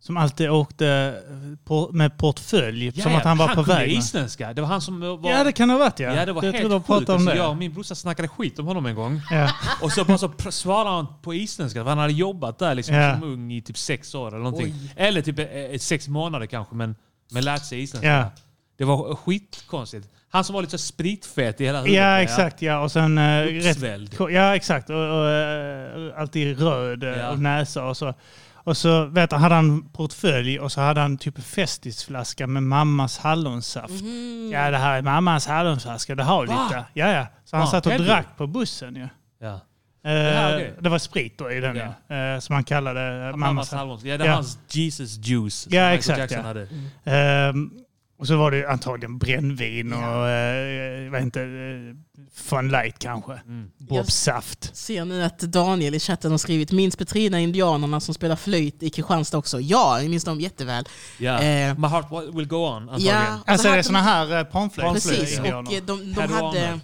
S5: som alltid åkte eh, på, med portfölj, som att han var på
S1: kunde
S5: väg. med.
S1: isländska. Det var han som var...
S5: Ja, det kan ha varit ja.
S1: Ja, det var
S5: jag
S1: helt
S5: tror de
S1: sjukt.
S5: om
S1: Alltså,
S5: det.
S1: jag och min brorsa snackade skit om honom en gång.
S5: Ja. (laughs)
S1: Och så bara så svarade han på isländska. För han hade jobbat där liksom
S5: Ja.
S1: som ung i typ sex år eller någonting.
S11: Oj.
S1: Eller typ eh, sex månader kanske, men, men lärt sig isländska.
S5: Ja.
S1: Det var skitkonstigt. Han som var lite spritfet i hela huvudet.
S5: Ja, exakt. Ja. Och sen, eh,
S1: Uppsvälld.
S5: ja, exakt. Och, och, eh, alltid röd eh,
S1: Ja.
S5: och näsa och så. Och så vet du, hade han portfölj och så hade han typ festisflaska med mammas hallonsaft.
S11: Mhm.
S5: Ja, det här är mammas hallonsaft. Ska du ha lite? Ja, ja. Så han
S1: Fan,
S5: satt och drack på bussen ju.
S1: Ja.
S5: Eh,
S1: här, okej.
S5: Det var sprit då i den
S1: Ja.
S5: Eh, som han kallade eh,
S1: Mammas
S5: mammas
S1: hallon. Ja, det
S5: Ja.
S1: hans Jesus juice som
S5: Ja,
S1: Michael
S5: exakt,
S1: Jackson
S5: ja.
S1: hade.
S5: Ehm, Och så var det antagligen brännvin och eh, jag vet inte, eh, Fun Light kanske.
S1: Mm.
S5: Saft.
S11: Ser nu att Daniel i chatten har skrivit Minns Petrina indianerna som spelar flöjt i Kristianstad också? Ja, jag minns dem jätteväl.
S1: Ja.
S11: Eh,
S1: My heart will go on, antagligen.
S11: Ja, och så
S5: Alltså det är
S11: de-
S5: här eh, panflöjt.
S11: Precis, och eh, de, de
S1: Peruaner.
S11: hade...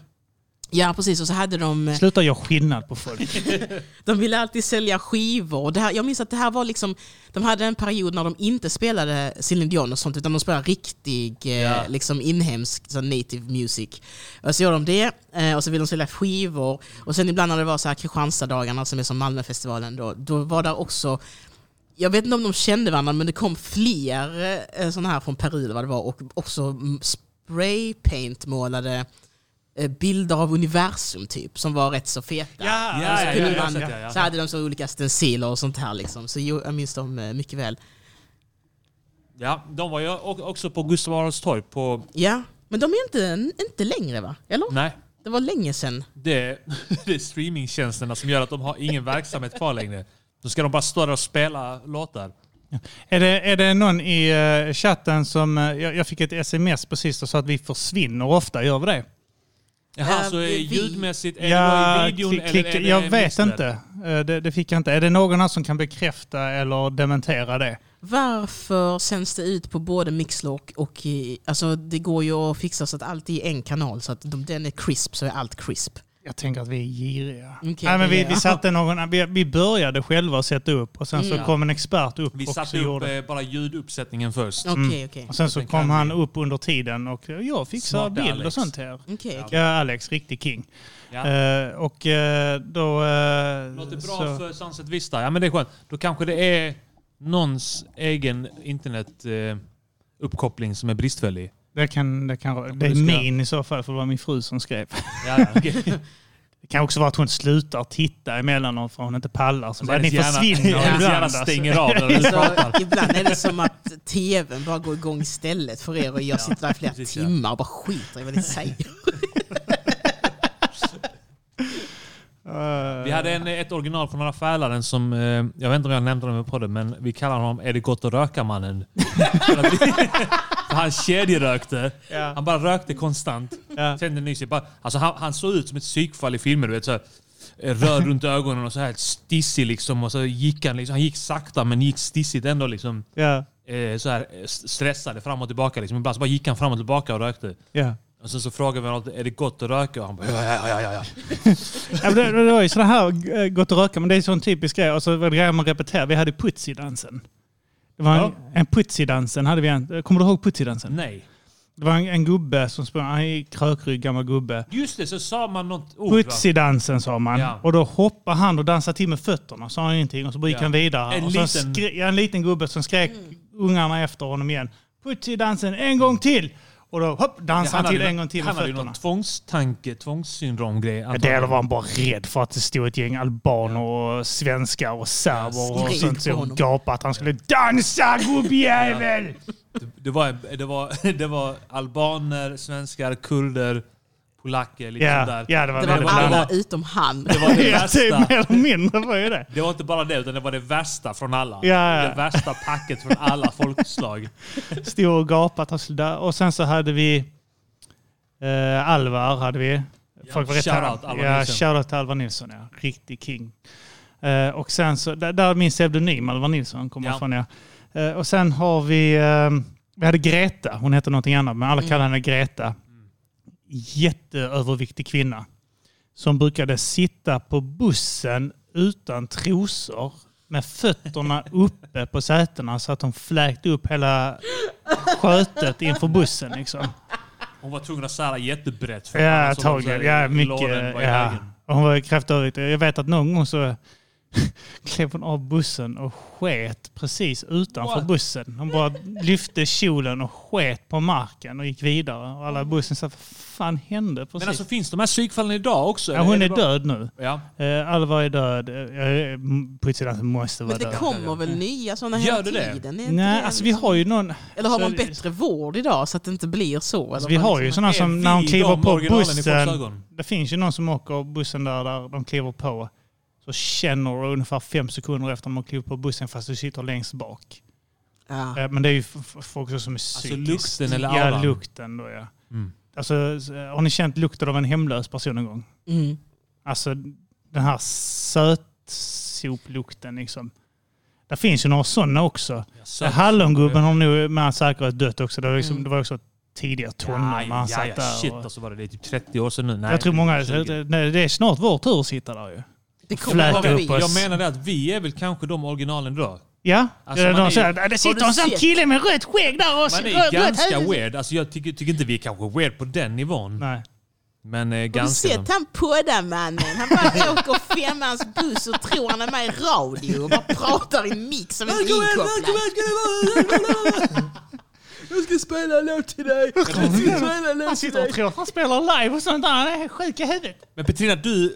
S11: Ja, precis. Och så hade de... eh,
S5: Sluta göra skillnad på folk. (laughs)
S11: De ville alltid sälja skivor. Det här, jag minns att det här var liksom... De hade en period när de inte spelade Céline Dion och sånt, utan de spelade riktig, eh,
S1: Ja.
S11: liksom inhemsk så native music. Och så gjorde de det, eh, och så ville de sälja skivor. Och sen ibland när det var så här Kristianstaddagarna, som är som Malmöfestivalen, då, då var det också... Jag vet inte om de kände varandra, men det kom fler sådana här från Peru, eller vad det var, och också spraypaint-målade eh, bilder av universum typ, som var rätt så feta.
S5: Ja,
S1: Ja,
S11: så,
S1: ja, ja,
S11: man,
S1: det, ja.
S11: så hade de så olika stenciler och sånt här. Liksom. Så jag minns dem eh, mycket väl.
S1: Ja, de var ju också på Gustav Adolfs torg på...
S11: Ja, men de är inte, inte längre va? Eller?
S1: Nej,
S11: Det var länge sedan.
S1: det, (laughs) det är streamingtjänsterna som gör att de har ingen verksamhet kvar längre. Då ska de bara stå där och spela låtar.
S5: Är det, är det någon i eh, chatten som... eh, jag, jag fick ett sms precis och sa att vi försvinner ofta. Gör vi det?
S1: Jaha,
S11: Ja,
S1: så ljudmässigt, är det
S5: Ja,
S1: då i videon
S5: klick,
S1: eller
S5: klick,
S1: är det
S5: jag vet
S1: mixer?
S5: inte. Eh, Det, det fick jag inte. Är det någon här som kan bekräfta eller dementera det?
S11: Varför sänds det ut på både Mixlock och... i- Alltså det går ju att fixa så att allt är i en kanal, så att de, den är crisp så är allt crisp.
S5: Jag tänker att vi är giriga.
S11: Okej,
S5: Nej, men vi, vi, satte någon, vi, vi började själva sätta upp och sen så
S11: Mm.
S5: kom en expert upp
S1: Vi
S5: och
S1: satte
S5: så
S1: upp
S5: gjorde.
S1: eh, bara ljuduppsättningen först.
S11: Okej,
S5: Mm.
S11: okej.
S5: Och sen så
S1: Sen
S5: kom han
S1: vi-
S5: upp under tiden och jag fixar bild och
S1: Alex.
S5: sånt här.
S11: Okej,
S5: Ja, Alex, riktig king.
S1: Ja.
S5: Eh, och eh, då... Uh,
S1: Låter bra för Sunset Vista. Ja men det är skönt. Då kanske det är någons egen internetuppkoppling som är bristfällig.
S5: Det, kan, det, kan, det är min i så fall, för det var min fru som skrev.
S1: Ja, okej. (laughs)
S5: Det kan också vara att hon slutar titta emellanåt för hon inte pallar. Så bara, ni försvinner
S1: hennes hjärna
S5: ibland.
S1: stänger av
S11: Så, ibland är det som att tvn bara går igång istället för er och jag sitter där i flera
S1: precis, ja.
S11: timmar och bara skiter i vad ni säger. (laughs)
S1: Vi hade en, ett original från Norra Fälaren som, eh, jag vet inte om jag nämnde honom på det, men vi kallar honom Är det gott att röka-mannen? (laughs) Han kedjerökte.
S5: Ja.
S1: Han bara rökte konstant.
S5: Ja.
S1: Nyss, bara, alltså han, han såg ut som ett psykfall i filmer. Du vet, så här, eh, röd (laughs) runt ögonen och så här stissig liksom. Och så gick han, liksom, han gick sakta men gick stissigt ändå. Liksom,
S5: Ja,
S1: eh, så här, eh, stressade fram och tillbaka. Liksom. Ibland så bara gick han fram och tillbaka och rökte.
S5: ja.
S1: Och sen så frågade vi honom, är det gott att röka? Och han bara, ja, ja, ja, ja, ja.
S5: ja men det, det var ju sådana här eh, gott att röka, men det är en sån typisk grej. Och så var det grejer man repeterar. Vi hade Putsi-dansen. Det var en,
S1: Ja.
S5: en Putsi-dansen. Hade vi en, kommer du ihåg Putsi-dansen?
S1: Nej.
S5: Det var en, en gubbe som sprang, han är krökrygg, gammal gubbe.
S1: Just det, så sa man något ord.
S5: Putsi-dansen sa man.
S1: Ja.
S5: Och då hoppade han och dansade till med fötterna. Sa han ingenting och så gick
S1: Ja.
S5: han vidare.
S1: En
S5: och
S1: liten-
S5: skre- ja, en liten gubbe som skrek ungarna efter honom igen. Putsi-dansen en gång till! Och då hopp, dansade han till
S1: hade-
S5: en gång till med
S1: Han hade ju
S5: fötterna.
S1: någon tvångstanke, tvångssyndrom-grej.
S5: Ja, det eller var han bara rädd för att det stod ett gäng albaner och svenskar och serber och sånt som gapade att han skulle dansa gubbjävel!
S1: Det, det, var, det, var, (laughs) det var albaner, svenskar, kurder, polacker. Lite
S5: Ja,
S1: där.
S5: ja, det var
S11: Det
S5: väldigt
S11: var alla
S5: blandat.
S11: utom han.
S1: Det var det
S5: Ja, typ
S1: värsta.
S5: mer eller mindre var ju det.
S1: Det var inte bara det, utan det var det värsta från alla.
S5: Ja, ja.
S1: Det värsta packet från alla folkslag. (laughs)
S5: Stod och gapade att han skulle dö. Och sen så hade vi eh, Alvar. Hade vi. Folk var rätt
S1: shoutout Alvar
S5: ja,
S1: Nilsson.
S5: Shoutout till Alvar Nilsson, ja. Riktig king. Eh, och sen så, där, där min pseudonym Alvar Nilsson kommer
S1: Ja.
S5: ifrån. Ja. Eh, och sen har vi, eh, vi hade Greta. Hon hette någonting annat, men alla
S1: Mm.
S5: kallar henne Greta. Jätteöverviktig kvinna. Som brukade sitta på bussen utan trosor med fötterna (laughs) uppe på sätena så att hon fläkte upp hela skötet inför bussen. Liksom.
S1: Hon var tvungen att sära jättebrett. för
S5: Ja, antagligen. Ja, mycket. Ja. hon var kraftöverviktig. Jag vet att någon gång så (laughs) klev hon av bussen och sket precis utanför
S1: What?
S5: bussen. Hon bara lyfte kjolen och sket på marken och gick vidare. Och alla i bussen sa, vad fan hände precis?
S1: Men alltså finns de här psykfallen idag också?
S5: ja, hon är
S1: bara-
S5: död nu.
S1: Ja.
S5: Eh, Alvar är död. Eh, Putsidansen måste vara
S11: Men det
S5: död.
S11: kommer väl nya sådana hela tiden? Är
S5: Nej,
S11: det
S5: alltså vi
S11: liksom-
S5: har ju någon...
S11: Eller har man
S5: så-
S11: bättre vård idag så att det inte blir så?
S5: Alltså,
S11: eller
S5: vi har ju
S11: liksom-
S5: sådana
S1: Är
S5: som när de kliver på bussen. Det finns ju någon som åker bussen där, där de kliver på. Så känner du ungefär fem sekunder efter har klivit på bussen fast du sitter längst bak.
S11: Ja.
S5: Eh, Men det är ju folk som är
S1: Alltså
S5: psykiskt...
S1: lukten eller
S5: Ja,
S1: auran?
S5: lukten då ja.
S1: Mm.
S5: Alltså, har ni känt lukten av en hemlös person en gång?
S11: Mm.
S5: Alltså den här sötsoplukten liksom. Det finns ju några sådana också.
S1: söt-
S5: Hallongubben har nog med säkerhet dött också. Det var, liksom,
S11: Mm.
S5: det var också tidiga tonår när han
S1: ja,
S5: satt
S1: ja,
S5: där.
S1: shit
S5: och,
S1: alltså var det, det är typ 30 år sedan nu. Nej,
S5: jag tror många...
S1: 20.
S5: Nej, det är snart vår tur att sitta där ju.
S11: Det
S5: Fläta
S11: kommer
S5: upp oss.
S1: Jag menar det att vi är väl kanske de originalen då.
S5: Ja,
S1: Alltså,
S5: de
S1: man är-
S5: säger, det
S11: Har
S5: sitter en sån kille med rött skägg där och
S1: Man
S5: rött-
S1: är
S5: rött
S1: ganska
S5: huvud.
S1: weird. Alltså jag tycker, tycker inte vi är kanske weird på den nivån.
S5: Nej.
S1: Men eh,
S11: Har du
S1: ganska.
S11: sett han poddarmannen? Han bara (laughs) åker femmans buss och tror han är med i radio och bara pratar i mix som inte inkopplad. Jag ska spela en låt till dig! Jag ska spela en
S5: Han
S11: låt till
S5: sitter och
S11: dig!
S5: tror att han spelar live och sånt där. Han är sjuk i huvudet.
S1: Men Petrina, du,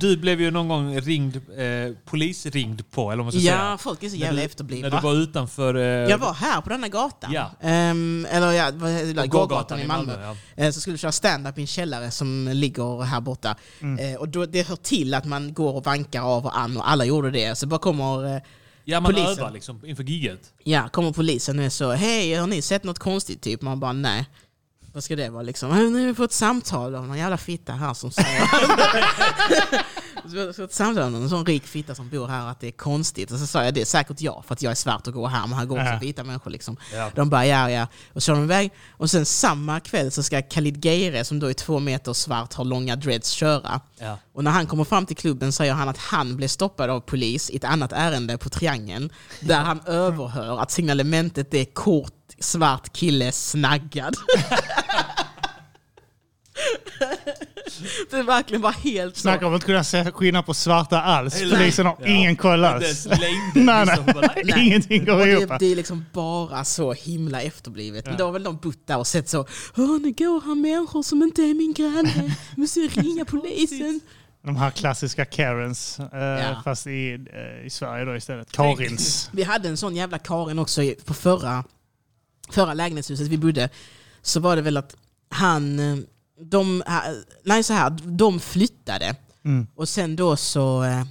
S1: du blev ju någon gång ringd, eh, polisringd på, eller vad man ska säga.
S11: Ja, folk är så jävla efterblivna.
S1: När du var utanför... Eh,
S11: Jag var här på denna gatan.
S1: Ja.
S11: Ehm, eller ja, vad heter det?
S1: På
S11: gågatan i Malmö.
S1: ja.
S11: Eh, Så skulle vi köra stand-up i en källare som ligger här borta.
S1: Mm.
S11: Eh, Och då, det hör till att man går och vankar av och an och alla gjorde det. Så bara kommer eh,
S1: Ja, man
S11: polisen.
S1: övar liksom inför giget.
S11: Ja, kommer polisen och är så Hej, har ni sett något konstigt? Typ. Man bara nej. Vad ska det vara liksom? "Ja, Nu har vi fått ett samtal av någon jävla fitta här som säger... (laughs) Samtal av någon sån rik fitta som bor här att det är konstigt. Och så sa jag det är säkert jag för att jag är svart och går här, men här går också vita människor. Liksom.
S1: Ja.
S11: De bara ja, ja. Och så kör de iväg. Och sen samma kväll så ska Khalid Geire som då är två meter svart, har långa dreads, köra.
S1: Ja.
S11: Och när han kommer fram till klubben säger han att han blev stoppad av polis i ett annat ärende på Triangeln. Där han (laughs) överhör att signalementet är kort svart kille snaggad. (laughs) (laughs) det är verkligen bara helt så.
S5: Snackar om att kunna se skillnad på svarta alls.
S11: Eller-
S5: Polisen har
S11: Ja.
S5: ingen koll alls. (laughs) Nej,
S1: liksom
S5: nej,
S1: bara-
S11: Nej. (laughs)
S5: Ingenting går
S11: Och
S5: ihop.
S11: det, det är liksom bara så himla efterblivet. Men då har väl de bott där och sett så, Åh, nu går här människor som inte är min granne, måste ringa polisen.
S5: De här klassiska Karens, eh,
S11: Ja.
S5: fast i, eh, i Sverige då istället. Karins.
S11: Vi hade en sån jävla Karin också i- på förra, förra lägenhetshuset vi bodde. Så var det väl att han, eh, de, eh, nej så här, de flyttade.
S5: Mm.
S11: Och sen då så eh,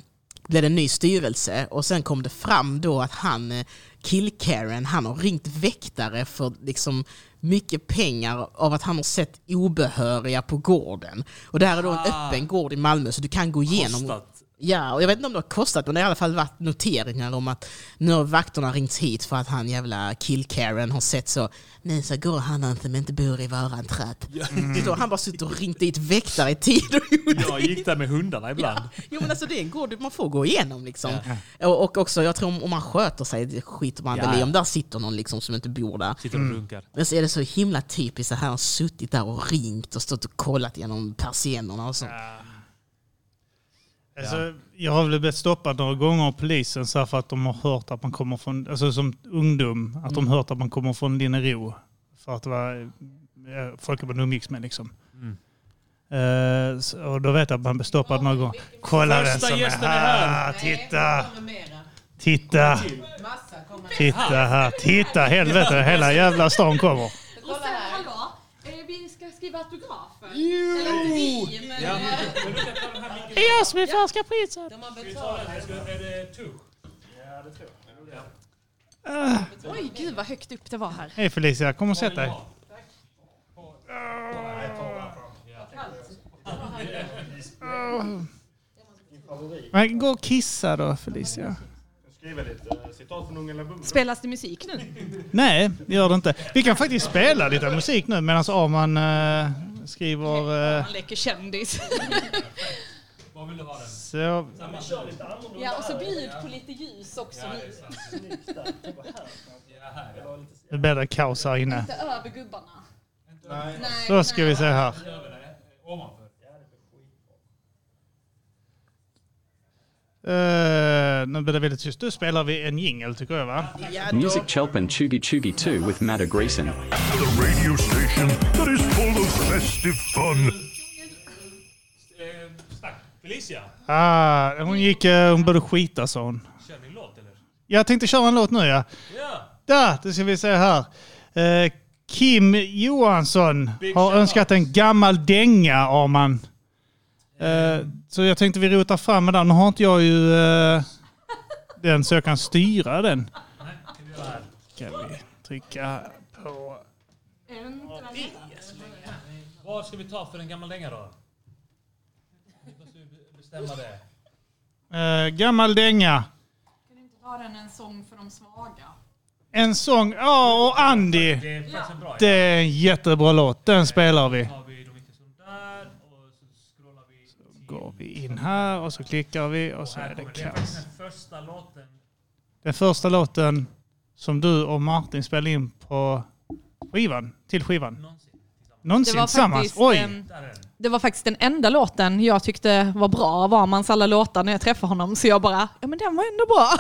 S11: blev det en ny styrelse och sen kom det fram då att han, eh, Kill-Karen, han har ringt väktare för liksom mycket pengar av att han har sett obehöriga på gården. Och det här är då en
S1: Ah.
S11: öppen gård i Malmö så du kan gå igenom
S1: Kostat.
S11: Ja, och jag vet inte om det har kostat, men det har i alla fall varit noteringar om att nu har vakterna ringts hit för att han jävla kill-Karen har sett så Nej, så går han inte men inte bor i våran tratt. Mm. Så han bara suttit och ringt dit väktare i tid och
S1: Jag gick där med hundarna ibland.
S11: Jo men alltså det är en gård man får gå igenom liksom. Och, och också, jag tror om, man sköter sig, det skiter man
S1: Ja,
S11: väl i
S1: ja.
S11: om där sitter någon liksom som inte bor där.
S1: Sitter och runkar.
S11: Men så är det så himla typiskt att han har suttit där och ringt och stått och kollat genom persiennerna och så.
S5: Alltså, jag har väl blivit stoppad några gånger av polisen så för att de har hört att man kommer från, alltså som ungdom, att de
S11: Mm.
S5: hört att man kommer från Linnero. För att det var folk man umgicks med liksom.
S1: Mm.
S5: Så- och då vet jag att man blir stoppad några gånger. Kolla vem som är här!
S1: här.
S5: Titta! Titta! Titta här! Titta! Helvete, hela jävla stan kommer.
S14: Och sen, hallå, eh, vi ska skriva autografer. Eller inte vi, men...
S1: Ja.
S5: Det är jag som är första priset!
S14: De har betalat.
S1: Är det two?
S14: Oj, gud vad högt upp det var här.
S5: Hej Felicia, kom och sätt dig. Men gå och kissa då Felicia.
S15: Skriva lite citat från Unga Bummer.
S14: Spelas det musik nu? (laughs)
S5: Nej, det gör det inte. Vi kan faktiskt spela lite musik nu medan Arman eh, skriver... Eh,
S14: Han leker kändis. (laughs)
S1: Vad vill du ha den?
S5: så,
S14: Ja, och så bjud på lite ljus också nu.
S5: det blir det kaos här inne.
S14: Inte över gubbarna. Nej.
S5: Så ska vi se här. Uh, nu blir det väldigt tyst. Nu spelar vi en jingle tycker jag va?
S16: Music Chelpin Chugi Chugi 2 with Matt Greason.
S13: The radio station that is full of festive fun.
S1: Felicia,
S5: Ah, hon gick... eh, hon började skita sa hon.
S1: kör ni en låt eller?
S5: Jag tänkte köra en låt nu ja.
S1: Ja.
S5: Där, det ska vi se här. Eh, Kim Johansson har önskat en gammal dänga, Arman. Eh, så jag tänkte vi rotar fram med den. Nu har inte jag ju eh, den så jag kan styra den. ska vi trycka på...
S1: Vad ska vi ta för en gammal dänga då? Vi måste ju bestämma det.
S5: Eh, gammal dänga.
S14: Ta den en sång för de svaga.
S5: En sång. Ja, och Andy.
S1: Det är faktiskt en bra
S5: Det är en jättebra låt. Den spelar vi.
S1: Har vi de viktigaste där och så scrollar vi
S5: Så går vi in här och så klickar vi och så är det
S1: det.
S5: kaos.
S1: Den första låten.
S5: Den första låten som du och Martin spelade in på skivan, till skivan. Någonsin
S14: Det var
S5: tillsammans.
S14: faktiskt,
S5: Oj!
S14: ehm, Det var faktiskt den enda låten jag tyckte var bra av Armans alla låtar när jag träffade honom. Så jag bara, ja men den var ändå bra. (laughs)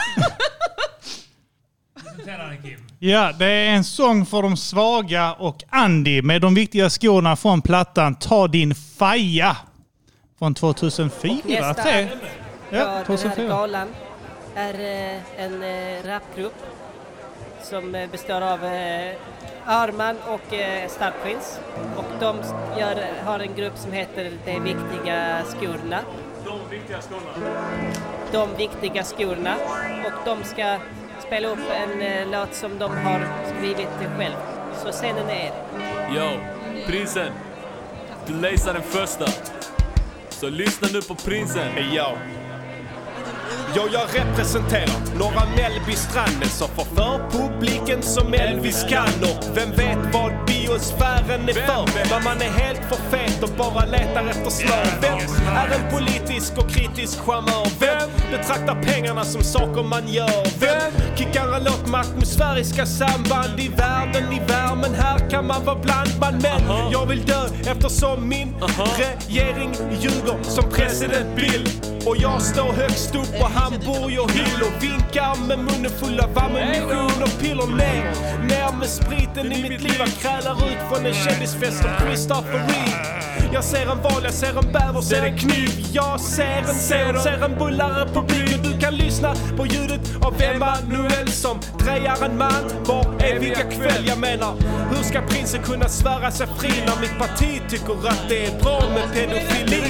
S5: Ja, det är en sång för de svaga och Andy med de viktiga skorna från plattan Ta din faja. Från 2004,
S17: Nästa
S5: tre. Ja,
S17: den här
S5: 2004.
S17: galan är eh, en eh, rapgrupp som eh, består av Arman och Star Prince. Och de gör, har en grupp som heter De viktiga skorna.
S3: De viktiga skorna.
S17: De viktiga skorna. Och de ska spela upp en låt som de har skrivit själv. Så scenen är er.
S3: Yo, prinsen. Du läser den första. Så lyssna nu på prinsen.
S2: Yo. Jo, jag representerar norra Mellby-stranden så får för publiken som Elvis kan och vem vet vad biosfären är för? Men man är helt för fet och bara letar efter svar. Vem är en politisk och kritisk charmör? Vem betraktar pengarna som saker man gör? Vem kickar en låt med atmosfäriska samband i världen, i värmen? Här kan man vara blandman men jag vill dö eftersom min regering ljuger som president Bill. Och jag står högst upp på hyll och vinkar med munnen full av ammunition och piller ner. Ner med spriten i mitt liv. Jag krälar ut från en kändisfest och Christopher Reeve. Jag ser en val, jag ser en bäver, ser en kniv. Jag ser en ser, ser en bullare på bygget kan lyssna på ljudet av Emanuel som drejar en man var eviga kväll. Jag menar, hur ska prinsen kunna svära sig fri när mitt parti tycker att det är bra med pedofili?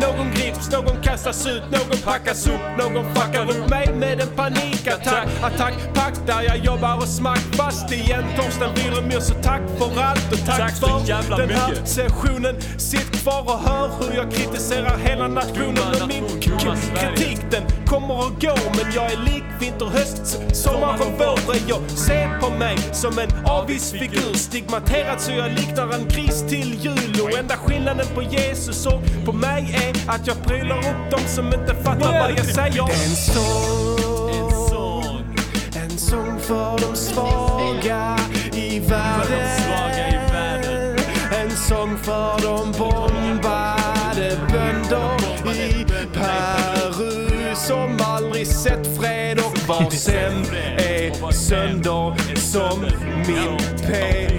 S2: Någon grips, någon kastas ut, någon packas upp, någon fuckar upp mig med en panikattack. Attack, pack där jag jobbar och smack fast igen. Torsten Wiremyr, så tack för allt och tack,
S3: Tack
S2: för den här
S3: mycket.
S2: sessionen. Sitt kvar och hör hur jag kritiserar hela nationen och min kritik den kommer och går men jag är lik vinter, höst, s- sommar och vår. Jag ser på mig som en avis figur stigmatiserad så jag liknar en gris till jul och enda skillnaden på Jesus och på mig är att jag prylar upp dem som inte fattar vad jag säger. En sång, en sång för de svaga i världen. En sång för de bombade fred och sönder som min PS2.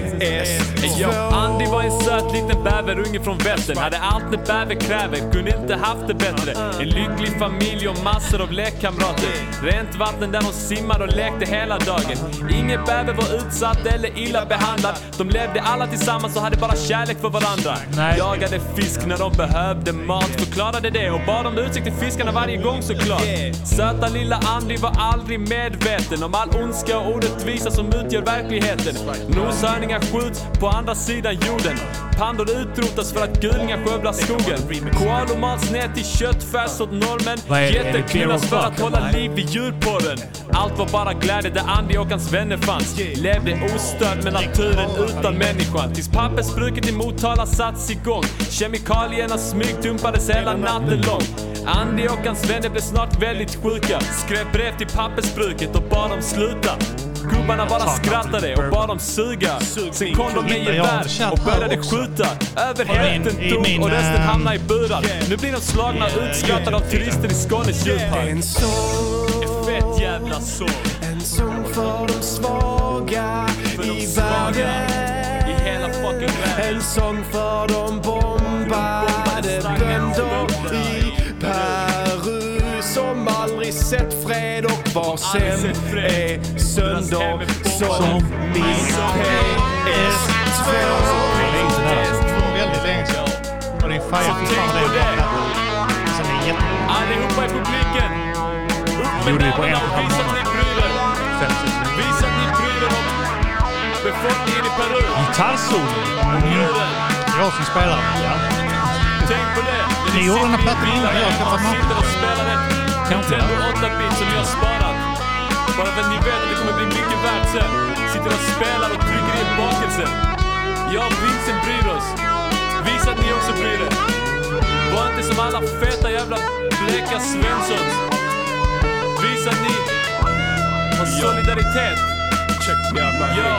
S3: Yo, Andy var en söt liten bäverunge från Vättern. Hade allt det bäver kräver, kunde inte haft det bättre. En lycklig familj och massor av lekkamrater. Rent vatten där de simmade och lekte hela dagen. Ingen bäver var utsatt eller illa behandlad. De levde alla tillsammans och hade bara kärlek för varandra. Jagade fisk när de behövde mat, förklarade det och bad om ursäkt till fiskarna varje gång såklart. Söta lilla Andy var aldrig medveten om all ondska och orättvisa som utgör verkligheten. Noshörningar skjuts på andra sidan jorden. Pandor utrotas för att gulingar skövlar skogen. Koalor mals ner till köttfärs åt
S1: det
S3: Getter knullas för att hålla liv i djurporren. Allt var bara glädje där Andy och hans vänner fanns. Levde ostört med naturen utan människan. Tills pappersbruket i Motala satts igång. Kemikalierna smygdumpades hela natten lång. Andy och hans vänner blev snart väldigt sjuka. Skrev brev till pappersbruket och bad dem sluta. Gubbarna bara skrattade och bad dem suga. Sen kom de med gevär och började skjuta. Över hälften dog och resten
S5: ehm,
S3: hamnade i burar. Nu blir de slagna och utskrattade av turister i Skånes djurpark.
S2: En
S3: fett jävla sång.
S2: en sång för de svaga i världen. En sång för de bombade var sen är sönder som min PS2.
S5: Väldigt länge sedan. Och det är Fire
S3: Så
S5: fy
S3: tänk
S5: fan
S3: på
S5: det Sen är det.
S3: Allihopa i publiken. Upp med
S5: Gjorde vi på
S3: nävarna
S5: en
S3: och visa att ni bryr er. Visa att ni bryr er om
S1: gitarrsolo.
S5: Jag som spelar.
S3: Tänk på det.
S5: Ni gjorde den här plattan innan jag skaffade
S3: Nintendo 8-bit som jag har sparat. Bara för att ni vet att det kommer bli mycket värt sen. Sitter och spelar och trycker in bakelser. Jag och Vincent bryr oss. Visa att ni också bryr er. Var inte som alla feta jävla bleka Svenssons. Visa att ni har solidaritet.
S2: Check me out my
S3: Yo.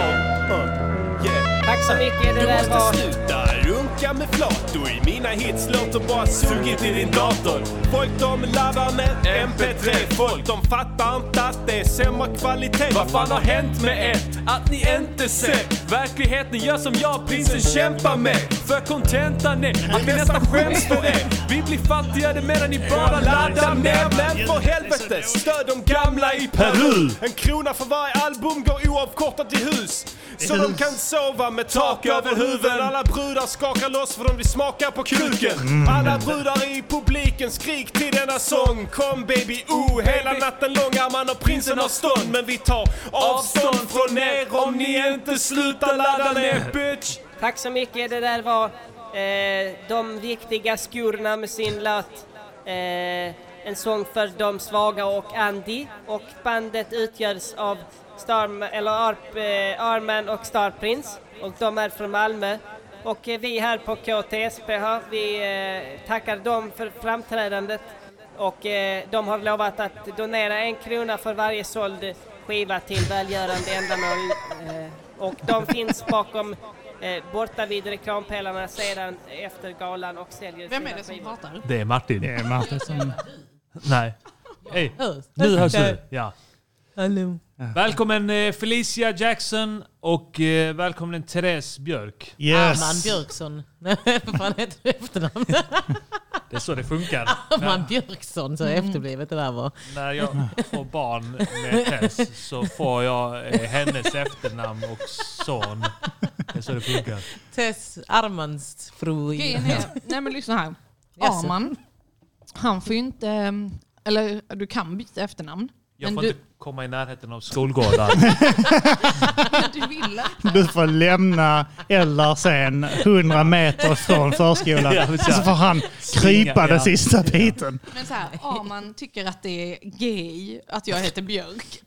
S2: Yeah.
S17: Tack så mycket. Det
S2: Du
S17: där
S2: måste
S17: var...
S2: sluta runka med flator i mina hits låter bara sugit i din dator. Folk de laddar ner MP3. Folk de fattar inte att det är sämre kvalitet.
S3: Vad fan har hänt med er? Att ni inte ser verkligheten gör som jag prinsen kämpar med. För kontentan är att vi nästan skäms för det. Vi blir fattigare medan ni bara laddar ner.
S2: Men för helvete, stöd de gamla i Peru. En krona för varje album går oavkortat i hus. Så de kan sova med tak över huvudet. Alla brudar skakar loss för de vill smaka på kuken. Alla brudar i publiken, skrik till denna sång. Kom baby, oh, hela natten lång. Arman och prinsen har stånd. Men vi tar avstånd från er om ni inte slutar ladda ner, bitch.
S17: Tack så mycket. Det där var eh, de riktiga skurna med sin låt eh, En sång för de svaga och Andy. Och bandet utgörs av Star, eller Arp, eh, Arman och Star Prince. Och de är från Malmö. Och eh, vi här på KTSPH, vi eh, tackar dem för framträdandet. Och eh, de har lovat att donera en krona för varje såld skiva till välgörande ändamål. Och de finns bakom borta vid reklampelarna sedan efter galan och säljer
S14: Vem är det som pratar?
S1: Det är Martin.
S5: Det är Martin som...
S1: Nej. Hej. Nu hörs du. Ja.
S18: Hallå.
S1: Välkommen eh, Felicia Jackson och eh, välkommen Therese Björk.
S18: Arman Björksson. Vad fan heter det efternamn?
S1: Det är så det funkar.
S18: Arman Björksson, så efterblivet det där var.
S1: När jag får barn med Tess så får jag eh, hennes efternamn och son. Det är så det funkar.
S18: Tess Armans fru.
S14: Nej men lyssna här. Arman, han får ju inte, eh, eller du kan byta efternamn.
S1: Jag
S14: men
S1: får
S14: du,
S1: inte komma i närheten av skolgårdar. (laughs)
S14: du.
S5: Du får lämna eller sen 100 meter från förskolan.
S1: Ja, precis.
S5: så får han krypa den sista biten.
S14: Men så här, Arman tycker att det är gay att jag heter Björk.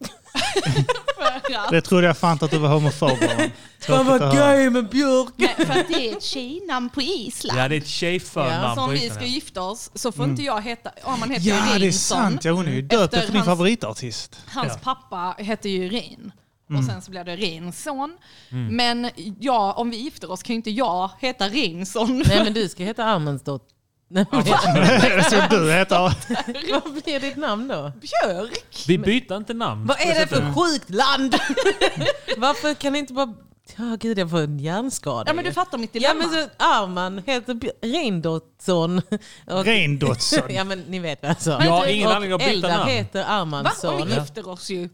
S5: Det trodde jag fan att du var homofob av.
S18: Fan vad gay med Björk!
S14: nej, för att det är ett tjejnamn på Island.
S1: Ja, det är ett tjejförnamn
S14: Så om vi ska gifta oss så får inte jag heta, Arman heter
S5: Ja,
S14: ju
S5: det är sant. Ja, hon är ju döpt
S14: Efter
S5: din
S14: hans-
S5: favoritartist.
S14: Hans
S5: Ja.
S14: pappa hette ju Rin. Och
S5: Mm.
S14: sen så blev det Rinsson.
S18: Mm.
S14: Men ja, om vi gifter oss kan ju inte jag heta Rinsson.
S18: Nej men du ska heta Armansdotter. Nej, men-
S5: Så (laughs) du heter... (laughs)
S18: Vad blir ditt namn då?
S14: Björk.
S1: Vi byter inte namn.
S18: Vad är det för sjukt land? (laughs) Varför kan ni inte bara... Ja gud jag får en hjärnskada.
S14: Ja men
S18: ju.
S14: du fattar mitt
S18: Ja
S14: dilemma.
S18: men så Arman heter Bj- Reindottsson. Och-
S5: Reindottsson.
S18: ja men ni vet vad jag sa.
S1: Jag har ingen
S18: Och
S1: anledning att byta
S18: Eldar
S1: namn.
S18: heter
S14: Va?
S18: Armansson.
S14: Om vi gifter oss ju.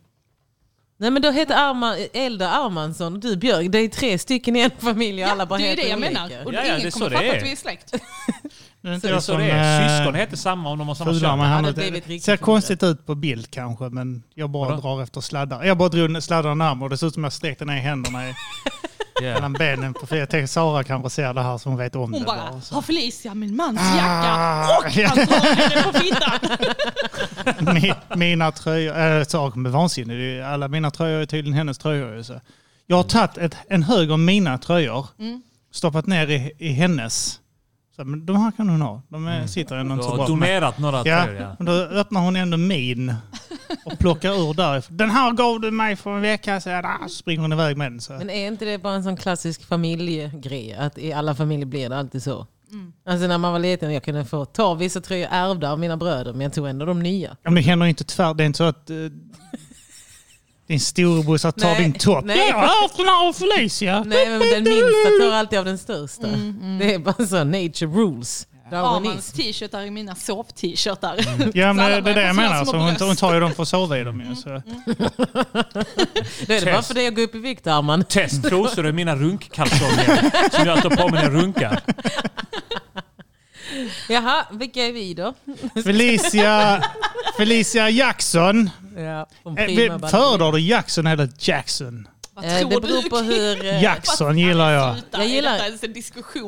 S18: Nej men då heter Arman, Eldar Armansson och du Björk. Det är tre stycken i en familj och alla bara
S14: det är ju
S18: heter
S14: det jag
S18: olika.
S14: menar. Och
S1: Ja, ja, det är
S14: ingen
S1: så
S14: kommer
S1: det
S14: fatta
S1: är.
S14: att vi är släkt.
S5: Det är inte
S1: Det är
S5: jag
S1: så
S5: som
S1: det är.
S5: eh,
S1: Syskon heter samma om de har samma kön.
S5: nu.
S18: det blivit
S5: Det
S18: riktigt
S5: ser
S18: konstigt.
S5: ut på bild kanske, men jag bara
S1: Vadå?
S5: drar efter sladdar. Jag bara drog sladdarna närmare och det ser ut som jag sträckte ner händerna i, (laughs)
S1: Yeah.
S5: mellan benen. För jag tänkte Sara kanske ser det här så hon vet om
S14: Hon
S5: det.
S14: bara,
S5: bara, så.
S14: har Felicia min mans
S5: Ah.
S14: jacka och han (laughs) drar henne på fittan. (laughs)
S5: Mi- mina tröjor, äh, saker med vansinne. Det är- Alla mina tröjor är tydligen hennes tröjor. Så. Jag har tagit ett, en hög av mina tröjor,
S14: Mm.
S5: stoppat ner i, i hennes. Så, men de här kan hon ha. De är, sitter ändå
S1: Du
S5: inte så
S1: har
S5: bra.
S1: donerat några
S5: Ja,
S1: tröjor. Ja.
S5: då öppnar hon ändå min och plockar ur därifrån. Den här gav du mig för en vecka sedan. Ah, Så springer hon iväg med den. Så.
S18: Men är inte det bara en sån klassisk familjegrej? Att i alla familjer blir det alltid så.
S14: Mm.
S18: Alltså när man var liten jag kunde få ta vissa tröjor ärvda av mina bröder men jag tog ändå de nya.
S5: Ja, men det händer ju inte tvär. Det är inte så att uh, din storebrorsa tar
S18: Nej,
S5: din topp.
S18: nej.
S5: Jag har den här av Felicia.
S18: Nej men den minsta tar alltid av den största.
S14: Mm,
S18: Det är bara så, nature rules.
S14: Armans t-shirtar är mina sov-t-shirtar. (laughs)
S5: Ja,
S14: Så
S5: men det är det jag menar. Så hon,
S14: bröst.
S5: hon tar ju dem för att sova i dem ju. Så. (laughs)
S18: Då är det bara för dig att gå upp i vikt Arman.
S1: Test (laughs) trosor är mina runkkalsonger som jag tar på mig när jag runkar.
S18: Jaha, vilka är vi då?
S5: Felicia, Felicia Jackson.
S18: Ja,
S5: Eh, Föredrar du Jackson eller Jackson?
S14: Vad
S18: Eh, det beror
S14: du,
S18: på hur... eh, (laughs)
S5: Jackson gillar jag.
S14: Jag gillar.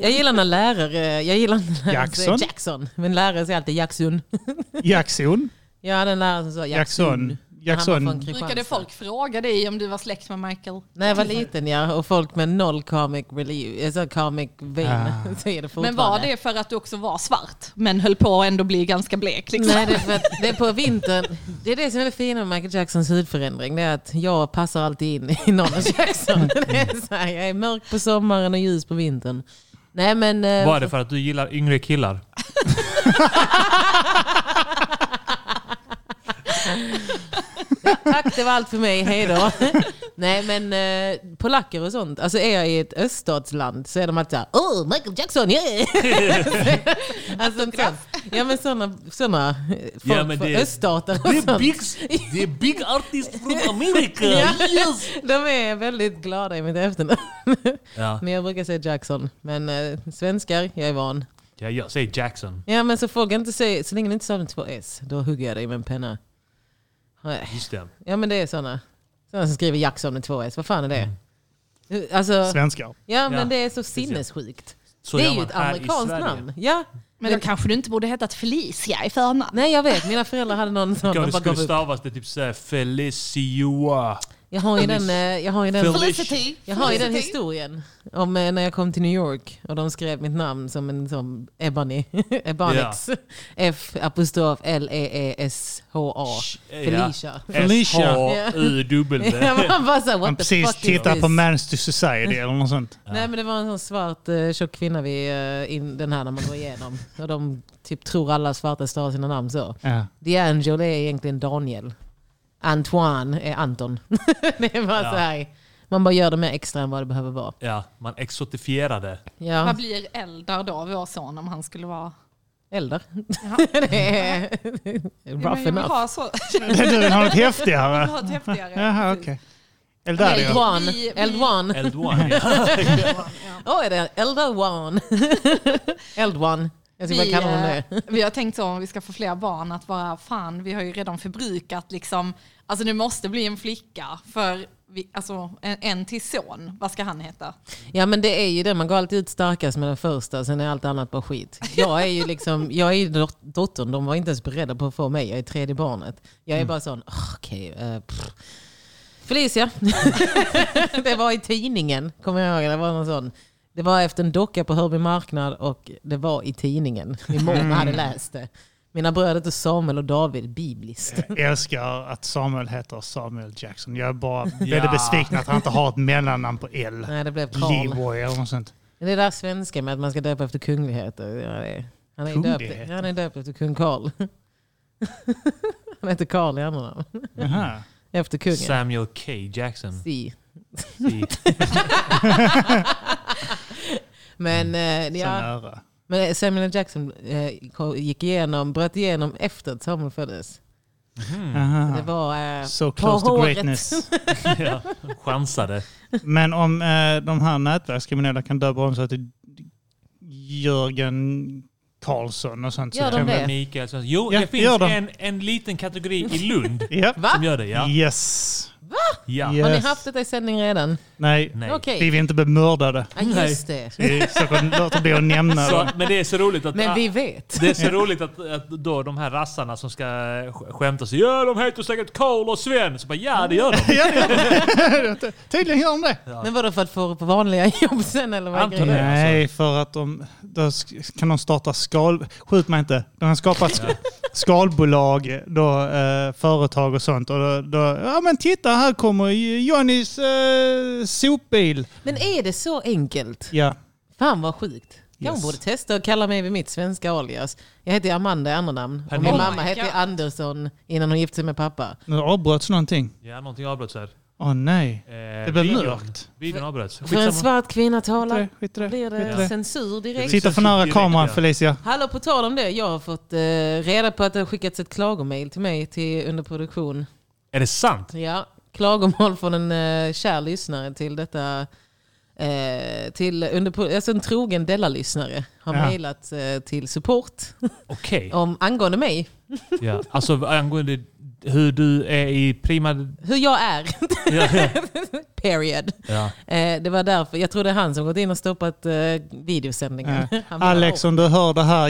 S18: Jag gillar när lärare, jag gillar när lärare
S5: Jackson?
S18: Jackson. Men lärare säger alltid Jackson. (laughs)
S5: Jackson?
S18: Ja, den läraren som sa Jackson.
S5: Jackson. Jackson.
S14: Brukade folk fråga dig om du var släkt med Michael?
S18: När jag var liten ja, och folk med noll comic relief, alltså comic vein
S5: Ah. (laughs)
S18: säger det fortfarande.
S14: Men var det för att du också var svart, men höll på att ändå bli ganska blek? Liksom?
S18: Nej, det är, för att det är på vintern. Det är det som är det fina med Michael Jacksons hudförändring. Det är att jag passar alltid in i någon av (laughs) Jackson. Det är så här, jag är mörk på sommaren och ljus på vintern. Nej men... eh,
S1: Var det för att du gillar yngre killar? (laughs)
S18: Tack, det var allt för mig. Hej då. (laughs) Nej men eh, polacker och sånt. Alltså är jag i ett öststatsland så är de alltid såhär Åh, Michael Jackson, yeah! (laughs) alltså, sånt. Ja men sådana såna, folk
S1: Ja, men
S18: från
S1: det-
S18: öststater och
S1: Det
S18: sånt.
S1: big, det är big artist from America! (laughs)
S18: Ja.
S1: Yes!
S18: De är väldigt glada i mitt efternamn.
S1: Ja.
S18: Men jag brukar säga Jackson. Men eh, svenskar, jag är van.
S1: Ja, jag säger Jackson.
S18: Ja men så folk inte säger, så länge ni inte stavar två S, då hugger jag dig med en penna.
S1: Just det.
S18: Ja men det är sådana. Sådana som skriver Jackson med två S, vad fan är det? Alltså,
S5: Svenskar.
S18: Ja men
S14: Ja,
S18: det är så sinnessjukt.
S1: Så
S18: det är ju ett amerikanskt namn. Ja.
S14: Men då kanske du inte borde hetat Felicia i förnamn?
S18: Nej jag vet, mina föräldrar hade någon sån.
S1: Det skulle stavas det typ såhär Felicia.
S18: Jag har ju den, eh, jag har ju den,
S1: Felicity.
S18: jag har ju den historien om eh, när jag kom till New York och de skrev mitt namn som en som Ebony, (laughs) Ebonix. F apostrof L E E S H A. Felicia.
S1: S-H-U-W.
S18: Ja, (laughs) man bara såhär,
S5: Man
S18: what the
S5: precis
S18: fuck
S5: tittar på Mans to Society eller något sånt.
S18: Nej men det var en sån svart uh, tjock kvinna vid in, den här när man går igenom. Och de typ tror alla svarta stavar sina namn så.
S5: Ja.
S18: D'Angelo är egentligen Daniel. Antoine är Anton. (laughs) det är bara
S1: Ja.
S18: så här. Man bara gör det mer extra än vad det behöver vara.
S1: Ja, man exotifierade.
S18: Ja.
S14: Vad blir Eldar då, vår son, om han skulle vara...
S18: Eldar?
S14: Ja. (laughs)
S18: det är
S14: Ja,
S18: rough enough.
S14: ha så.
S5: Du vill ha något häftigare?
S14: Jag vill ha ett häftigare.
S5: Jaha, okej. Eldario.
S18: Eldwan.
S14: Vi- vi-
S18: Eldwan.
S1: Eldwan, (laughs)
S18: Åh, är det Eldwan? Eldwan. Jag bara
S14: Vi,
S18: kalla honom
S14: eh,
S18: det. (laughs)
S14: vi har tänkt så om vi ska få fler barn att vara fan, vi har ju redan förbrukat liksom, alltså det måste bli en flicka för vi, alltså, en, en till son, vad ska han heta?
S18: Ja men det är ju det, man går alltid ut starkast med den första, sen är allt annat bara skit. Jag är ju liksom, jag är ju dot- dottern, de var inte ens beredda på att få mig, jag är tredje barnet. Jag är
S5: Mm.
S18: bara sån, "Åh, okej, eh, pff." Felicia. (laughs) det var i tidningen, kommer jag ihåg. Det var någon sån. Det var efter en docka på Hörby marknad och det var i tidningen. (laughs) Min mormor hade läst det. Mina bröder heter Samuel och David, bibliskt.
S5: Jag älskar att Samuel heter Samuel Jackson. Jag är bara (laughs)
S18: Ja.
S5: väldigt besviken att han inte har ett mellannamn på L.
S18: Nej, det blev Karl.
S5: Leroy eller något sånt.
S18: Det är där svenska med att man ska döpa efter kungligheter. Ja, det är, han, är döpt,
S5: Kungligheter?
S18: han är döpt efter kung Karl. (laughs) han heter Karl i andra namn.
S5: Jaha.
S18: Efter kungen.
S1: Samuel K. Jackson.
S18: Si.
S1: Si.
S18: Men, eh,
S5: Så
S18: ja,
S5: nära.
S18: men Samuel Jackson eh, gick igenom, bröt igenom efter att Samuel föddes.
S5: Aha.
S18: Det var eh,
S5: So
S18: på
S5: close to
S18: håret.
S5: greatness. (laughs)
S1: ja, chansade.
S5: Men om eh, de här nätverkskriminella kan döpa om sig till Jörgen Karlsson och sånt. så
S18: Gör de
S5: kan vi-
S18: det?
S1: Mikael. Jo,
S5: Ja,
S1: det finns
S5: de.
S1: en, en liten kategori i Lund
S5: Ja.
S1: som gör det. Ja.
S5: Yes.
S1: Ja.
S18: Har ni
S5: Yes.
S18: haft detta i sändning redan?
S5: Nej,
S1: Nej.
S18: Okej.
S5: vi vill inte bli mördade.
S18: Ja, just det.
S5: Så vi försöker låta bli att nämna
S1: Så, men det är så roligt att...
S18: Men vi vet.
S1: Det är så roligt att, att då de här rassarna som ska sk- skämta sig. Ja, de heter säkert Karl och Sven. Så bara, ja, det gör de. (laughs)
S5: Ja, det gör de. (laughs) Tydligen gör de det.
S18: Men vadå för att få på vanliga jobb sen eller vad grejen?
S1: det.
S5: Nej, för att de, då kan de starta skal... Skjut mig inte. De kan skapa ett sk- skalbolag, då, eh, företag och sånt. Och då, då, ja men titta, här kommer Johnnys eh, sopbil.
S18: Men är det så enkelt?
S5: Ja.
S18: Fan vad sjukt. Jag
S5: Yes.
S18: borde testa att kalla mig vid mitt svenska alias. Jag heter Amanda i andra namn. Och min mamma hette Andersson innan hon gifte sig med pappa.
S5: Nu avbröts någonting.
S1: Ja, någonting avbröts här.
S5: Åh nej.
S1: Eh,
S5: Det blev mörkt.
S1: Videon avbröts.
S18: För en svart kvinna talar
S5: Skit i det.
S18: blir det
S5: det.
S18: censur direkt.
S5: Sitta för nära kameran Felicia.
S18: Hallå, på tal om det. Jag har fått eh, reda på att det har skickats ett klagomail till mig till under produktion.
S1: Är det sant?
S18: Ja, klagomål från en uh, kär lyssnare till detta. Eh, till under, alltså en trogen Della-lyssnare har
S1: Ja.
S18: mejlat eh, till support (laughs) om, angående mig. (laughs)
S1: Ja. Alltså angående hur du är i prima...
S18: Hur jag är. (laughs) Period.
S1: Ja.
S18: Eh, det var därför. Jag tror det är han som gått in och stoppat eh, videosändningen.
S5: Alex, om du hör det här,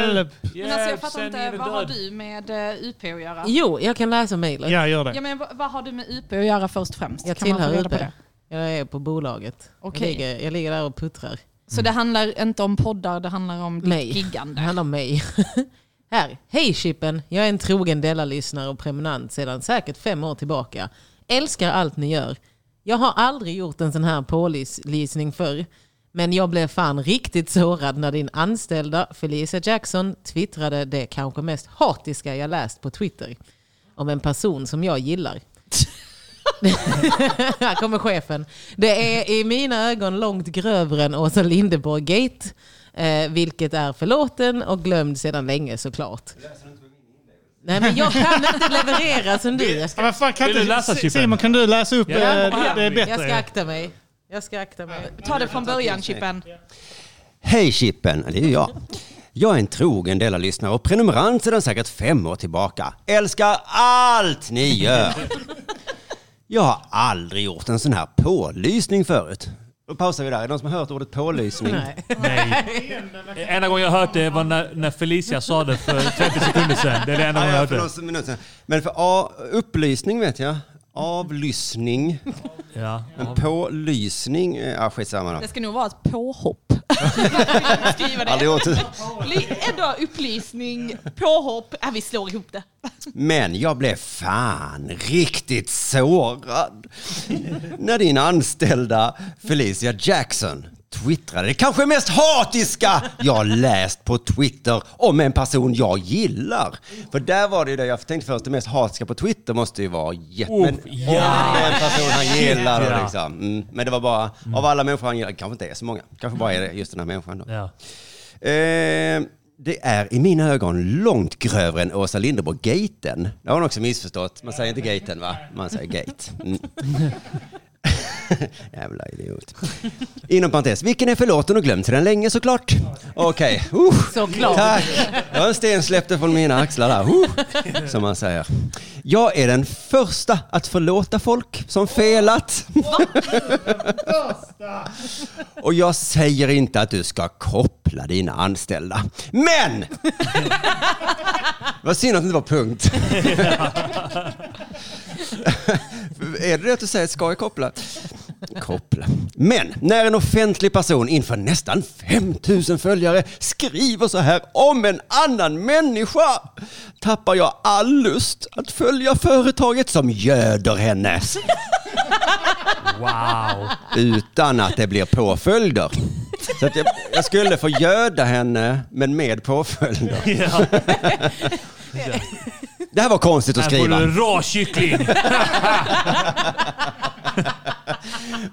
S5: hjälp!
S14: Men alltså jag fattar inte, vad har du med uh, UP att göra?
S18: Jo, jag kan läsa mejlet.
S5: Ja, gör det.
S14: Ja, men vad, vad har du med UP att göra först och främst?
S18: Jag
S14: Kan
S18: tillhör UP.
S14: det?
S18: Jag är på bolaget.
S14: Okej.
S18: Jag, ligger, jag ligger där och puttrar.
S14: Så det handlar inte om poddar, det handlar om ditt giggande?
S18: Det handlar om mig. (laughs) Här. Hej Chippen! Jag är en trogen Della-lyssnare och prenumerant sedan säkert fem år tillbaka. Älskar allt ni gör. Jag har aldrig gjort en sån här pålysning förr. Men jag blev fan riktigt sårad när din anställda Felicia Jackson twittrade det kanske mest hatiska jag läst på Twitter. Om en person som jag gillar. (laughs) Här kommer chefen. Det är i mina ögon långt grövre än Åsa Linderborg-gate. Eh, vilket är förlåten och glömd sedan länge såklart. Nej men jag kan inte leverera som du. Jag
S5: Ja, men fan, kan
S1: du läsa?
S5: Simon, kan du läsa upp?
S1: Ja,
S5: eh,
S1: ja,
S5: det, det är bättre.
S18: Jag ska akta mig. Jag ska akta mig.
S14: Ta det från början Chippen.
S19: Hej Chippen, det är jag. Jag är en trogen Della-lyssnare och prenumerant sedan säkert fem år tillbaka. Älskar allt ni gör. Jag har aldrig gjort en sån här pålysning förut. Då pausar vi där. Är det någon som har hört ordet pålysning?
S18: Nej.
S1: Nej. Enda gången jag hört det var när, när Felicia sa det för 30 sekunder sedan. Det är det enda gången jag
S19: ja,
S1: hört det.
S19: Men för A, upplysning vet jag. Avlyssning.
S1: Ja.
S19: En pålysning. Ja, skitsamma då.
S14: Det ska nog vara ett påhopp. (laughs) Skriva det.
S19: Aldrig
S14: Ändå upplysning, påhopp. Ja, vi slår ihop det.
S19: Men jag blev fan riktigt sårad när din anställda Felicia Jackson twittrade det kanske mest hatiska jag läst på Twitter om en person jag gillar. För där var det ju det jag tänkte först, det mest hatiska på Twitter måste ju vara jätte...
S1: Oh,
S19: är en person han gillar
S1: Ja.
S19: liksom. Mm, men det var bara, av alla människor han gillar, kanske inte är så många, kanske bara är det just den här människan då.
S1: Ja.
S19: Eh, det är i mina ögon långt grövre än Åsa Linderborg-gaten. Det har hon också missförstått. Man säger inte gaten va? Man säger gate. Mm. (laughs) (laughs) Jävla idiot. Inom parentes, vilken är förlåten och glömd sedan länge såklart? Okej, uh,
S18: Såklart.
S19: tack. Det var en sten släppte från mina axlar där, uh, som man säger. Jag är den första att förlåta folk som felat. Och jag säger inte att du ska koppla dina anställda. Men! Vad synd att det inte var punkt. Är det det att du säger ska jag koppla? Koppla. Men när en offentlig person inför nästan 5000 följare skriver så här om en annan människa tappar jag all lust att följa företaget som göder henne.
S1: Wow.
S19: Utan att det blir påföljder. Så att jag, jag skulle få göda henne, men med påföljder.
S1: Ja. (laughs)
S19: Det här var konstigt att
S1: Här får
S19: skriva.
S1: du en rå kyckling. (laughs)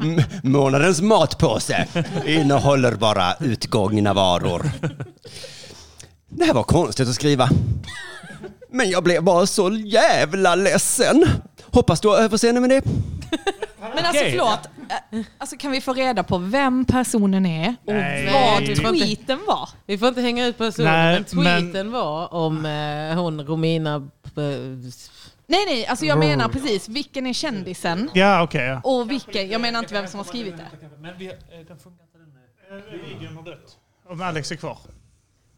S19: M- Månadens matpåse innehåller bara utgångna varor. Det här var konstigt att skriva. Men jag blev bara så jävla ledsen. Hoppas du har överseende med det.
S14: Men alltså
S1: Okej.
S14: förlåt, eh, alltså, kan vi få reda på vem personen är och
S1: Nej.
S14: vad
S18: Nej,
S14: tweeten var?
S18: Vi får inte hänga ut personen,
S5: Nej,
S18: men tweeten var om eh, hon Romina... eh,
S14: Nej, nej, alltså jag menar precis, vilken är kändisen?
S5: Ja, okej. ja.
S14: Och vilken, jag menar inte vem som har skrivit det.
S1: Men vi, den funkar inte den.
S5: Videon har dött. Om Alex är kvar.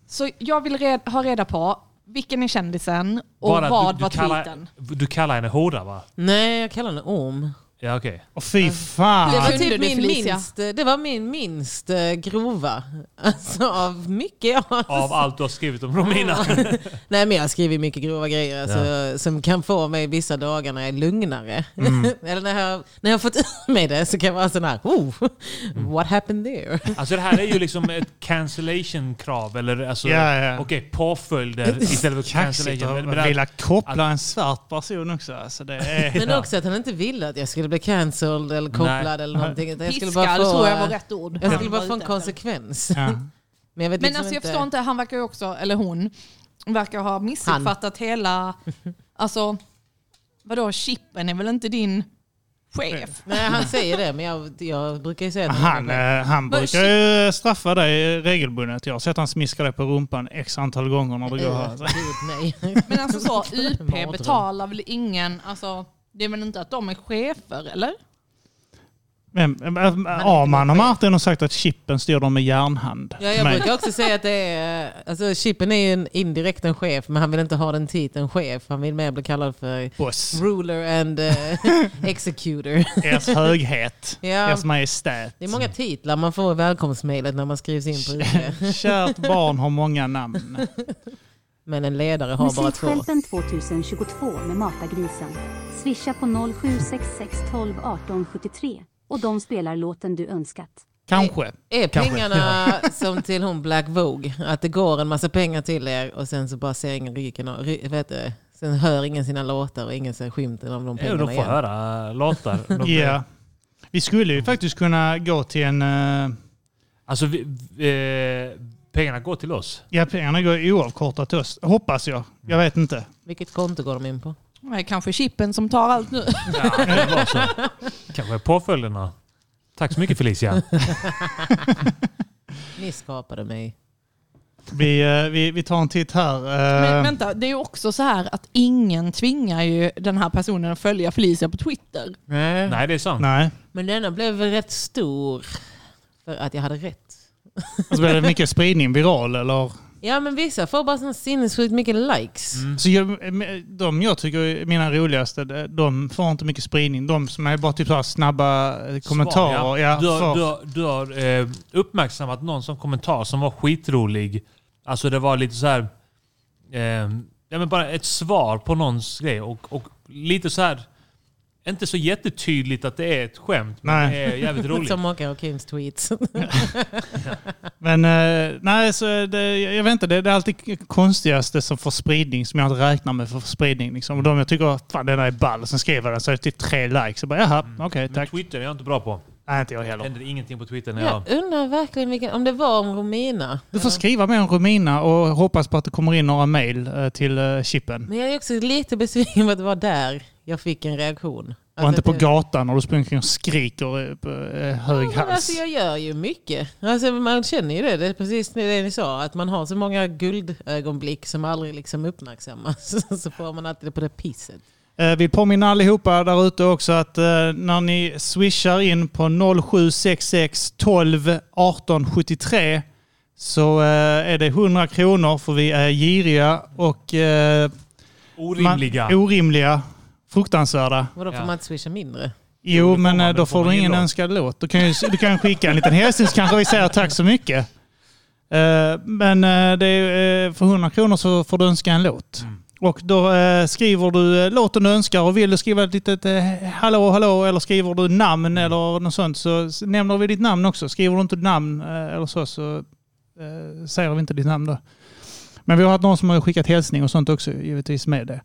S14: Så jag vill red, ha reda på vilken är kändisen och
S1: Bara,
S14: vad
S1: du,
S14: var
S1: du kallar,
S14: tweeten?
S1: Du kallar henne hora va?
S18: Nej, jag kallar henne Orm.
S1: Ja okej.
S5: Och fy fan.
S18: Det var typ min
S14: Felicia?
S18: minst, det var min minst eh, grova. Alltså av mycket jag har
S1: Av allt du har skrivit om Romina. (laughs)
S18: Nej men jag har skrivit mycket grova grejer alltså, som kan få mig vissa dagar när jag är lugnare.
S1: Mm. (laughs)
S18: Eller när jag, när jag har fått ur mig det så kan jag vara sån här, oh,
S1: Mm.
S18: what happened there?
S1: Alltså det här är ju liksom ett cancellation-krav. Eller alltså,
S5: Ja, ja.
S1: okej, påföljder istället för
S5: Kaxigt
S1: cancellation.
S5: att
S1: Men- men-
S5: vilja koppla en svart person också. Alltså det är... (laughs)
S18: Men också att han inte ville att jag skulle bli cancelled eller kopplad
S1: Nej.
S18: eller någonting. Jag skulle
S14: Piskad
S18: bara få,
S14: tror jag var rätt ord.
S18: Jag skulle bara få en konsekvens.
S5: Ja. (laughs)
S18: Men jag vet
S14: Men
S18: liksom
S14: alltså jag
S18: inte.
S14: förstår inte, han verkar ju också, eller hon, verkar ha missuppfattat hela... Alltså, vadå, chippen är väl inte din chef.
S18: Nej, han säger det, men jag, jag brukar ju säga att
S5: Han, eh, han brukar ju straffa dig regelbundet. Jag har sett han smiska dig på rumpan x antal gånger när du går här.
S14: Men alltså så, (laughs) UP betalar väl ingen, alltså det är väl inte att de är chefer eller?
S5: Men, äh, Arman och Martin har sagt att chippen styr dem med järnhand.
S18: Ja, jag brukar också säga att det är... Alltså, Chippen är ju en indirekt en chef, men han vill inte ha den titeln chef. Han vill mer bli kallad för
S5: Boss.
S18: ruler and uh, (laughs) executor.
S5: Ers höghet,
S18: Ja.
S5: ers majestät.
S18: Det är många titlar man får i välkomstmejlet när man skrivs in på (laughs) UP.
S5: Kärt barn har många namn.
S18: Men en ledare har bara två.
S6: Musikskälpen 2022 med Mata-grisen. Swisha på 0766 12 18 73 och de spelar låten du önskat.
S5: Kanske.
S18: Är
S5: Kanske.
S18: pengarna (laughs) som till hon Black Vogue? Att det går en massa pengar till er och sen så bara ser ingen ryken av, vet du, Sen hör ingen sina låtar och ingen ser skymten av de pengarna
S1: de får
S18: igen.
S1: höra låtar. (laughs)
S5: Ja. Vi skulle ju faktiskt kunna gå till en... eh,
S1: Alltså, vi, eh, pengarna går till oss.
S5: Ja, pengarna går oavkortat till oss. Hoppas jag. Jag vet inte.
S18: Vilket konto går de in på?
S14: Det är kanske chippen som tar allt nu.
S1: Ja, det så. Kanske påföljderna. Tack så mycket Felicia. (laughs)
S18: Ni skapade mig.
S5: Vi, eh, vi, vi tar en titt här.
S14: Men
S5: Eh,
S14: vänta, det är ju också så här att ingen tvingar ju den här personen att följa Felicia på Twitter.
S18: Nej.
S1: Nej, det är sant.
S5: Nej.
S18: Men denna blev rätt stor för att jag hade rätt.
S5: Alltså, blir det mycket spridning viral eller?
S18: Ja men vissa får bara sån sinnessjukt mycket likes.
S5: Så jag, de jag tycker är mina roligaste, de får inte mycket spridning. De som är bara typ så här snabba eh, kommentarer.
S1: Svar,
S5: ja.
S1: du har, du har, du har eh, uppmärksammat någon som kommentar som var skitrolig. Alltså det var lite så här... Eh, ja, men bara ett svar på någons grej. Och, och lite så här... Inte så jättetydligt att det är ett skämt, men
S5: Nej.
S1: det är jävligt (laughs) roligt.
S18: Som Håkan och Kims tweets. (laughs)
S5: Men eh, nej, så det, jag vet inte, det, det är alltid konstigaste som får spridning, som jag inte räknar med för spridning. Liksom. Och de jag tycker, fan den är ball, sen skriver jag den så är det typ tre likes. Så bara, jaha, okej,
S1: Men
S5: tack.
S1: Twitter är jag inte bra på.
S5: Nej, inte jag heller.
S1: händer ingenting på Twitter när jag...
S18: Jag undrar verkligen vilken, om det var om Romina.
S5: Du får skriva med en Romina och hoppas på att det kommer in några mail eh, till eh, chippen.
S18: Men jag är också lite besviken på att det var där jag fick en reaktion.
S5: Och
S18: Alltså
S5: inte på
S18: det-
S5: gatan när du springer omkring och skriker på eh, hög hals.
S18: alltså jag gör ju mycket. Alltså man känner ju det. Det är precis det ni sa. Att man har så många guldögonblick som aldrig liksom uppmärksammas. (laughs) Så får man alltid det på det pisset.
S5: Eh, Vi påminner allihopa där ute också att eh, när ni swishar in på 0766 12 18 73 så är det 100 kronor för vi är giriga och
S1: Orimliga.
S5: Man, orimliga. Fruktansvärda.
S18: Vadå får man inte swisha mindre?
S5: Jo, men eh, då
S1: får
S5: du ingen
S1: låt.
S5: önskad låt. Du kan, ju, du kan skicka en liten hälsning så kanske vi säger tack så mycket. Eh, Men det är, eh, för 100 kronor så får du önska en låt.
S1: Mm.
S5: Och då skriver du låten du önskar och vill du skriva ett litet hallå hallå eller skriver du namn
S1: Mm.
S5: eller något sånt så nämner vi ditt namn också. Skriver du inte namn eller så så säger vi inte ditt namn då. Men vi har haft någon som har skickat hälsning och sånt också givetvis med det.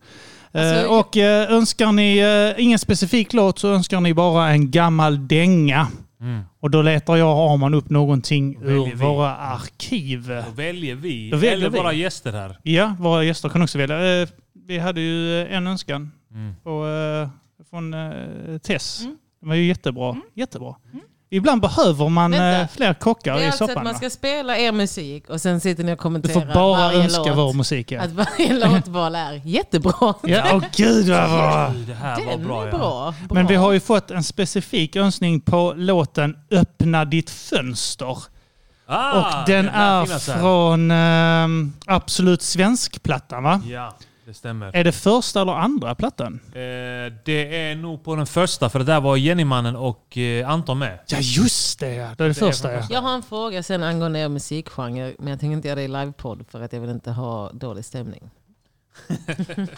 S5: Eh,
S18: Alltså,
S5: och eh, önskar ni eh, ingen specifik låt så önskar ni bara en gammal dänga.
S1: Mm.
S5: Och då letar jag och Arman upp någonting ur
S1: vi.
S5: våra arkiv.
S1: Då väljer vi,
S5: Då väljer
S1: eller
S5: vi.
S1: våra gäster här.
S5: Ja, våra gäster kan också välja. Eh, Vi hade ju eh, en önskan
S1: Mm.
S5: på, eh, från eh, Tess. Den var ju jättebra. Jättebra. Ibland behöver man
S18: Vänta.
S5: eh, fler kockar
S18: Det är
S5: i
S18: alltså att
S5: soppan.
S18: man ska spela er musik och sen sitter ni och
S5: Du
S18: kommenterar
S5: får bara
S18: varje
S5: önska
S18: låt.
S5: vår musik. Ja,
S18: Att varje (laughs) låtval är jättebra.
S5: ja åh gud vad bra!
S1: Det här var
S18: Den
S1: bra,
S18: är
S1: ja.
S18: bra.
S5: Men vi
S18: Bra.
S5: har ju fått en specifik önskning på låten Öppna ditt fönster.
S1: Ah,
S5: och den
S1: lär
S5: är från eh, Absolut Svensk-plattan va?
S1: Ja, det stämmer.
S5: Är det första eller andra plattan?
S1: Eh, det är nog på den första, för det där var Jennymannen och eh, Anton med.
S5: Ja just det, det är det
S1: Det är
S5: första
S1: från
S5: ja.
S1: första.
S18: Jag har en fråga sen angående er musikgenre, men jag tänker inte göra det i livepodd för att jag vill inte ha dålig stämning.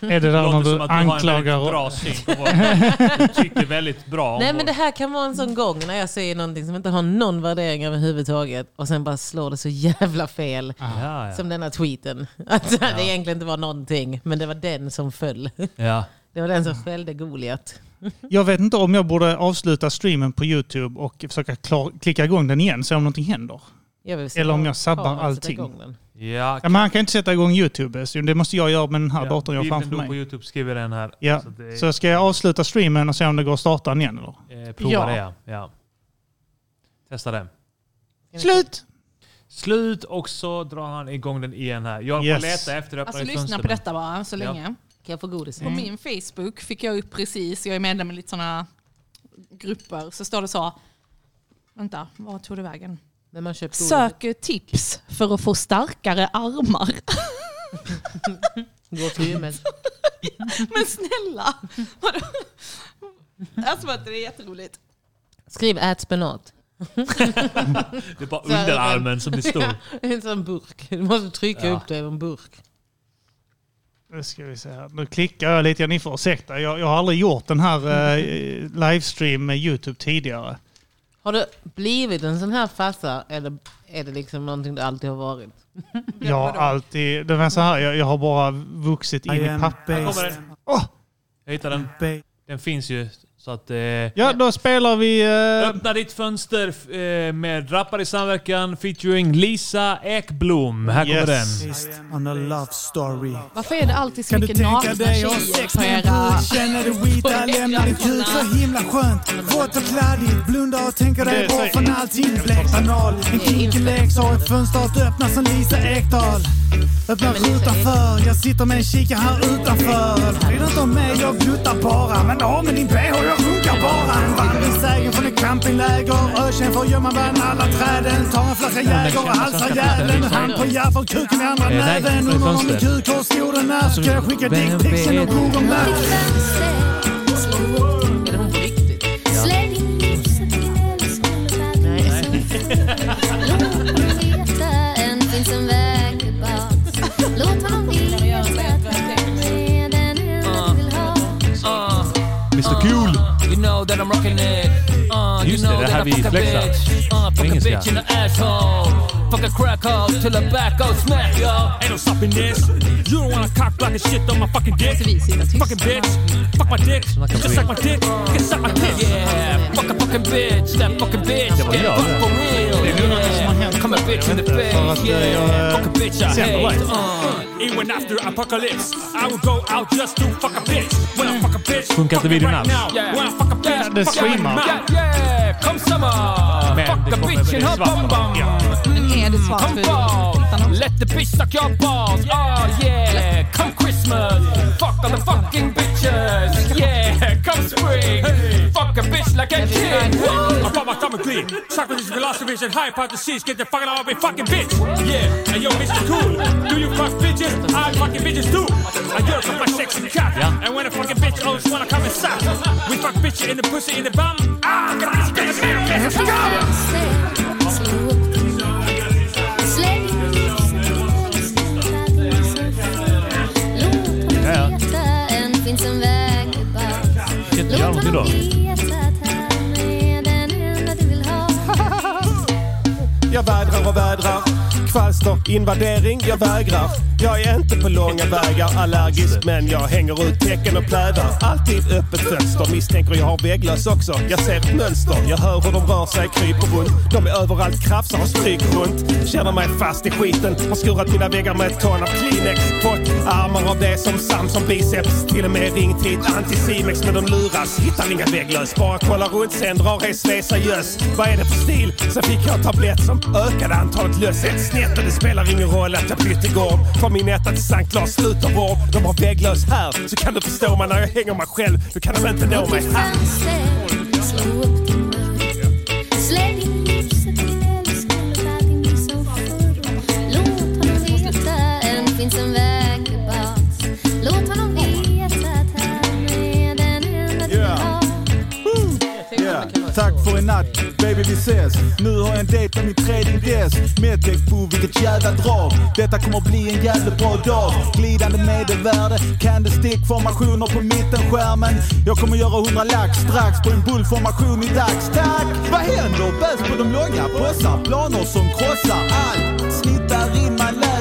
S5: Är det där
S1: låter
S5: när
S1: som
S5: du
S1: att du har en
S5: anklagar...
S1: väldigt bra syn på vad du tycker väldigt bra om
S18: Nej
S1: vår-
S18: men det här kan vara en sån gång när jag säger någonting som inte har någon värdering överhuvudtaget och sen bara slår det så jävla fel.
S1: Ja, ja.
S18: Som denna tweeten. (laughs) Att det egentligen inte var någonting, men det var den som föll.
S1: Ja.
S18: Det var den som skällde Goliat.
S5: Jag vet inte om jag borde avsluta streamen på YouTube och försöka klar, klicka igång den igen, se om någonting händer. Eller om jag sabbar allting.
S18: Den.
S1: Ja,
S5: Ja, men han kan inte sätta igång YouTube. Så det måste jag göra med den här datorn jag har framför mig.
S1: på Youtube skriver den här.
S5: Ja.
S1: Så det-
S5: Så ska jag avsluta streamen och se om det går att starta den igen? Eller?
S1: Eh, prova
S5: Ja.
S1: det ja. ja. Testa det.
S5: Slut!
S1: Slut och så drar han igång den igen här. Jag får
S5: Yes.
S1: leta efter öppna
S14: Alltså lyssna på detta bara så
S1: Ja.
S14: länge.
S18: Kan jag få godis?
S14: På min Facebook fick jag upp precis, jag är medlem i lite sådana grupper, så står det så. Vänta, vad tog det vägen?
S18: Köpt godis.
S14: Söker tips för att få starkare armar.
S18: Gå till gymmet. (laughs)
S14: Men snälla! Alltså det är jätteroligt.
S18: Skriv ät spenat. (laughs)
S1: Det är bara underarmen som blir stor. (laughs)
S18: en sån burk. Du måste trycka
S5: Ja.
S18: upp det över en burk.
S5: Nu ska vi se här. Nu klickar jag lite, ni får ursäkta. Jag, jag har aldrig gjort den här eh, livestream med YouTube tidigare.
S18: Har det blivit en sån här farsa eller är det liksom någonting det alltid har varit? (laughs)
S5: Jag har alltid... Det var så här, jag, jag har bara vuxit in
S4: I
S5: papper.
S1: Här kommer den. Jag hittade den. Den finns ju. Så att... Eh,
S5: Ja, då spelar vi... Eh,
S1: Öppna ditt fönster eh, med rappare i samverkan featuring Lisa Ekblom. Här kommer den.
S4: On a love story.
S14: Varför är det alltid så
S4: Kan du
S14: mycket
S4: tänka
S14: nakna tjejer
S4: sex
S14: på era...
S4: Känner du vita, lämna din kuk så himla skönt. Våt och kladdigt, blunda och tänka dig bort från allting. Blekt anal, en kinky lek så ett fönster att öppna som Lisa Ekdahl. Öppna rutan för, jag sitter med en kika här utanför. Bry dig inte om mig, jag gluttar bara. Men av med din bh, jag runkar bara. En vandringssägen från ett campingläger. Ökänd för att gömma bland alla träden. Tar en flaska Jäger och halsar jäveln. Hand på hjärtat och kuken i andra näven. Undrar om min kuk har skor den är. Så ska jag skicka dickpicsen och google maps.
S10: Know that I'm rocking it. Uh, you
S1: Just det,
S10: know
S1: det
S10: that
S1: här
S10: I
S1: vi flexar.
S10: bitch. Uh, fuck a bitch in the asshole. Fuck a crack hole till the back goes smack, yo.
S3: Ain't no stopping this. You don't wanna cock block and shit on my fucking dick. Fucking bitch. Fuck my dick. Just suck my dick. Get suck my dick.
S10: Yeah, fuck a fucking bitch. That fucking bitch.
S3: Det var
S10: Get
S3: jag,
S10: fucked
S3: det.
S10: for real.
S3: Det är nog något som har hänt.
S10: Yeah. Come a bitch in the
S3: Jag vet inte, för att,
S10: face. Yeah, fuck a bitch I
S3: sänder
S10: hate.
S3: live.
S10: Uh.
S3: Even after apocalypse, I will go out just to fuck a bitch. When I fuck a bitch,
S1: Funkar inte
S3: fuck it
S1: videon
S3: right
S1: alls?
S3: now. When I fuck a bitch,
S5: det
S3: fuck it right
S5: streamar.
S3: Now.
S10: Yeah, yeah, come summer.
S1: Men
S10: Fuck
S1: det
S10: a bitch
S1: bli
S10: in her
S1: svart.
S10: bum bum.
S14: Men är det
S10: Come fall. Let the bitch suck your balls. Oh yeah. Come Christmas. Fuck all the fucking bitches. Yeah. Come spring. Fuck a bitch like a kid.
S3: I bought my stomach clean. Socrates, philosophies, and hypotheses. Get the fucking out of me, fucking bitch. Yeah. And yo, Mr. Cool. Do you fuck bitches? I fucking bitches too. I girl fuck my sexy cock. And when a fucking bitch always wanna come and suck. We fuck bitches in the pussy in the bum. Ah, get a bitch, get a.
S2: Jag vädrar och vädrar. Falster, invadering, jag vägrar. Jag är inte på långa vägar allergisk men jag hänger ut tecken och plädar. Alltid öppet fönster, misstänker jag har vägglöss också. Jag ser ett mönster, jag hör hur de rör sig, kryper runt. De är överallt, krafsar och stryker runt. Känner mig fast i skiten, har skurat mina väggar med ett ton av Kleenex. Fått ah, armar av det som Samson biceps. Till och med ringt hit Anticimex men de luras. Hittar inga vägglöss, bara kollar runt sen drar hej svesa göss Vad är det för stil? Sen fick jag en tablett som ökade antalet löss. Ett snett och det spelar ingen roll att jag bytte gård. Från min etta till Sankt Lars slutervård. De har vägglöss här, så kan du förstå mig när jag hänger mig själv. nu kan de inte nå mig här.
S4: Baby vi ses. Nu har jag en dejt med min trading Med dig på vilket jävla drag. Detta kommer bli en jävligt bra dag. Glidande medelvärde, candlestick-formationer på mittenskärmen. Jag kommer göra 100 lax strax på en bullformation i dags. Tack! Vad händer? Bäst på de långa bossar, Planer som krossar allt. Snittar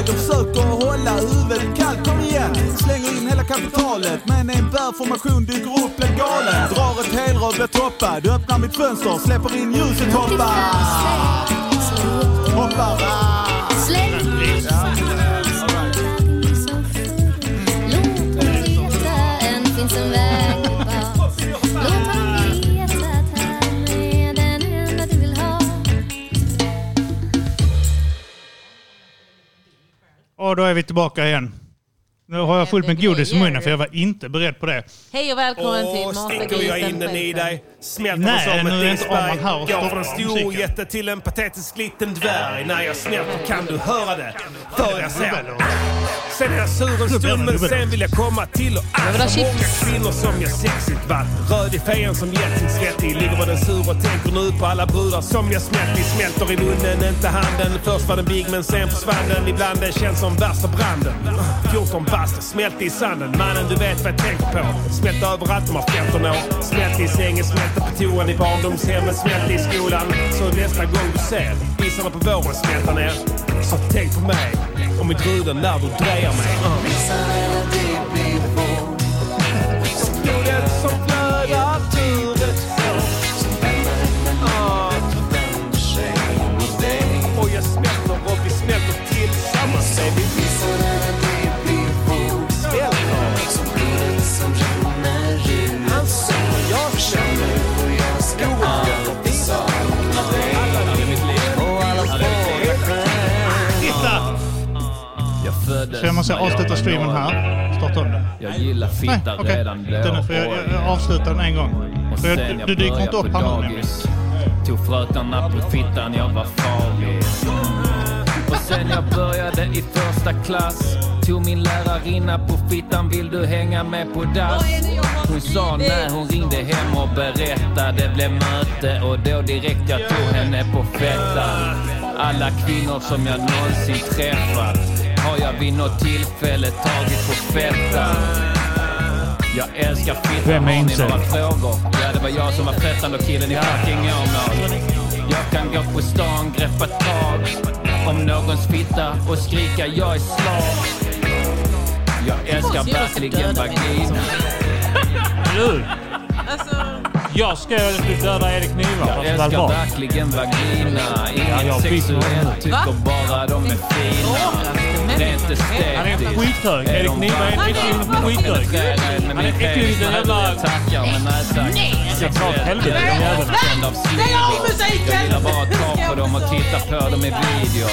S4: läger, försöker hålla huvudet kallt. Kom igen! Slänger in hela kapitalet. Men en bärformation dyker upp, blir galen. Drar ett helrör, blir toppad. Öppnar mitt fönster, släpper in ljuset, hoppar. Hoppar. ah.
S5: Och då är vi tillbaka igen. Nu har jag fullt med godis i munnen för jag var inte beredd på det.
S18: Hej och välkommen till
S4: Åh, sticker jag in den i dig. Smälter
S5: Nej,
S4: som ett isberg. Går från en stor jätte till en patetisk liten dvärg. När jag smälter kan du höra det. För jag ser. Sen är jag sur en stund men sen vill jag komma till och allt för många kvinnor som jag sexigt varit. Röd i fejan som gett sin svett i. Ligger med den sur och tänker nu på alla brudar som jag smält i. Smälter i munnen, inte handen. Först var den big men sen försvann den. Ibland det känns som värsta branden. 14 bast, smält i sanden. Mannen du vet vad jag tänker på. Smält överallt de har 15 år. Smält i sängen, smält på toan i barndomshemmet. Smält i skolan. Så nästa gång du ser isarna på våren smälta ner. Så tänk på mig och mitt ruden när du drejar mig.
S5: Uh. Måste
S10: när jag
S5: avsluta streamen här. Starta om den.
S10: Jag gillar fitta
S5: Nej, okej.
S10: redan då.
S5: Den för jag, jag, avslutar den en gång.
S10: Och
S5: jag,
S10: jag
S5: du dyker inte upp här nu
S10: Tog fröknarna på fittan, jag var farlig Och sen jag började i första klass Tog min lärarinna på fittan, vill du hänga med på dass? Hon sa nej, hon ringde hem och berättade Det blev möte och då direkt jag tog henne på fettan Alla kvinnor som jag någonsin träffat Har jag vid något tillfälle tagit på fettan jag älskar fitta,
S1: Vem är
S10: har ni
S1: inte?
S10: några frågor? Ja, det var jag som var trettonde killen i fucking Åmål. Jag kan gå på stan, greppa tag om någons fitta och skrika jag är slav. Jag älskar verkligen vagina.
S1: Du! Jag ska döda Erik Niva.
S10: Jag älskar verkligen vagina.
S1: Ja,
S10: Inget
S1: fick
S10: sexuellt, tycker bara de är fina.
S1: Han är
S10: estetiskt.
S1: skithög.
S10: är
S1: Erik
S10: de
S1: Niva är
S10: vackra.
S1: äcklig skithög.
S10: En
S1: Han är äcklig liten jävla...
S10: näsan.
S1: Jag drar åt helvete den jäveln.
S10: Tänd av sliv. Jag gillar bara att ta på dem och titta på dem i video.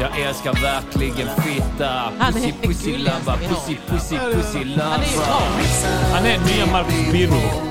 S10: Jag älskar verkligen fitta.
S18: Han
S10: Pussy pussy
S18: har.
S10: pussy pussy pussy lava.
S18: Han är.
S1: Han nya Marcus Birro.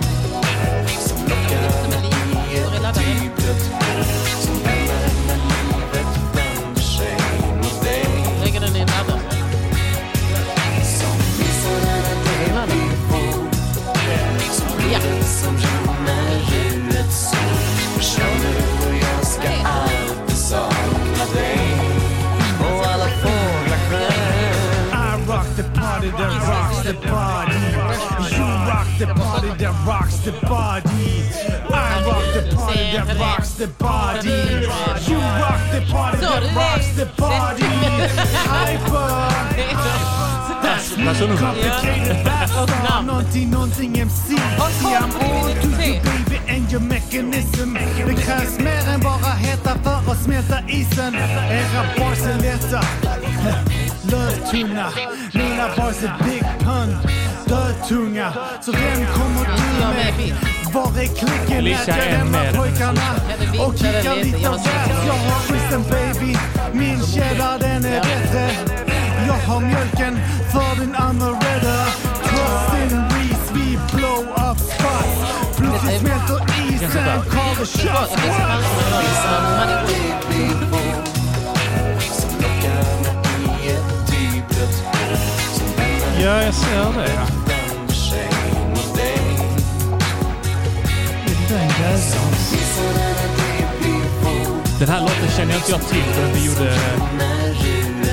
S4: The body. You rock the party that rocks the body. I rock the party that rocks the body. You rock the party that rocks the body. Hyper. (laughs) That's me, complicated bastard. Någonting, någonting MC. See I'm on to you baby and your mechanism. Det krävs mer än bara heta för att smälta isen. Era bars är lätta. Lövtunna. Mina bars är big pun. Dödtunga. Så vem kommer du med? Var är klicken? Lät jag lämna pojkarna och kicka lite raps. Jag har bristen baby. Min cheddar den är bättre. Jag har mjölken för din unreadder. Trust in Reese, vi blow up spots. Plötsligt smälter isen, call the shots.
S5: Ja, jag ser det. ja. Den
S1: här låten känner jag inte jag till förrän vi gjorde...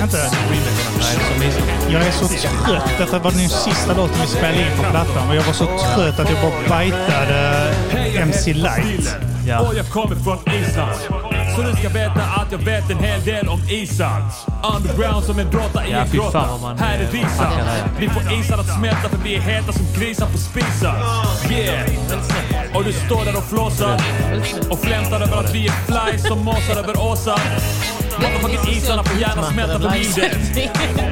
S5: Inte?
S1: Som visade.
S5: Jag är så trött. Detta var den sista låten vi spelade in på plattan och jag var så trött att jag bara bitade MC Light.
S1: Ja.
S4: Och jag kommer från Island.
S3: Så du ska veta att jag vet en hel del om isat. Underground som en grotta i
S1: Ja,
S3: en grotta. Här är
S1: eh,
S3: risat.
S1: hackar här.
S3: Vi får isar att smälta för vi är heta som grisar på spisar. Yeah! Och du står där och flåsar och flämtar över att vi är fly som måsar över åsar. Motherfucking isarna får gärna smälta för min del.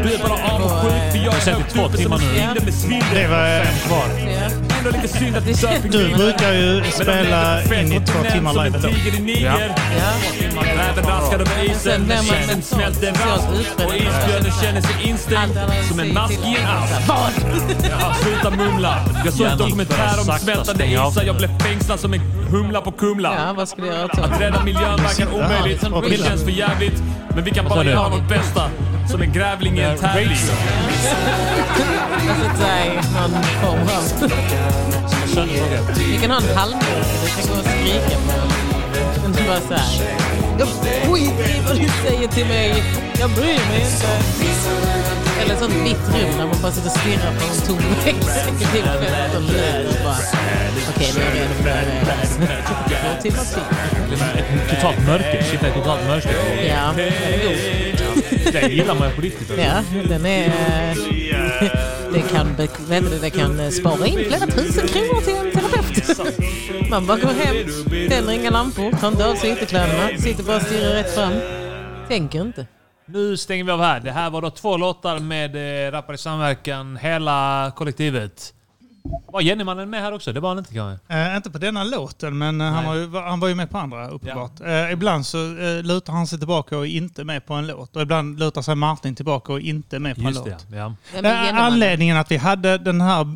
S3: Du är bara avundsjuk för jag är högt uppe som en spindel med svindel.
S5: Det var fem
S1: kvar.
S3: Ändå lite synd att surfing
S5: Du brukar ju spela in i två timmar live ändå.
S3: Ja. Räven raskar över isen, men känden smälter raskt och isbjörnen känner sig instängd som en mask i en ask. Jaha, sluta mumla. Jag såg en dokumentär om smältande isar. Jag blev fängslad som en humla på Kumla.
S18: Ja, vad ska du göra åt
S3: Att rädda miljön verkar omöjligt. Det känns för jävligt. Men vi kan bara göra vårt bästa. Som en grävling i en tävling.
S18: Alltså säg någon form av... Vi kan ha en halvmåne. Du kan gå och skrika på Men du bara såhär. Jag skiter i vad du säger till mig. Jag bryr mig inte. Eller sånt vitt rum där man bara sitter och stirrar på en tom vägg. i typ 15 minuter och bara... Okej, nu är jag redo för eh, två timmar till.
S1: Totalt mörker. Sitta i totalt mörker.
S18: Ja, den är god.
S1: Det gillar man ju på riktigt. också.
S18: Ja, den är... eh, (laughs) Det kan, du, det kan spara in flera tusen kronor till en terapeut. (laughs) Man bara går hem, tänder inga lampor, tar inte av sig ytterkläderna, sitter bara och stirrar rätt fram. Tänker inte.
S1: Nu stänger vi av här. Det här var då två låtar med eh, Rappare i samverkan, hela kollektivet. Var Jennymannen med här också? Det var han inte kanske?
S5: Eh, inte på denna låten, men eh, han, var ju, han var ju med på andra uppenbart. Eh, ibland så eh, lutar han sig tillbaka och är inte med på en låt. Och ibland lutar sig Martin tillbaka och är inte med på
S1: Just
S5: en
S1: det,
S5: låt.
S1: ja.
S18: Vem
S5: Eh,
S18: Jennymannen?
S5: anledningen att vi hade den här bilden